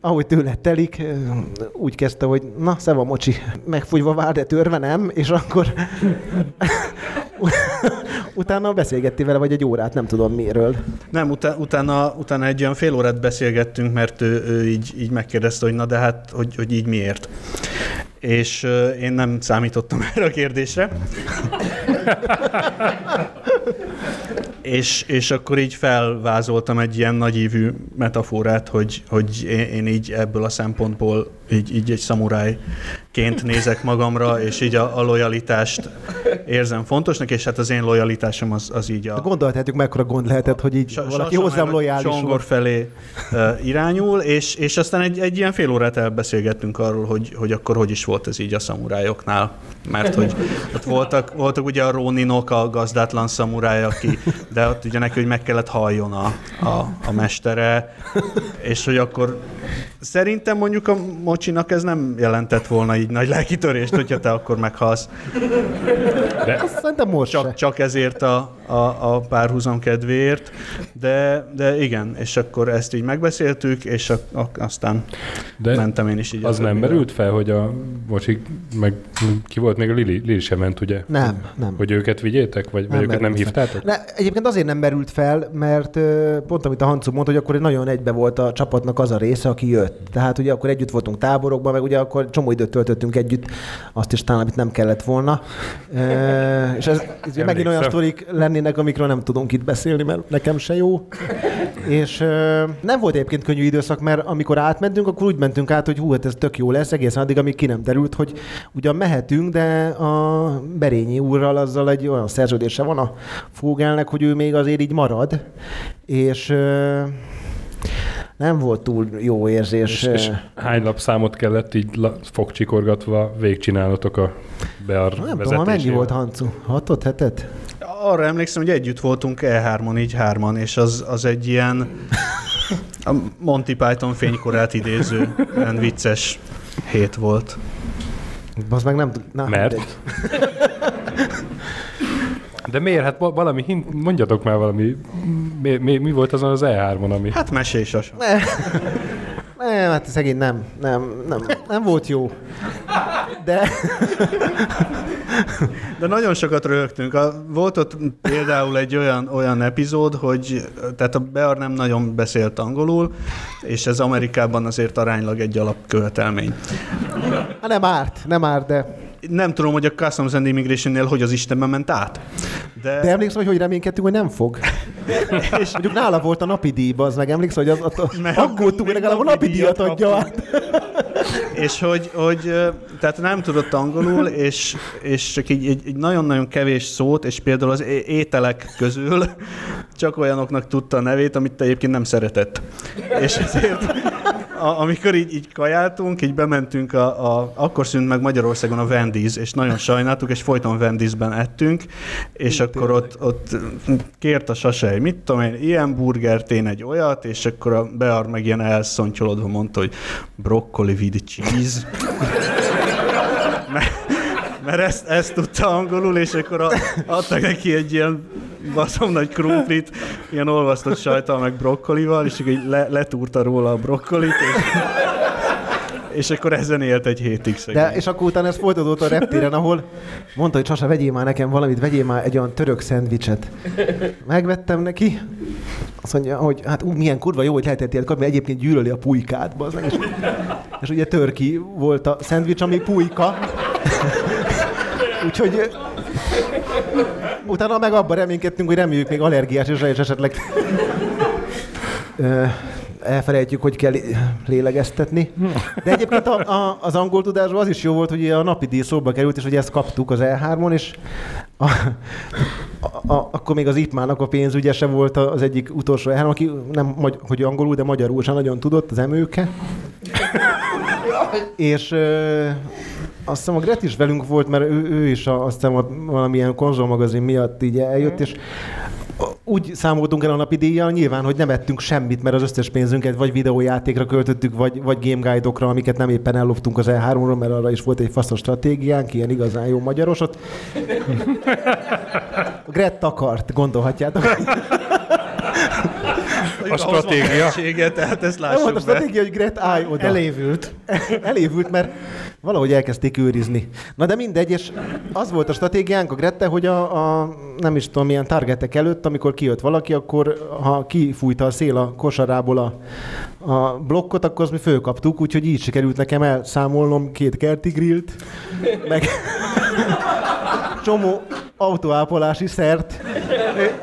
ahogy tőle telik, úgy kezdte, hogy na, szeva mocsi, megfújva vár, de törve nem, és akkor utána beszélgetti vele, vagy egy órát, nem tudom miről. Nem, utána, utána, utána egy olyan fél órát beszélgettünk, mert ő, ő így, így megkérdezte, hogy na de hát, hogy, hogy így miért. És én nem számítottam erre a kérdésre. és, és akkor így felvázoltam egy ilyen nagyívű metaforát, hogy, hogy én, így ebből a szempontból így, így egy szamurájként nézek magamra, és így a, a lojalitást érzem fontosnak, és hát az én lojalitásom az, az így a, Gondolhatjuk, mekkora gond lehetett, hogy így Sa- valaki Sasa hozzám lojális Csongor felé uh, irányul, és, és aztán egy, egy ilyen fél órát elbeszélgettünk arról, hogy, hogy akkor hogy is volt ez így a szamurájoknál. Mert hogy ott voltak, voltak ugye a Róninok, a gazdátlan szamuráj, aki, de ott ugye neki, hogy meg kellett halljon a, a, a mestere, és hogy akkor szerintem mondjuk a mocsinak ez nem jelentett volna így nagy lelkitörést, hogyha te akkor meghalsz. Azt szerintem most Csak, se. csak ezért a, a, a párhuzam kedvéért, de, de igen, és akkor ezt így megbeszéltük, és a, a, aztán De de mentem én is így. az nem merült fel, hogy a Bocsi, meg ki volt még a Lili, Lili sem ment, ugye? Nem, nem. Hogy őket vigyétek, vagy, vagy őket nem fel. hívtátok? Ne, egyébként azért nem merült fel, mert pont amit a Hancu mondta, hogy akkor nagyon egybe volt a csapatnak az a része, aki jött. Tehát ugye akkor együtt voltunk táborokban, meg ugye akkor csomó időt töltöttünk együtt, azt is talán, amit nem kellett volna. E, és ez, ez megint olyan sztorik lennének, amikről nem tudunk itt beszélni, mert nekem se jó. És nem volt egyébként könnyű időszak, mert amikor átmentünk, akkor úgy mentünk át, hogy hú, hát ez tök jó lesz, egészen addig, amíg ki nem derült, hogy ugyan mehetünk, de a Berényi úrral azzal egy olyan szerződése van a Fogelnek, hogy ő még azért így marad, és nem volt túl jó érzés. És, és hány lapszámot kellett így fogcsikorgatva végigcsinálnotok a Bear nem tudom, mennyi volt Hancu? Hatot, hetet? Arra emlékszem, hogy együtt voltunk E3-on, így hárman, és az, az egy ilyen a Monty Python fénykorát idéző, ilyen vicces hét volt. Az meg nem. Na, Mert? mindegy. De miért? Hát va- valami, hint, mondjatok már valami, mi, mi, mi volt azon az E3-on, ami... Hát mesélj, Sasa. Nem, hát szegény nem, nem, nem, nem volt jó. De De nagyon sokat röhögtünk. A, volt ott például egy olyan, olyan epizód, hogy tehát a Bear nem nagyon beszélt angolul, és ez Amerikában azért aránylag egy alapkövetelmény. hát nem árt, nem árt, de, Nem tudom, hogy a Customs and Immigration-nél hogy az Istenben ment át. De, de emlékszem, hogy hogy reménykedtünk, hogy nem fog. és Mondjuk nála volt a napi díjba, az meg emlékszem, hogy az, az, Mert az aggódtunk, legalább a napi díjat adja át. és hogy, hogy tehát nem tudott angolul, és, és csak egy, egy, egy nagyon-nagyon kevés szót, és például az ételek közül csak olyanoknak tudta a nevét, amit egyébként nem szeretett. És ezért a, amikor így, így kajáltunk, így bementünk, a, a, akkor szűnt meg Magyarországon a Wendy's, és nagyon sajnáltuk, és folyton Wendy'sben ettünk, és akkor ott, ott kért a sasej, mit tudom én, ilyen burgert, én egy olyat, és akkor a Bear meg ilyen elszontyolodva mondta, hogy broccoli with cheese. Mert, ezt, ezt tudta angolul, és akkor a, adtak neki egy ilyen baszom nagy krumplit, ilyen olvasztott sajtal, meg brokkolival, és így le, letúrta róla a brokkolit, és, és akkor ezen élt egy hétig szegény. De, és akkor utána ez folytatódott a reptéren, ahol mondta, hogy Sasa, vegyél már nekem valamit, vegyél már egy olyan török szendvicset. Megvettem neki, azt mondja, hogy hát ú, milyen kurva jó, hogy lehetett ilyet kapni, egyébként gyűlöli a pulykát. bazdmeg. És, és ugye törki volt a szendvics, ami pulyka. Úgyhogy utána meg abban reménykedtünk, hogy reméljük még allergiás, és és esetleg elfelejtjük, hogy kell lélegeztetni. De egyébként a, a, az angol tudásban az is jó volt, hogy a napi díj szóba került, és hogy ezt kaptuk az E3-on, és a, a, a, akkor még az Ipmának a pénzügyese volt az egyik utolsó E3, aki nem, magy- hogy angolul, de magyarul sem nagyon tudott, az emőke. és azt hiszem a Gret is velünk volt, mert ő, ő is a, azt hiszem a, valamilyen konzolmagazin miatt így eljött, és úgy számoltunk el a napi díjjal, nyilván, hogy nem ettünk semmit, mert az összes pénzünket vagy videójátékra költöttük, vagy, vagy game guide-okra, amiket nem éppen elloptunk az E3-ról, mert arra is volt egy faszos stratégiánk, ilyen igazán jó magyarosot. A Gret akart, gondolhatjátok. A stratégia. Tehát ezt Nem volt a lássuk stratégia, hogy Gret állj oda. Elévült. Elévült, mert valahogy elkezdték őrizni. Na de mindegy, és az volt a stratégiánk a Grette, hogy a, a nem is tudom, milyen targetek előtt, amikor kijött valaki, akkor ha kifújta a szél a kosarából a, a blokkot, akkor azt mi fölkaptuk, úgyhogy így sikerült nekem elszámolnom két kerti grillt, meg csomó autóápolási szert,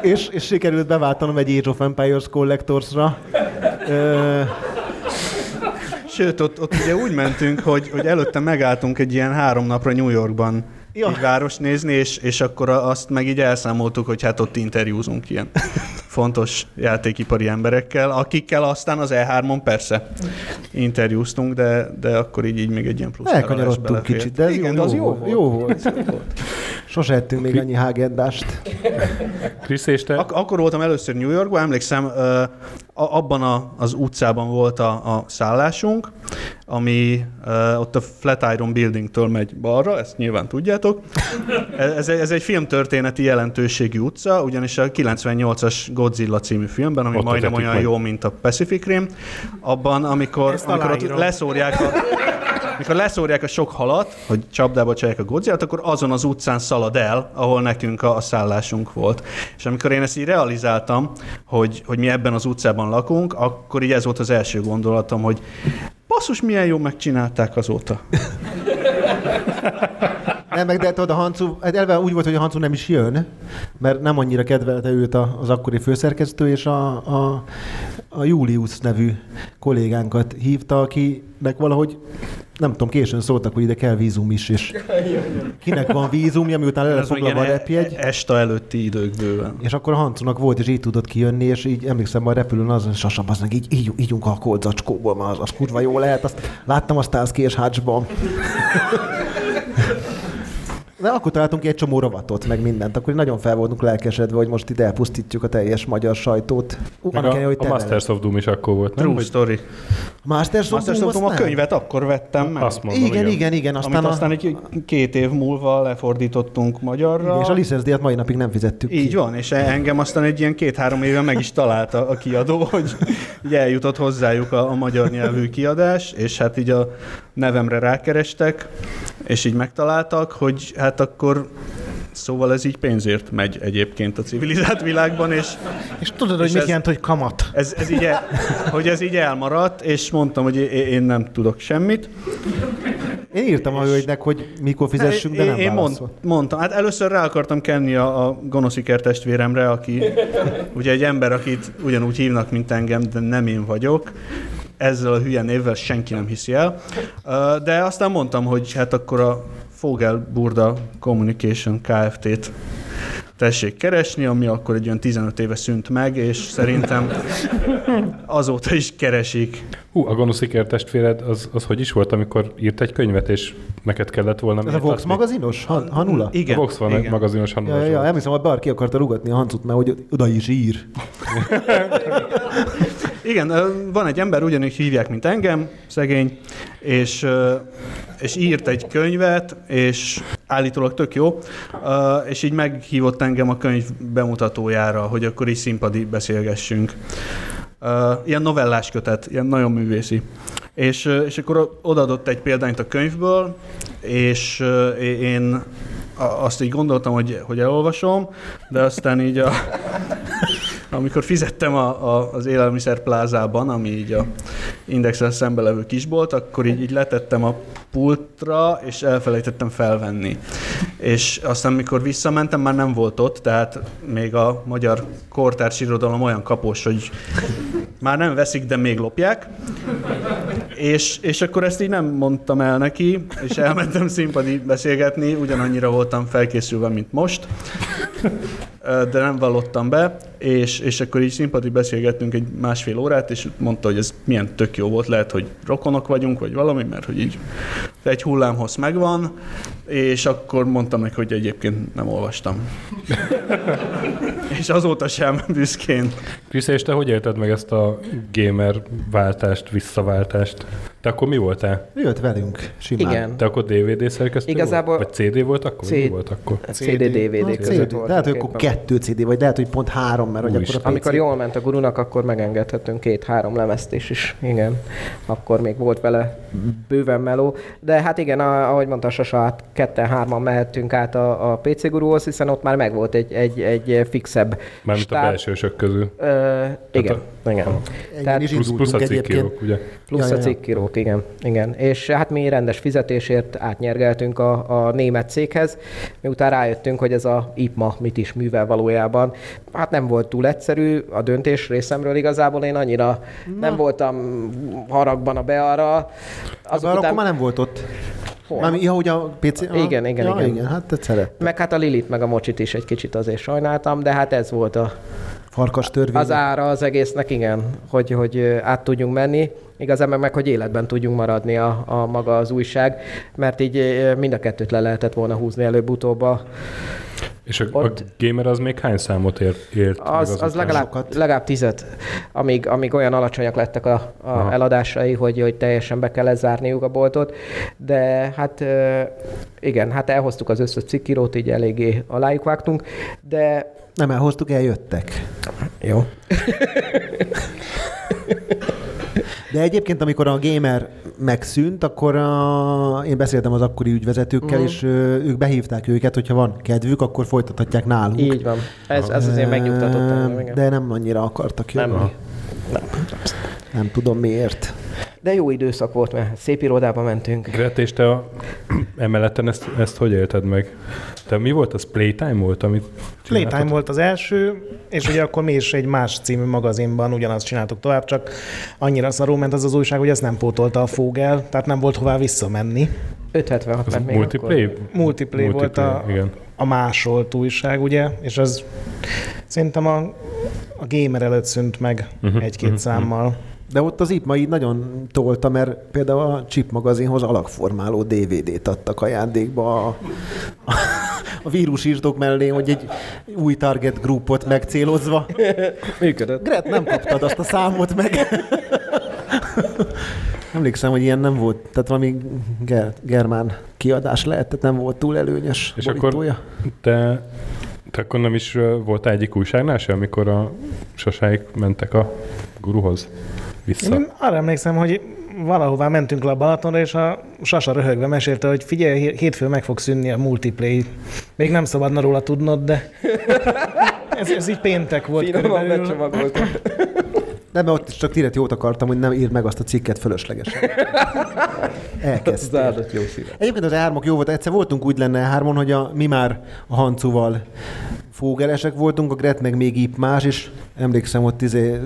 és, és sikerült beváltanom egy Age of Empires Collectorsra. Ö, Sőt, ott, ott ugye úgy mentünk, hogy, hogy előtte megálltunk egy ilyen három napra New Yorkban Ja. egy város nézni, és, és akkor azt meg így elszámoltuk, hogy hát ott interjúzunk ilyen fontos játékipari emberekkel, akikkel aztán az E3-on persze interjúztunk, de, de akkor így, így még egy ilyen plusz Elkanyarodtunk kicsit, de ez Igen, jó, de az jó, volt. Jó volt. Sose ettünk még annyi hágendást. Krisz és te? Ak- akkor voltam először New Yorkban, emlékszem, a- abban a, az utcában volt a, a szállásunk, ami ö, ott a Flatiron Buildingtől megy balra, ezt nyilván tudjátok. Ez, ez egy filmtörténeti jelentőségű utca, ugyanis a 98-as Godzilla című filmben, ami Ott majdnem olyan meg. jó, mint a Pacific Rim, abban, amikor, Ezt amikor ott leszórják a, amikor leszórják a sok halat, hogy csapdába csalják a godzilla akkor azon az utcán szalad el, ahol nekünk a, a szállásunk volt. És amikor én ezt így realizáltam, hogy, hogy mi ebben az utcában lakunk, akkor így ez volt az első gondolatom, hogy basszus, milyen jó megcsinálták azóta. Nem, meg de tudod, a Hancu, hát elve úgy volt, hogy a Hancu nem is jön, mert nem annyira kedvelte őt a- az akkori főszerkesztő, és a, a, a Julius nevű kollégánkat hívta, akinek valahogy nem tudom, későn szóltak, hogy ide kell vízum is, és kinek van vízumja, miután le még foglalva a ilyen repjegy. e- Esta előtti idők bőven. És akkor a Hancunak volt, és így tudott kijönni, és így emlékszem, a repülőn az, sasam, az meg így, így ígyunk a kolzacskóból, mert az, az kurva jó lehet. Azt láttam azt az kés hácsban. De akkor találtunk ki egy csomó rovatot, meg mindent. Akkor nagyon fel voltunk lelkesedve, hogy most ide elpusztítjuk a teljes magyar sajtót. Ú, Meg annak a, ellenére, hogy a te Masters of Doom is akkor volt, nem? True Hogy story. Masters of Masters Doom, of Doom a nem. könyvet akkor vettem meg. azt mondom, Igen, igen, igen. Aztán Aztán, amit a, aztán egy két év múlva lefordítottunk magyarra. és a licenzdíjat mai napig nem fizettük Így ki. van, és engem aztán egy ilyen két-három éve meg is találta a kiadó, hogy így eljutott hozzájuk a, a magyar nyelvű kiadás, és hát így a nevemre rákerestek, és így megtaláltak, hogy hát akkor Szóval ez így pénzért megy egyébként a civilizált világban, és És tudod, hogy És mit ez- jelent, hogy kamat? ez, ez így el, hogy ez így elmaradt, és mondtam, hogy én, nem tudok semmit. Én írtam a hölgynek, hogy mikor fizessünk, de nem én mond, mondtam, hát először rá akartam kenni a, a gonosziker testvéremre, aki ugye egy ember, akit ugyanúgy hívnak, mint engem, de nem én vagyok. Ezzel a hülye névvel senki nem hiszi el. De aztán mondtam, hogy hát akkor a Fogel Burda Communication Kft-t tessék keresni, ami akkor egy olyan 15 éve szűnt meg, és szerintem azóta is keresik. Hú, a gonosziker testvéred, az, az hogy is volt, amikor írt egy könyvet, és neked kellett volna Ez a? Vox magazinos? Han, Hanula? Igen. A Vox van igen. magazinos Ja, hanulás. ja, ja, emlékszem, hogy Bar ki akarta rugatni a hancut, mert hogy oda is ír. Igen, van egy ember, ugyanúgy hívják, mint engem, szegény, és, és írt egy könyvet, és állítólag tök jó, és így meghívott engem a könyv bemutatójára, hogy akkor is színpadi beszélgessünk. Ilyen novellás kötet, ilyen nagyon művészi. És, és akkor odaadott egy példányt a könyvből, és én azt így gondoltam, hogy, hogy elolvasom, de aztán így a, amikor fizettem a, a, az élelmiszer plázában, ami így a indexel szembe levő kisbolt, akkor így, így letettem a pultra, és elfelejtettem felvenni. És aztán, mikor visszamentem, már nem volt ott, tehát még a magyar kortárs irodalom olyan kapos, hogy már nem veszik, de még lopják. És, és akkor ezt így nem mondtam el neki, és elmentem színpadi beszélgetni, ugyanannyira voltam felkészülve, mint most, de nem vallottam be, és, és akkor így színpadi beszélgettünk egy másfél órát, és mondta, hogy ez milyen tök jó volt, lehet, hogy rokonok vagyunk, vagy valami, mert hogy így egy hullámhossz megvan, és akkor mondtam neki, hogy egyébként nem olvastam. és azóta sem büszkén. Krisz, és te hogy élted meg ezt a gamer váltást, visszaváltást? Te akkor mi voltál? Jött velünk, simán. Igen. Te akkor DVD szerkesztő Igazából- volt? Vagy CD volt akkor? C- mi volt akkor? CD, DVD között CD. volt. Lehet, hogy akkor kettő CD, vagy lehet, hogy pont három, mert hogy akkor a PC... Amikor jól ment a gurunak, akkor megengedhetünk két-három lemezt is, is. Igen. Akkor még volt vele bőven meló. De hát igen, ahogy mondta a Sasa, hát ketten-hárman mehettünk át a, a PC guruhoz, hiszen ott már megvolt egy, egy, egy fixebb Mármint a stáb. belsősök közül. Ö, igen, igen. Tehát is Plusz, plusz a cikkírók, ugye? Plusz Ja, a cikkírók, igen, igen. És hát mi rendes fizetésért átnyergeltünk a, a német céghez, miután rájöttünk, hogy ez a IPMA mit is művel valójában. Hát nem volt túl egyszerű a döntés részemről igazából, én annyira nem voltam haragban a bearra. Az akkor már nem volt ott. Hol? Már, ja, hogy a PC... Igen, igen, ja, igen. igen. Hát te szeret. Meg hát a Lilit, meg a Mocsit is egy kicsit azért sajnáltam, de hát ez volt a, Farkas törvény. az ára az egésznek, igen, hogy, hogy át tudjunk menni. Igazán meg, meg, hogy életben tudjunk maradni a, a maga az újság, mert így mind a kettőt le lehetett volna húzni előbb-utóbb. a- És a, a Ott- gamer az még hány számot ért? ért Az, az azután? legalább, Sokat. legalább tizet, amíg, amíg olyan alacsonyak lettek a, a Aha. eladásai, hogy, hogy teljesen be kell zárniuk a boltot. De hát igen, hát elhoztuk az összes cikkírót, így eléggé alájuk vágtunk, de Nem elhoztuk, eljöttek. jó. De egyébként, amikor a gamer megszűnt, akkor a... én beszéltem az akkori ügyvezetőkkel, Mhm. és ők behívták őket, hogyha van kedvük, akkor folytathatják nálunk. Így van. Ez, ez azért megnyugtatott. De nem annyira akartak jönni. Nem. Nem tudom miért. De jó időszak volt, mert szép irodába mentünk. Gret, és te a emeleten ezt, ezt hogy élted meg? Te mi volt az? Playtime volt, amit Playtime volt az első, és ugye akkor mi is egy más című magazinban ugyanazt csináltuk tovább, csak annyira szarul ment az az újság, hogy ezt nem pótolta a Fogel, tehát nem volt hová visszamenni. 576 Az ment még multiplay? akkor. Multiplay, volt a, igen. a másolt újság, ugye, és az szerintem a, a gamer előtt szűnt meg Mhm, egy-két mhm, számmal. De ott az IPMA így nagyon tolta, mert például a Chip magazinhoz alakformáló DVD-t adtak ajándékba a, a, a vírusírsdok mellé, hogy egy új target groupot megcélozva. Működött. Gret, nem kaptad azt a számot meg. Emlékszem, hogy ilyen nem volt, tehát valami ger- germán kiadás lehet, tehát nem volt túl előnyös És borítója. akkor te, te akkor nem is ö, voltál egyik újságnál se, amikor a sosáig mentek a guruhoz vissza? Én arra emlékszem, hogy valahová mentünk le a Balatonra, és a Sasa röhögve mesélte, hogy figyelj, hé- hétfőn meg fog szűnni a multiplay. Még nem szabadna róla tudnod, de ez, ez így péntek volt Finoman. Nem, mert ott csak direkt jót akartam, hogy nem írd meg azt a cikket fölöslegesen. Elkezdtél. áldott jó szíve. Egyébként az E3-ok jó volt. Egyszer voltunk úgy lenne E3-on, hogy a, mi már a Hancuval fógeresek voltunk, a Gret meg még íp más, és emlékszem, ott izé,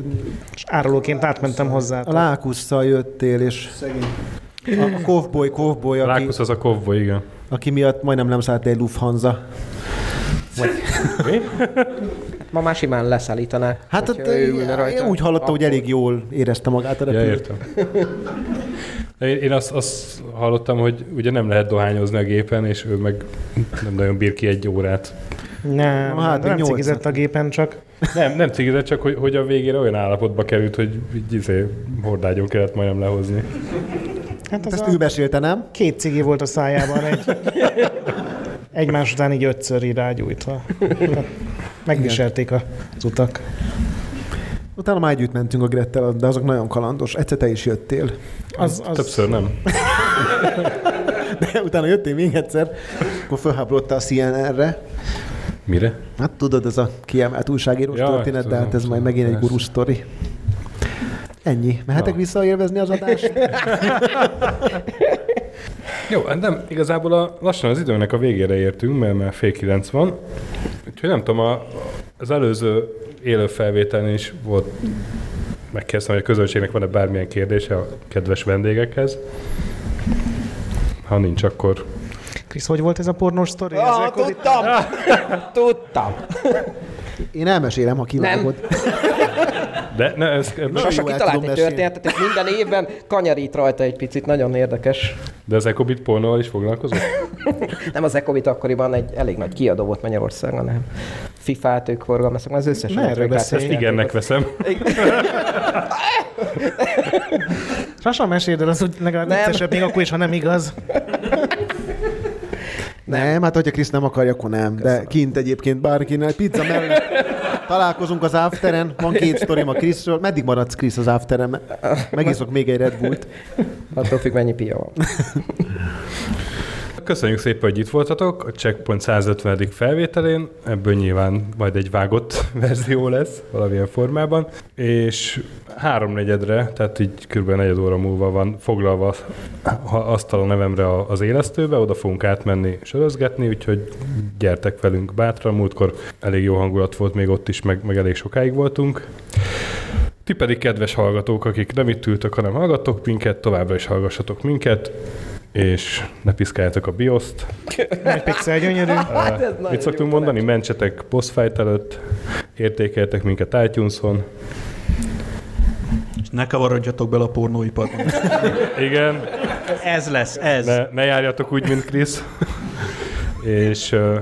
És árulóként átmentem hozzá. a Lákusszal jöttél, és a, a Kovboy, Kovboy, aki, Rákusz az a kovboly, igen. aki miatt majdnem nem szállt egy Lufthansa. Mi? Ma már simán leszállítaná. Hát ott, ő rajta. én úgy hallottam, hogy elég jól érezte magát a Ja, repülő. értem. Én, én azt, azt hallottam, hogy ugye nem lehet dohányozni a gépen, és ő meg nem nagyon bír ki egy órát. Nem, Na, hát, nem nyolc. cigizett a gépen, csak Nem, nem cigizett, csak hogy, hogy a végére olyan állapotba került, hogy így izé, hordágyon kellett majdnem lehozni. hát az Ezt a ő mesélte, nem? két cigi volt a szájában, egy, egymás után így ötször így rágyújtva. Megviselték az utak. Utána már együtt mentünk a Grettel, de azok nagyon kalandos. Egyszer te is jöttél. Az, az, Többször nem. De utána jöttél még egyszer, akkor felháborodtál a CNN-re. Mire? Hát tudod, ez a kiemelt újságírós Ja, történet, de tudom, hát ez majd tudom, megint egy persze. gurú sztori. Ennyi. Mehetek Na. vissza élvezni az adást? Jó, hát nem, igazából a, lassan az időnek a végére értünk, mert már fél kilenc van. Úgyhogy nem tudom, a, az előző élő felvételen is volt, megkezdtem, hogy a közönségnek van-e bármilyen kérdése a kedves vendégekhez. Ha nincs, akkor Krisz, hogy volt ez a pornós sztori? Ah, tudtam! Tudtam! Én elmesélem, ha kivágod. De ne, ez, ebben, Sasa kitalált egy történetet, és minden évben kanyarít rajta egy picit, nagyon érdekes. de az Ecobit pornóval is foglalkozott? Nem az Ecovit akkoriban egy elég nagy kiadó volt Magyarországon, nem. FIFA-t ők forgalmaztak, az összes Ne erről beszélj. Igennek veszem. Sasa, meséld el, az úgy legalább Nem. viccesebb, még akkor is, ha nem igaz. Nem, hát hogyha Krisz nem akarja, akkor nem. De kint egyébként bárkinek, pizza mellett. Találkozunk az afteren, van két sztorim a Kriszről. Meddig maradsz Krisz az afteren? Megiszok még egy Red Bullt. Attól függ, mennyi pia van. Köszönjük szépen, hogy itt voltatok a Checkpoint 150. felvételén. Ebből nyilván majd egy vágott verzió lesz valamilyen formában. És háromnegyedre, tehát így kb. negyed óra múlva van foglalva asztal a nevemre az élesztőbe, oda fogunk átmenni sörözgetni, úgyhogy gyertek velünk bátran. Múltkor elég jó hangulat volt még ott is, meg, meg elég sokáig voltunk. Ti pedig kedves hallgatók, akik nem itt ültök, hanem hallgattok minket, továbbra is hallgassatok minket, és ne piszkáljátok a bioszt. Egy pixel gyönyörű. Hát ez Mit szoktunk mondani? Mentsetek boss fight előtt, értékeltek minket iTunes-on. És ne kavarodjatok bele a pornóiparba. Igen, Ez lesz, ez. ne, ne járjatok úgy, mint Krisz. és uh,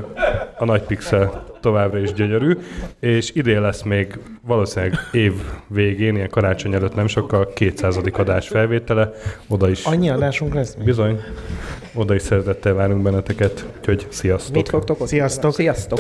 a nagy pixel továbbra is gyönyörű, és idén lesz még valószínűleg év végén, ilyen karácsony előtt nem sokkal 200. adás felvétele, oda is Annyi adásunk lesz még? bizony, oda is szeretettel várunk benneteket, úgyhogy sziasztok! Mit fogtok? Sziasztok. Sziasztok!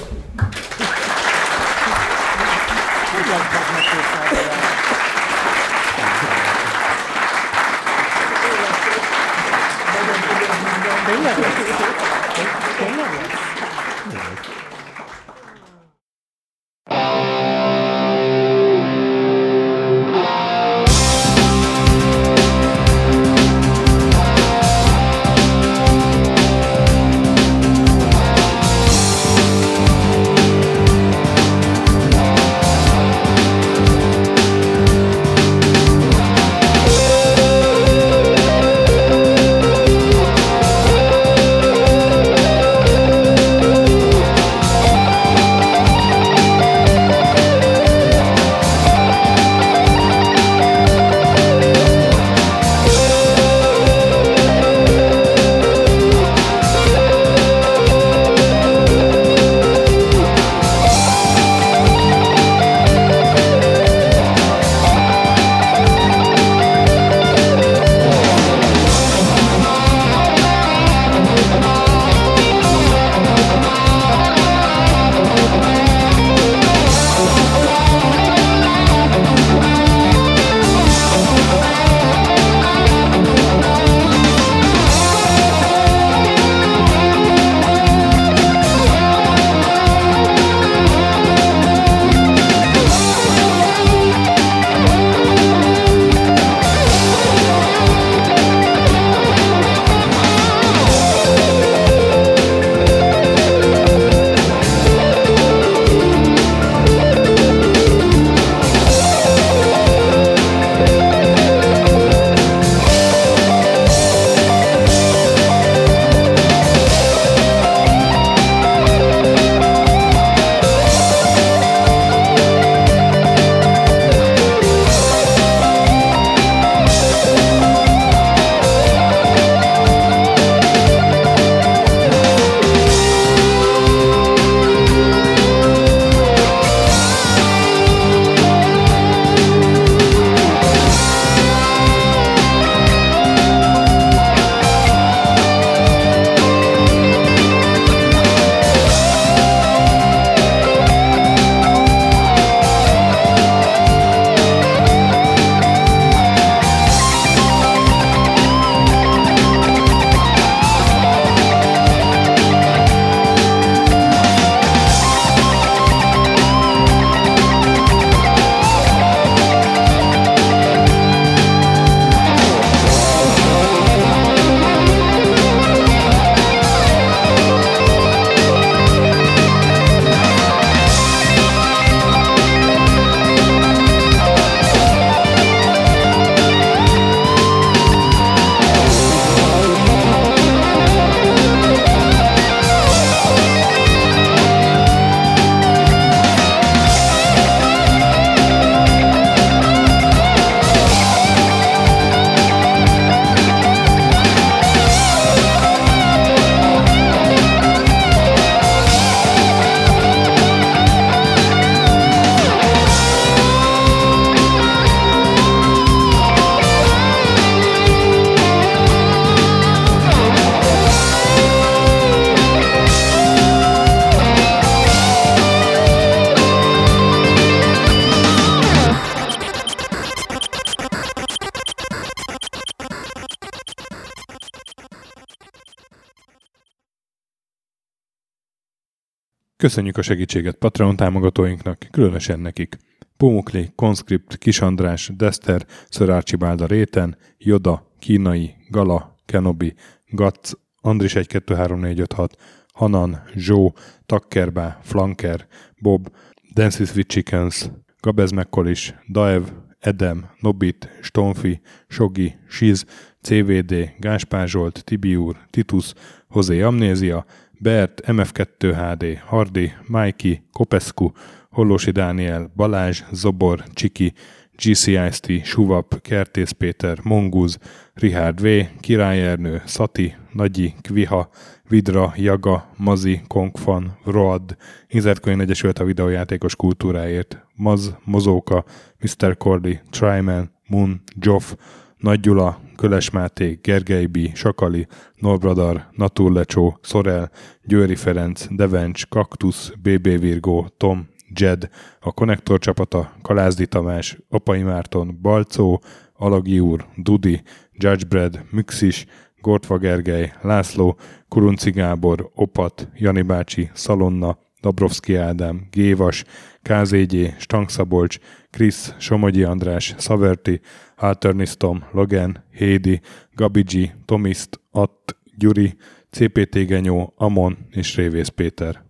Köszönjük a segítséget Patreon támogatóinknak, különösen nekik. Pumukli, Conscript, Kis András, Dester, Sir Archibald a Réten, Joda, Kínai, Gala, Kenobi, Gatz, Andris 123456, Hanan, Zsó, Takkerbá, Flanker, Bob, Dances with Chickens, Gabez Mekkolis, Daev, Edem, Nobit, Stonfi, Sogi, Siz, CVD, Gáspár Zsolt, Tibiur, Titus, Hozé Amnézia, Bert, MF2HD, Hardi, Mikey, Kopescu, Hollósi Dániel, Balázs, Zobor, Csiki, GCIST, Suvap, Kertész Péter, Monguz, Richard V, Király Ernő, Szati, Nagyi, Kviha, Vidra, Jaga, Mazi, Konkfan, Road, Inzertkönyv Egyesült a videójátékos kultúráért, Maz, Mozóka, Mr. Cordy, Tryman, Moon, Joff, Nagy Gyula, Köles Máté, Gergely B., Sakali, Norbradar, Naturlecsó, Szorel, Győri Ferenc, Devencs, Kaktusz, BB Virgó, Tom, Jed, a Konnektor csapata, Kalázdi Tamás, Apai Márton, Balcó, Alagi úr, Dudi, Judgebred, Müxis, Gortva Gergely, László, Kurunci Gábor, Opat, Jani bácsi, Szalonna, Dabrowski Ádám, Gévas, KZG, Stangszabolcs, Krisz, Somogyi András, Szaverti, Alternisztom, Logan, Hédi, Gabigi, Tomiszt, Att, Gyuri, CPT Genyó, Amon és Révész Péter.